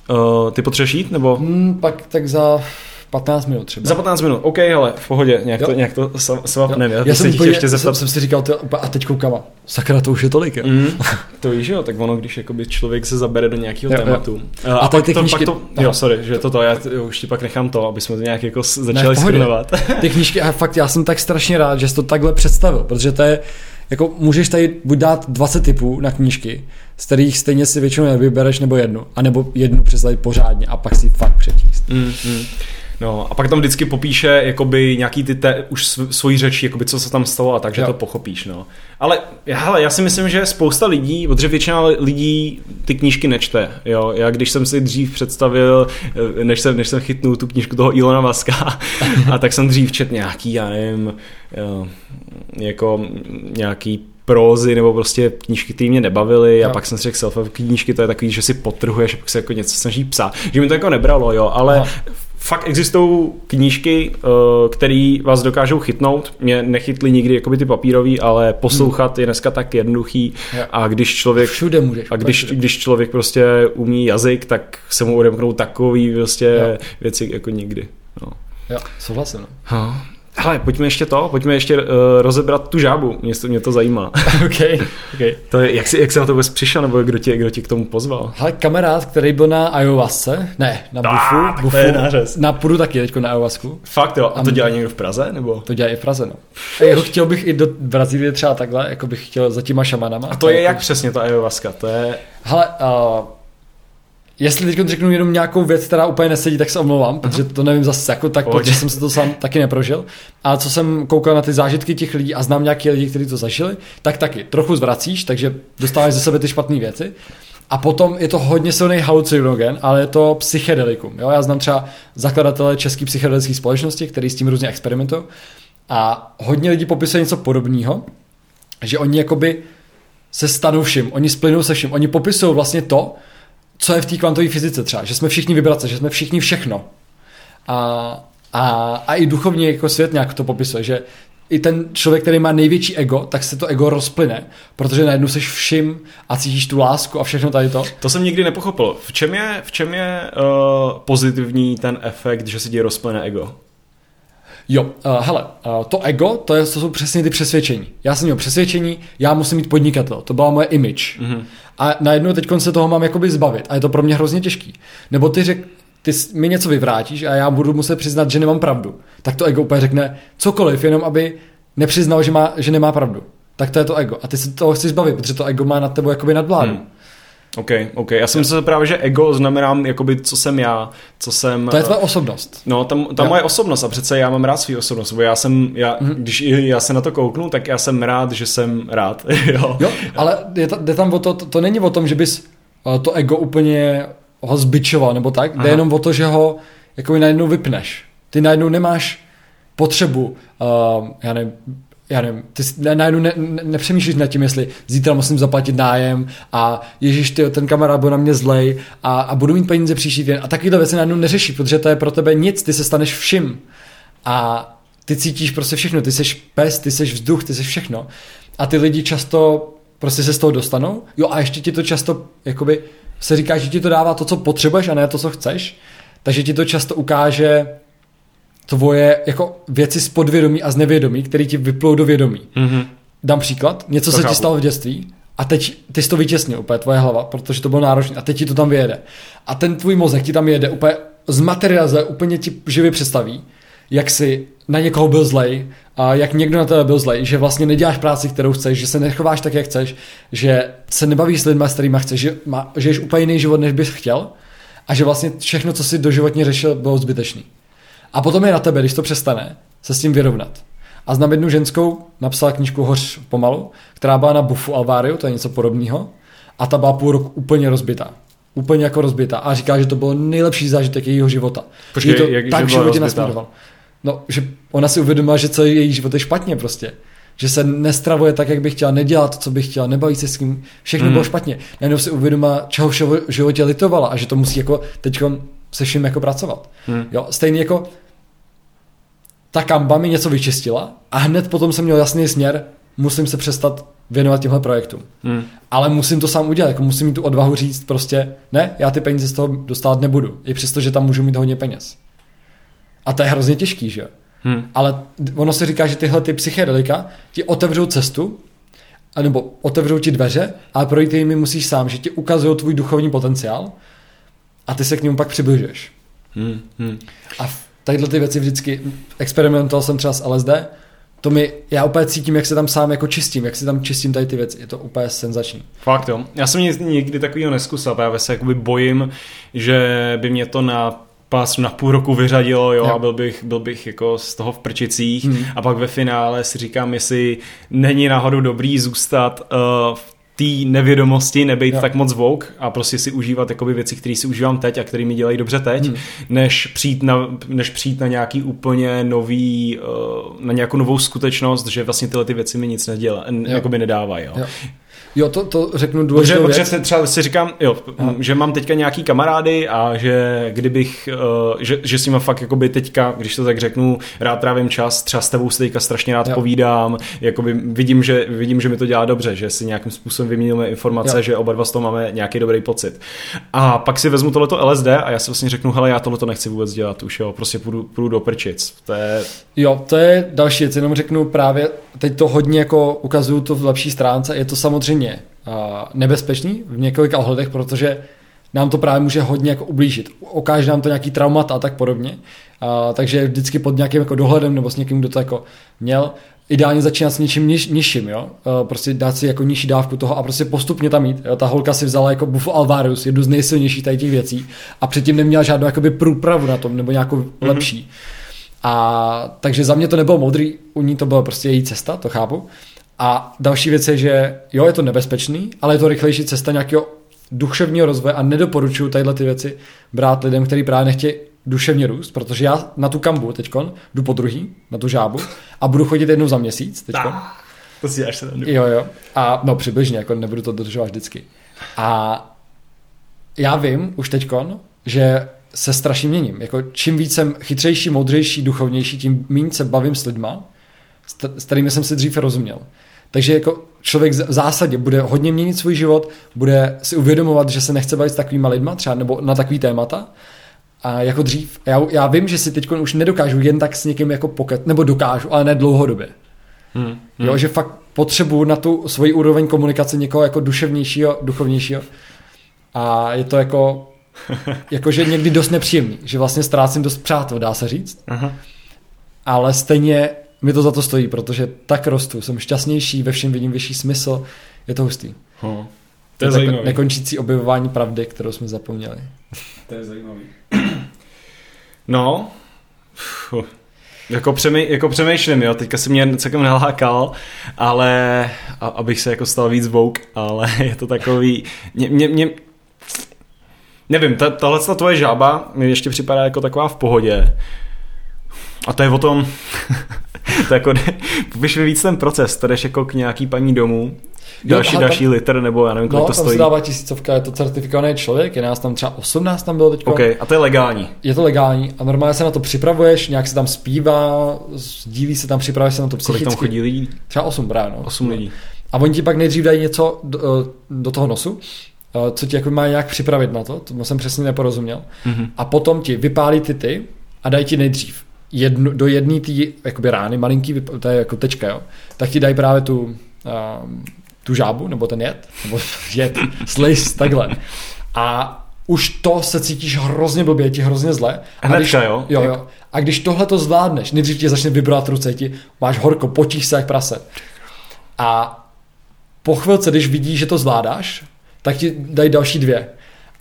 B: uh, ty potřebuješ jít, nebo?
C: Hmm, pak tak za 15 minut třeba.
B: Za 15 minut, OK, ale v pohodě, nějak
C: Jo.
B: to, nějak to svapneme. Já,
C: Já
B: já
C: jsem,
B: se
C: úplně,
B: ještě zeptat.
C: jsem, jsem si říkal, to, a teď koukám, a sakra, to už je tolik. Jo.
B: Mm, to víš, jo, tak ono, když jakoby člověk se zabere do nějakého
C: Jo, jo.
B: tématu. A,
C: A
B: a
C: tady
B: pak
C: ty
B: to,
C: knížky-
B: pak to,
C: Aha.
B: jo, sorry, že to to, já už ti pak nechám to, aby jsme to nějak jako
C: Ne,
B: začali skrnovat.
C: Ty knížky, a fakt já jsem tak strašně rád, že jsi to takhle představil, protože to je, jako můžeš tady buď dát 20 typů na knížky, z kterých stejně si většinou nevybereš nebo jednu, anebo jednu představit pořádně a pak si fakt přečíst.
B: Mm, mm. No a pak tam vždycky popíše jakoby nějaký ty te, už sv- svoji řeči, jakoby co se tam stalo a takže
C: Jo.
B: to pochopíš, no. Ale hele, já si myslím, že spousta lidí, protože většina lidí ty knížky nečte, jo. Já když jsem si dřív představil, eh, než jsem, než jsem chytnul tu knížku toho Ilona Vaska, a tak jsem dřív čet nějaký, já nevím, jo, jako nějaký prózy nebo prostě knížky, které mě nebavily a
C: Jo.
B: pak jsem si řekl self knížky, to je takový, že si potrhuješ a pak se jako něco snaží psát. Že mi to jako nebralo, jo, ale
C: Aha.
B: fakt existují knížky, které vás dokážou chytnout. Mě nechytly nikdy jakoby ty papírový, ale poslouchat je dneska tak jednoduchý
C: Jo.
B: a když člověk
C: Všude můžeš.
B: a když,
C: všude.
B: když člověk prostě umí jazyk, tak se mu odemknou takový prostě
C: Jo.
B: věci jako nikdy. No.
C: Jo, souhlasím. No.
B: Hele, pojďme ještě to, pojďme ještě uh, rozebrat tu žábu, mě to, mě to zajímá.
C: okay, okay.
B: To je, jak, jsi, jak jsi na to vůbec přišel, nebo kdo tě, kdo tě k tomu pozval?
C: Hele, kamarád, který byl na ayahuasce, ne, na
B: Ah,
C: bufu,
B: tak
C: bufu
B: to je nářez.
C: na půdu taky teďko na ayahuasku.
B: Fakt jo, a to
C: Am-
B: dělá někdo v Praze, nebo?
C: To dělají i v Praze, no. A jeho chtěl bych i do Brazílie třeba takhle, jako bych chtěl za těma šamanama.
B: A to je
C: jako-
B: jak přesně ta ayahuasca? To je...
C: Hele, uh, jestli teď řeknu jenom nějakou věc, která úplně nesedí, tak se omlouvám, protože to nevím zase jako tak,
B: Pohodě.
C: protože jsem se to sám taky neprožil. A co jsem koukal na ty zážitky těch lidí a znám nějaké lidi, kteří to zažili, tak taky trochu zvracíš, takže dostáváš ze sebe ty špatné věci. A potom je to hodně silný halucinogen, ale je to psychedelikum. Jo? Já znám třeba zakladatele české psychedelické společnosti, který s tím různě experimentují. A hodně lidí popisuje něco podobného, že oni jakoby se stanou vším, oni splynou se vším, oni popisují vlastně to, co je v té kvantové fyzice třeba, že jsme všichni vibrace, že jsme všichni všechno. A, a, a i duchovně jako svět nějak to popisuje, že i ten člověk, který má největší ego, tak se to ego rozplyne, protože najednou seš všim a cítíš tu lásku a všechno tady to.
B: To jsem nikdy nepochopil. V čem je, v čem je uh, pozitivní ten efekt, že se ti rozplyne ego?
C: Jo, uh, hele, uh, to ego, to, je, to jsou přesně ty přesvědčení. Já jsem měl přesvědčení, já musím být podnikatel, to byla moje image. Mm-hmm. A najednou teď se toho mám jakoby zbavit a je to pro mě hrozně těžký. Nebo ty řek, ty mi něco vyvrátíš a já budu muset přiznat, že nemám pravdu. Tak to ego úplně řekne cokoliv, jenom aby nepřiznal, že, má, že nemá pravdu. Tak to je to ego. A ty se toho chceš zbavit, protože to ego má nad tebou jakoby nadvládu.
B: Hmm. OK, OK. Já jsem myslel právě, že ego znamená, jakoby, co jsem já, co jsem...
C: To je
B: eh,
C: tvoje osobnost.
B: No, tam, ta moje osobnost a přece já mám rád svou osobnost, bo já jsem, já,
C: Mhm.
B: mm-hmm. když já se na to kouknu, tak já jsem rád, že jsem rád, jo.
C: Jo, ale je, ta, jde tam o to, to, to není o tom, že bys eh, to ego úplně ho zbičoval nebo tak, jde
B: Aha.
C: jenom o to, že ho jako najednou vypneš. Ty najednou nemáš potřebu, uh, já nevím, já nevím, ty na- najednou ne, ne, nepřemýšlíš nad tím, jestli zítra musím zaplatit nájem a ježíš, ty, ten kamarád byl na mě zlej a, a budu mít peníze příští týden. A takovýhle věci najednou neřeší, protože to je pro tebe nic, ty se staneš vším. A ty cítíš prostě všechno, ty seš pes, ty seš vzduch, ty seš všechno. A ty lidi často prostě se z toho dostanou, jo a ještě ti to často, jakoby se říká, že ti to dává to, co potřebuješ a ne to, co chceš, takže ti to často ukáže tvoje jako věci z podvědomí a z nevědomí, které ti vyplou do vědomí.
B: Mm-hmm.
C: Dám příklad, něco
B: To
C: se
B: chápu.
C: ti stalo v dětství a teď ty jsi to vytěsnil úplně, tvoje hlava, protože to bylo náročné a teď ti to tam vyjede. A ten tvůj mozek ti tam jede úplně zmaterializuje, úplně ti živě představí, jak si na někoho byl zlej, a jak někdo na tebe byl zlej, že vlastně neděláš práci, kterou chceš, že se nechováš tak, jak chceš, že se nebavíš s lidmi, s kterými chceš, že má, žiješ úplně jiný život, než bys chtěl a že vlastně všechno, co si doživotně řešil, bylo zbytečný. A potom je na tebe, když to přestane, se s tím vyrovnat. A znám jednu ženskou, napsala knížku Hoř pomalu, která byla na bufu Alváriu, to je něco podobného, a ta byla půl roku úplně rozbitá. Úplně jako rozbitá. A říká, že to byl nejlepší zážitek jejího života.
B: Počkej,
C: Že jí to
B: jak- že
C: tak v
B: byla
C: životě nasměroval. No, že ona si uvědomila, že celý její život je špatně prostě. Že se nestravuje tak, jak by chtěla, nedělá to, co by chtěla, nebaví se s kým, všechno
B: Hmm.
C: bylo špatně. Najednou si uvědomila, čeho v životě litovala a že to musí jako teď se vším jako pracovat.
B: Hmm.
C: Jo, stejně jako ta kamba mi něco vyčistila a hned potom jsem měl jasný směr, musím se přestat věnovat těmhle projektům.
B: Hmm.
C: Ale musím to sám udělat, jako musím mít tu odvahu říct prostě, ne, já ty peníze z toho dostávat nebudu, i přesto, že tam můžu mít hodně peněz. A to je hrozně těžký, že jo?
B: Hmm.
C: Ale ono se říká, že tyhle ty psychedelika ti otevřou cestu, nebo otevřou ti dveře, ale projít jimi musíš sám, že ti ukazují tvůj duchovní potenciál a ty se k němu pak přibližuješ.
B: Hmm. Hmm.
C: A v tadyhle ty věci vždycky, experimentoval jsem třeba s LSD, to mi, já úplně cítím, jak se tam sám jako čistím, jak si tam čistím tady ty věci, je to úplně senzační.
B: Fakt jo. Já jsem nikdy takového neskusil, právě se jakoby bojím, že by mě to na pas na půl roku vyřadilo, jo,
C: Jo.
B: a byl bych, byl bych jako z toho v prčicích hmm. a pak ve finále si říkám, jestli není náhodou dobrý zůstat uh, v té nevědomosti, nebejt
C: Jo.
B: tak moc vouk a prostě si užívat jakoby věci, které si užívám teď a které mi dělají dobře teď,
C: Hmm.
B: než, přijít na, než přijít na nějaký úplně nový, uh, na nějakou novou skutečnost, že vlastně tyhle ty věci mi nic nedělá,
C: Jo.
B: jakoby nedávají. Jo.
C: Jo. Jo, to, to řeknu
B: Protože,
C: důležitou
B: protože
C: věc.
B: se třeba si říkám, jo, že mám teďka nějaký kamarády a že kdybych, uh, že, že s nimi fakt jakoby teďka, když to tak řeknu, rád trávím čas, třeba s tebou si teďka strašně rád
C: Jo.
B: povídám, jakoby vidím že, vidím, že mi to dělá dobře, že si nějakým způsobem vyměníme informace,
C: Jo.
B: že oba dva z toho máme nějaký dobrý pocit. A pak si vezmu tohleto LSD a já si vlastně řeknu, hele, já tohleto nechci vůbec dělat už, jo, prostě půjdu, půjdu do prčic. To je,
C: Jo, to je další věc, jenom řeknu právě, teď to hodně jako ukazuju to v lepší stránce, je to samozřejmě uh, nebezpečný v několika ohledech, protože nám to právě může hodně jako ublížit. Okáže nám to nějaký traumat a tak podobně. Uh, takže vždycky pod nějakým jako dohledem nebo s někým, kdo to jako měl, ideálně začínat s něčím niž, nižším, jo? Uh, prostě dát si jako nižší dávku toho a prostě postupně tam jít. Jo? Ta holka si vzala jako Bufo Alvarus, jednu z nejsilnějších tady těch věcí a předtím neměla žádnou jakoby průpravu na tom nebo nějakou mm-hmm. lepší. A takže za mě to nebylo moudrý, u ní to byla prostě její cesta, to chápu. A další věc je, že jo, je to nebezpečný, ale je to rychlejší cesta nějakého duševního rozvoje a nedoporučuju tadyhle ty věci brát lidem, kteří právě nechtějí duševně růst, protože já na tu kambu teďkon jdu po druhý, na tu žábu a budu chodit jednou za měsíc teďkon.
B: to si až se
C: Jo, jo. A no přibližně, jako nebudu to dodržovat vždycky. A já vím už teďkon, že se strašně měním. Jako čím víc jsem chytřejší, moudřejší, duchovnější, tím méně se bavím s lidma, s kterými jsem si dřív rozuměl. Takže jako člověk v zásadě bude hodně měnit svůj život, bude si uvědomovat, že se nechce bavit s takovýma lidma, třeba nebo na takový témata, a jako dřív. Já, já vím, že si teď už nedokážu jen tak s někým jako poket, nebo dokážu, ale ne dlouhodobě.
B: Hmm.
C: Jo, že fakt potřebuju na tu svoji úroveň komunikace někoho jako duševnějšího, duchovnějšího. A je to jako, jakože někdy dost nepříjemný, že vlastně ztrácím dost přátel, dá se říct.
B: Aha.
C: Ale stejně mi to za to stojí, protože tak rostu, jsem šťastnější, ve všem vidím vyšší smysl, je to hustý.
B: Ho.
C: To je
B: To je zajímavý.
C: nekončící objevování pravdy, kterou jsme zapomněli.
B: To je zajímavý. No, Fuh. jako, přemý, jako přemýšlím, jo, teďka se mě celkem nalákal, ale a, abych se jako stal víc vouk, ale je to takový, mě, mě, mě nevím, ta, tahle ta tvoje žába mi ještě připadá jako taková v pohodě. A to je o tom, to jako, popiš mi víc ten proces, to jdeš jako k nějaký paní domů, další,
C: tam-
B: další litr, nebo já nevím, kolik
C: No,
B: to
C: tam se
B: stojí.
C: dává tisícovka, je to certifikovaný člověk, je nás tam třeba 18 tam bylo teďko.
B: OK, a to je legální.
C: Je to legální a normálně se na to připravuješ, nějak se tam zpívá, sdílí se tam, připravuješ se na to
B: Kolik
C: psychicky.
B: tam chodí lidí?
C: Třeba 8 právě, no.
B: 8 lidí.
C: A oni ti pak nejdřív dají něco do, eh, do toho nosu, eh, co ti jako má nějak připravit na to, to jsem přesně neporozuměl.
B: Mhm.
C: A potom ti vypálí ty ty a dají ti nejdřív jednu, do jedné té jakoby rány, malinký, to je jako tečka, jo, tak ti dají právě tu, um, tu žábu, nebo ten jed, nebo jed, slis, takhle. A už to se cítíš hrozně blbě, ti hrozně zle. A když,
B: jo?
C: jo, jo. A když tohle to zvládneš, nejdřív tě začne vybrat ruce, ti máš horko, potíš se jak prase. A po chvilce, když vidíš, že to zvládáš, tak ti dají další dvě.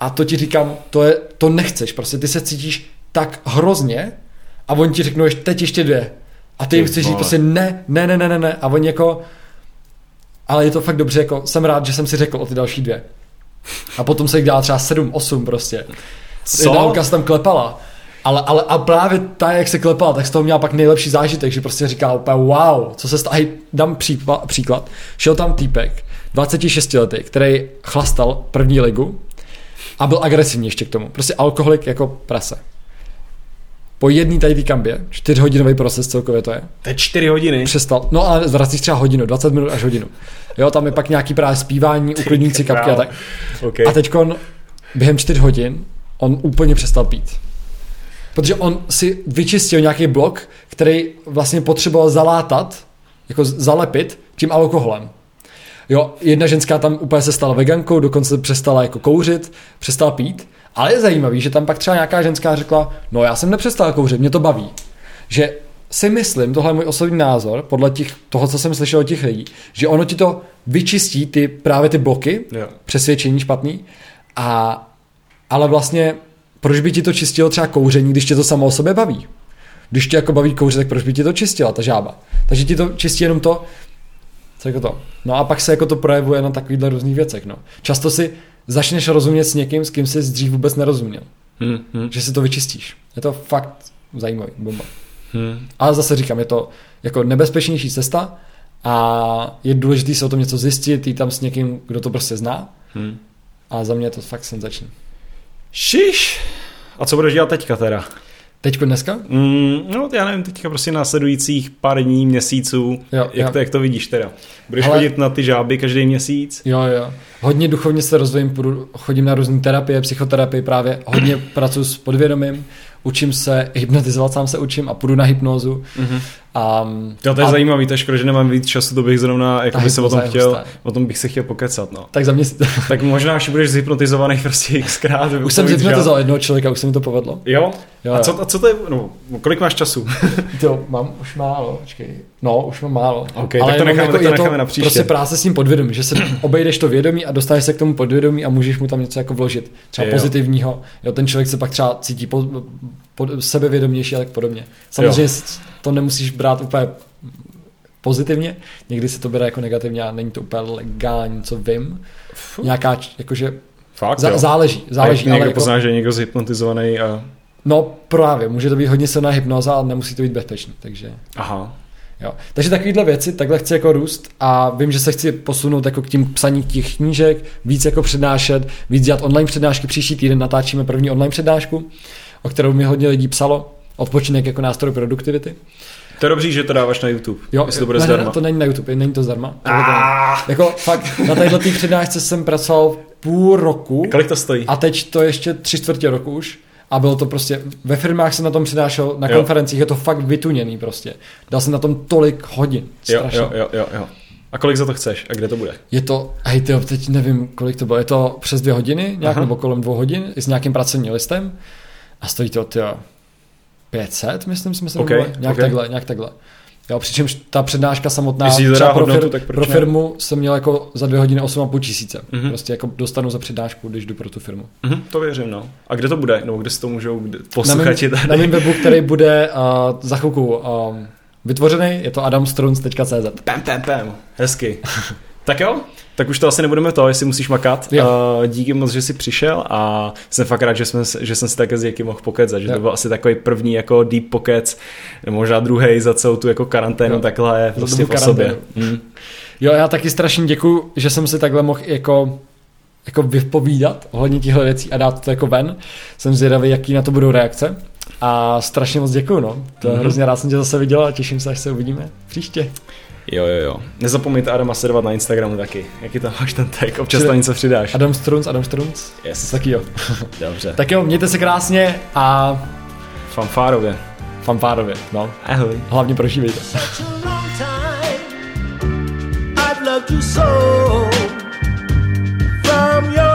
C: A to ti říkám, to, je, to nechceš, prostě ty se cítíš tak hrozně a oni ti řeknou, ještě teď ještě dvě. A ty jim chceš říct prostě ne, ne, ne, ne, ne, ne. A oni jako, ale je to fakt dobře, jako jsem rád, že jsem si řekl o ty další dvě. A potom se jich dá třeba sedm, osm prostě.
B: Co?
C: Jedna se tam klepala. Ale, ale a právě ta, jak se klepala, tak z toho měla pak nejlepší zážitek, že prostě říká úplně wow, co se stalo. Dám příklad, příklad. Šel tam týpek, 26 letý, který chlastal první ligu a byl agresivní ještě k tomu. Prostě alkoholik jako prase. Po jedné tady kambě, čtyřhodinový proces celkově to je,
B: To je 4 hodiny.
C: přestal, no ale vracíš třeba hodinu, 20 minut až hodinu. Jo, tam je pak nějaký právě zpívání, uklidní si kapky a tak.
B: Okay.
C: A teď během 4 hodin on úplně přestal pít. Protože on si vyčistil nějaký blok, který vlastně potřeboval zalátat, jako zalepit tím alkoholem. Jo, jedna ženská tam úplně se stala vegankou, dokonce přestala jako kouřit, přestala pít, ale je zajímavý, že tam pak třeba nějaká ženská řekla, no já jsem nepřestala kouřit, mě to baví. Že si myslím, tohle je můj osobní názor, podle těch, toho, co jsem slyšel od těch lidí, že ono ti to vyčistí ty právě ty bloky,
B: Jo.
C: přesvědčení špatný, a, ale vlastně proč by ti to čistilo třeba kouření, když tě to samo o sobě baví? Když tě jako baví kouřit, tak proč by ti to čistila ta žába? Takže ti to čistí jenom to, co jako to. No a pak se jako to projevuje na takovýchhle různých věcech. No. Často si začneš rozumět s někým, s kým jsi dřív vůbec nerozuměl.
B: Hm, hm,
C: Že si to vyčistíš. Je to fakt zajímavý, bomba.
B: hm.
C: Ale zase říkám, je to jako nebezpečnější cesta a je důležité se o tom něco zjistit, jít tam s někým, kdo to prostě zná.
B: Hm.
C: A za mě je to fakt senzační.
B: Šiš. A co budeš dělat teďka teda?
C: Teďko dneska?
B: Mm, no, já nevím, teďka prostě následujících pár dní, měsíců,
C: Jo,
B: jak,
C: jo.
B: To, jak to vidíš teda? Budeš
C: Hele-
B: chodit na ty žáby každý měsíc?
C: Jo, jo. Hodně duchovně se rozvojím, chodím na různé terapie, psychoterapii právě, hodně pracuji s podvědomím, učím se hypnotizovat, sám se učím a půjdu na hypnózu.
B: Mhm.
C: A,
B: Jo, to je
C: a,
B: zajímavý, to je škoda, že nemám víc času, to bych zrovna, jako by se o tom chtěl,
C: hustá.
B: o tom bych se chtěl pokecat, no.
C: Tak za mě.
B: Tak možná, až budeš zhypnotizovaný prostě xkrát.
C: Už jsem zhypnotizoval jednoho člověka, už se mi to povedlo.
B: Jo?
C: Jo,
B: a,
C: jo.
B: co, a co to je, no, kolik máš času?
C: To mám už málo, počkej. No, už mám málo.
B: Ok, tak to necháme-
C: jako
B: to
C: je
B: necháme na příště.
C: Prostě práce s tím podvědomím, že se obejdeš to vědomí a dostaneš se k tomu podvědomí a můžeš mu tam něco jako vložit. Třeba
B: Jo.
C: pozitivního. Jo, ten člověk se pak třeba cítí po, po, sebevědomější a tak podobně. Samozřejmě
B: Jo.
C: to nemusíš brát úplně pozitivně, někdy se to bere jako negativně a není to úplně legální, co vím. Nějaká, č- jakože,
B: Fakt,
C: zá,
B: jo.
C: záleží,
B: A
C: záleží,
B: jak někdo
C: ale jako,
B: pozná, že je někdo zhypnotizovaný a...
C: no právě, může to být hodně silná hypnoza, ale nemusí to být bezpečný, takže...
B: Aha.
C: Jo. Takže takovýhle věci, takhle chci jako růst a vím, že se chci posunout jako k tím psaní těch knížek, víc jako přednášet, víc dělat online přednášky. Příští týden natáčíme první online přednášku, o kterou mi hodně lidí psalo. Odpočinek jako nástroj produktivity.
B: To je dobře, že to dáváš na YouTube,
C: Jo,
B: jestli to bude
C: ne,
B: zdarma.
C: ne, to není na YouTube, není to zdarma.
B: Ah.
C: Jako fakt, na tý přednášce jsem pracoval půl roku
B: Kolik to stojí?
C: a teď to ještě tři čtvrtě roku už. A bylo to prostě, ve firmách jsem na tom přednášel, na
B: Jo.
C: konferencích je to fakt vytuněný prostě. Dal jsem na tom tolik hodin.
B: Jo,
C: Strašně.
B: jo, jo, jo, jo. A kolik za to chceš? A kde to bude?
C: Je to, hej tyjo, teď nevím, kolik to bylo, je to přes dvě hodiny, nějak
B: Aha.
C: nebo kolem dvou hodin, i s nějakým pracovním listem a stojí to, tyjo, 500, myslím, jsme se
B: Ok,
C: domluvili, nějak
B: ok.
C: takhle, nějak takhle. Jo, přičemž ta přednáška samotná
B: Jestli
C: třeba pro,
B: hodnotu,
C: fir-
B: tak
C: pro
B: ne?
C: firmu jsem měl jako za dvě hodiny 8,5 tisíce.
B: Mhm.
C: Prostě jako dostanu za přednášku, když jdu pro tu firmu.
B: Mhm, to věřím, no. A kde to bude? Nebo kde si to můžou posluchači tady?
C: na mém webu, který bude uh, za chvilku um, vytvořený, je to adamstruns.cz.
B: Pam, pam, pam. Hezky. Tak jo, tak už to asi nebudeme to, jestli musíš makat.
C: Jo.
B: Uh, díky moc, že jsi přišel a jsem fakt rád, že, jsme, že jsem si také s někým mohl pokecat, že
C: Jo.
B: to byl asi takový první jako deep pokec, možná druhý za celou tu jako karanténu,
C: Jo.
B: takhle prostě po sobě. Mm.
C: Jo, já taky strašně děkuju, že jsem si takhle mohl jako jako vypovídat ohledně těchto věcí a dát to jako ven. Jsem zvědavý, jaký na to budou reakce. A strašně moc děkuju, no. To
B: Mhm.
C: hrozně rád jsem tě zase viděl a těším se, až se uvidíme příště.
B: Jo, jo, jo. Nezapomeňte Adama sledovat na Instagramu taky. Jaký tam máš ten tag? Občas tam něco přidáš.
C: Adam Strunz, Adam Strunz?
B: Yes.
C: Tak jo.
B: Dobře.
C: tak jo, mějte se krásně a...
B: Fanfárově.
C: Fanfárově, no.
B: Ahoj.
C: Hlavně prožívejte.
D: You so from your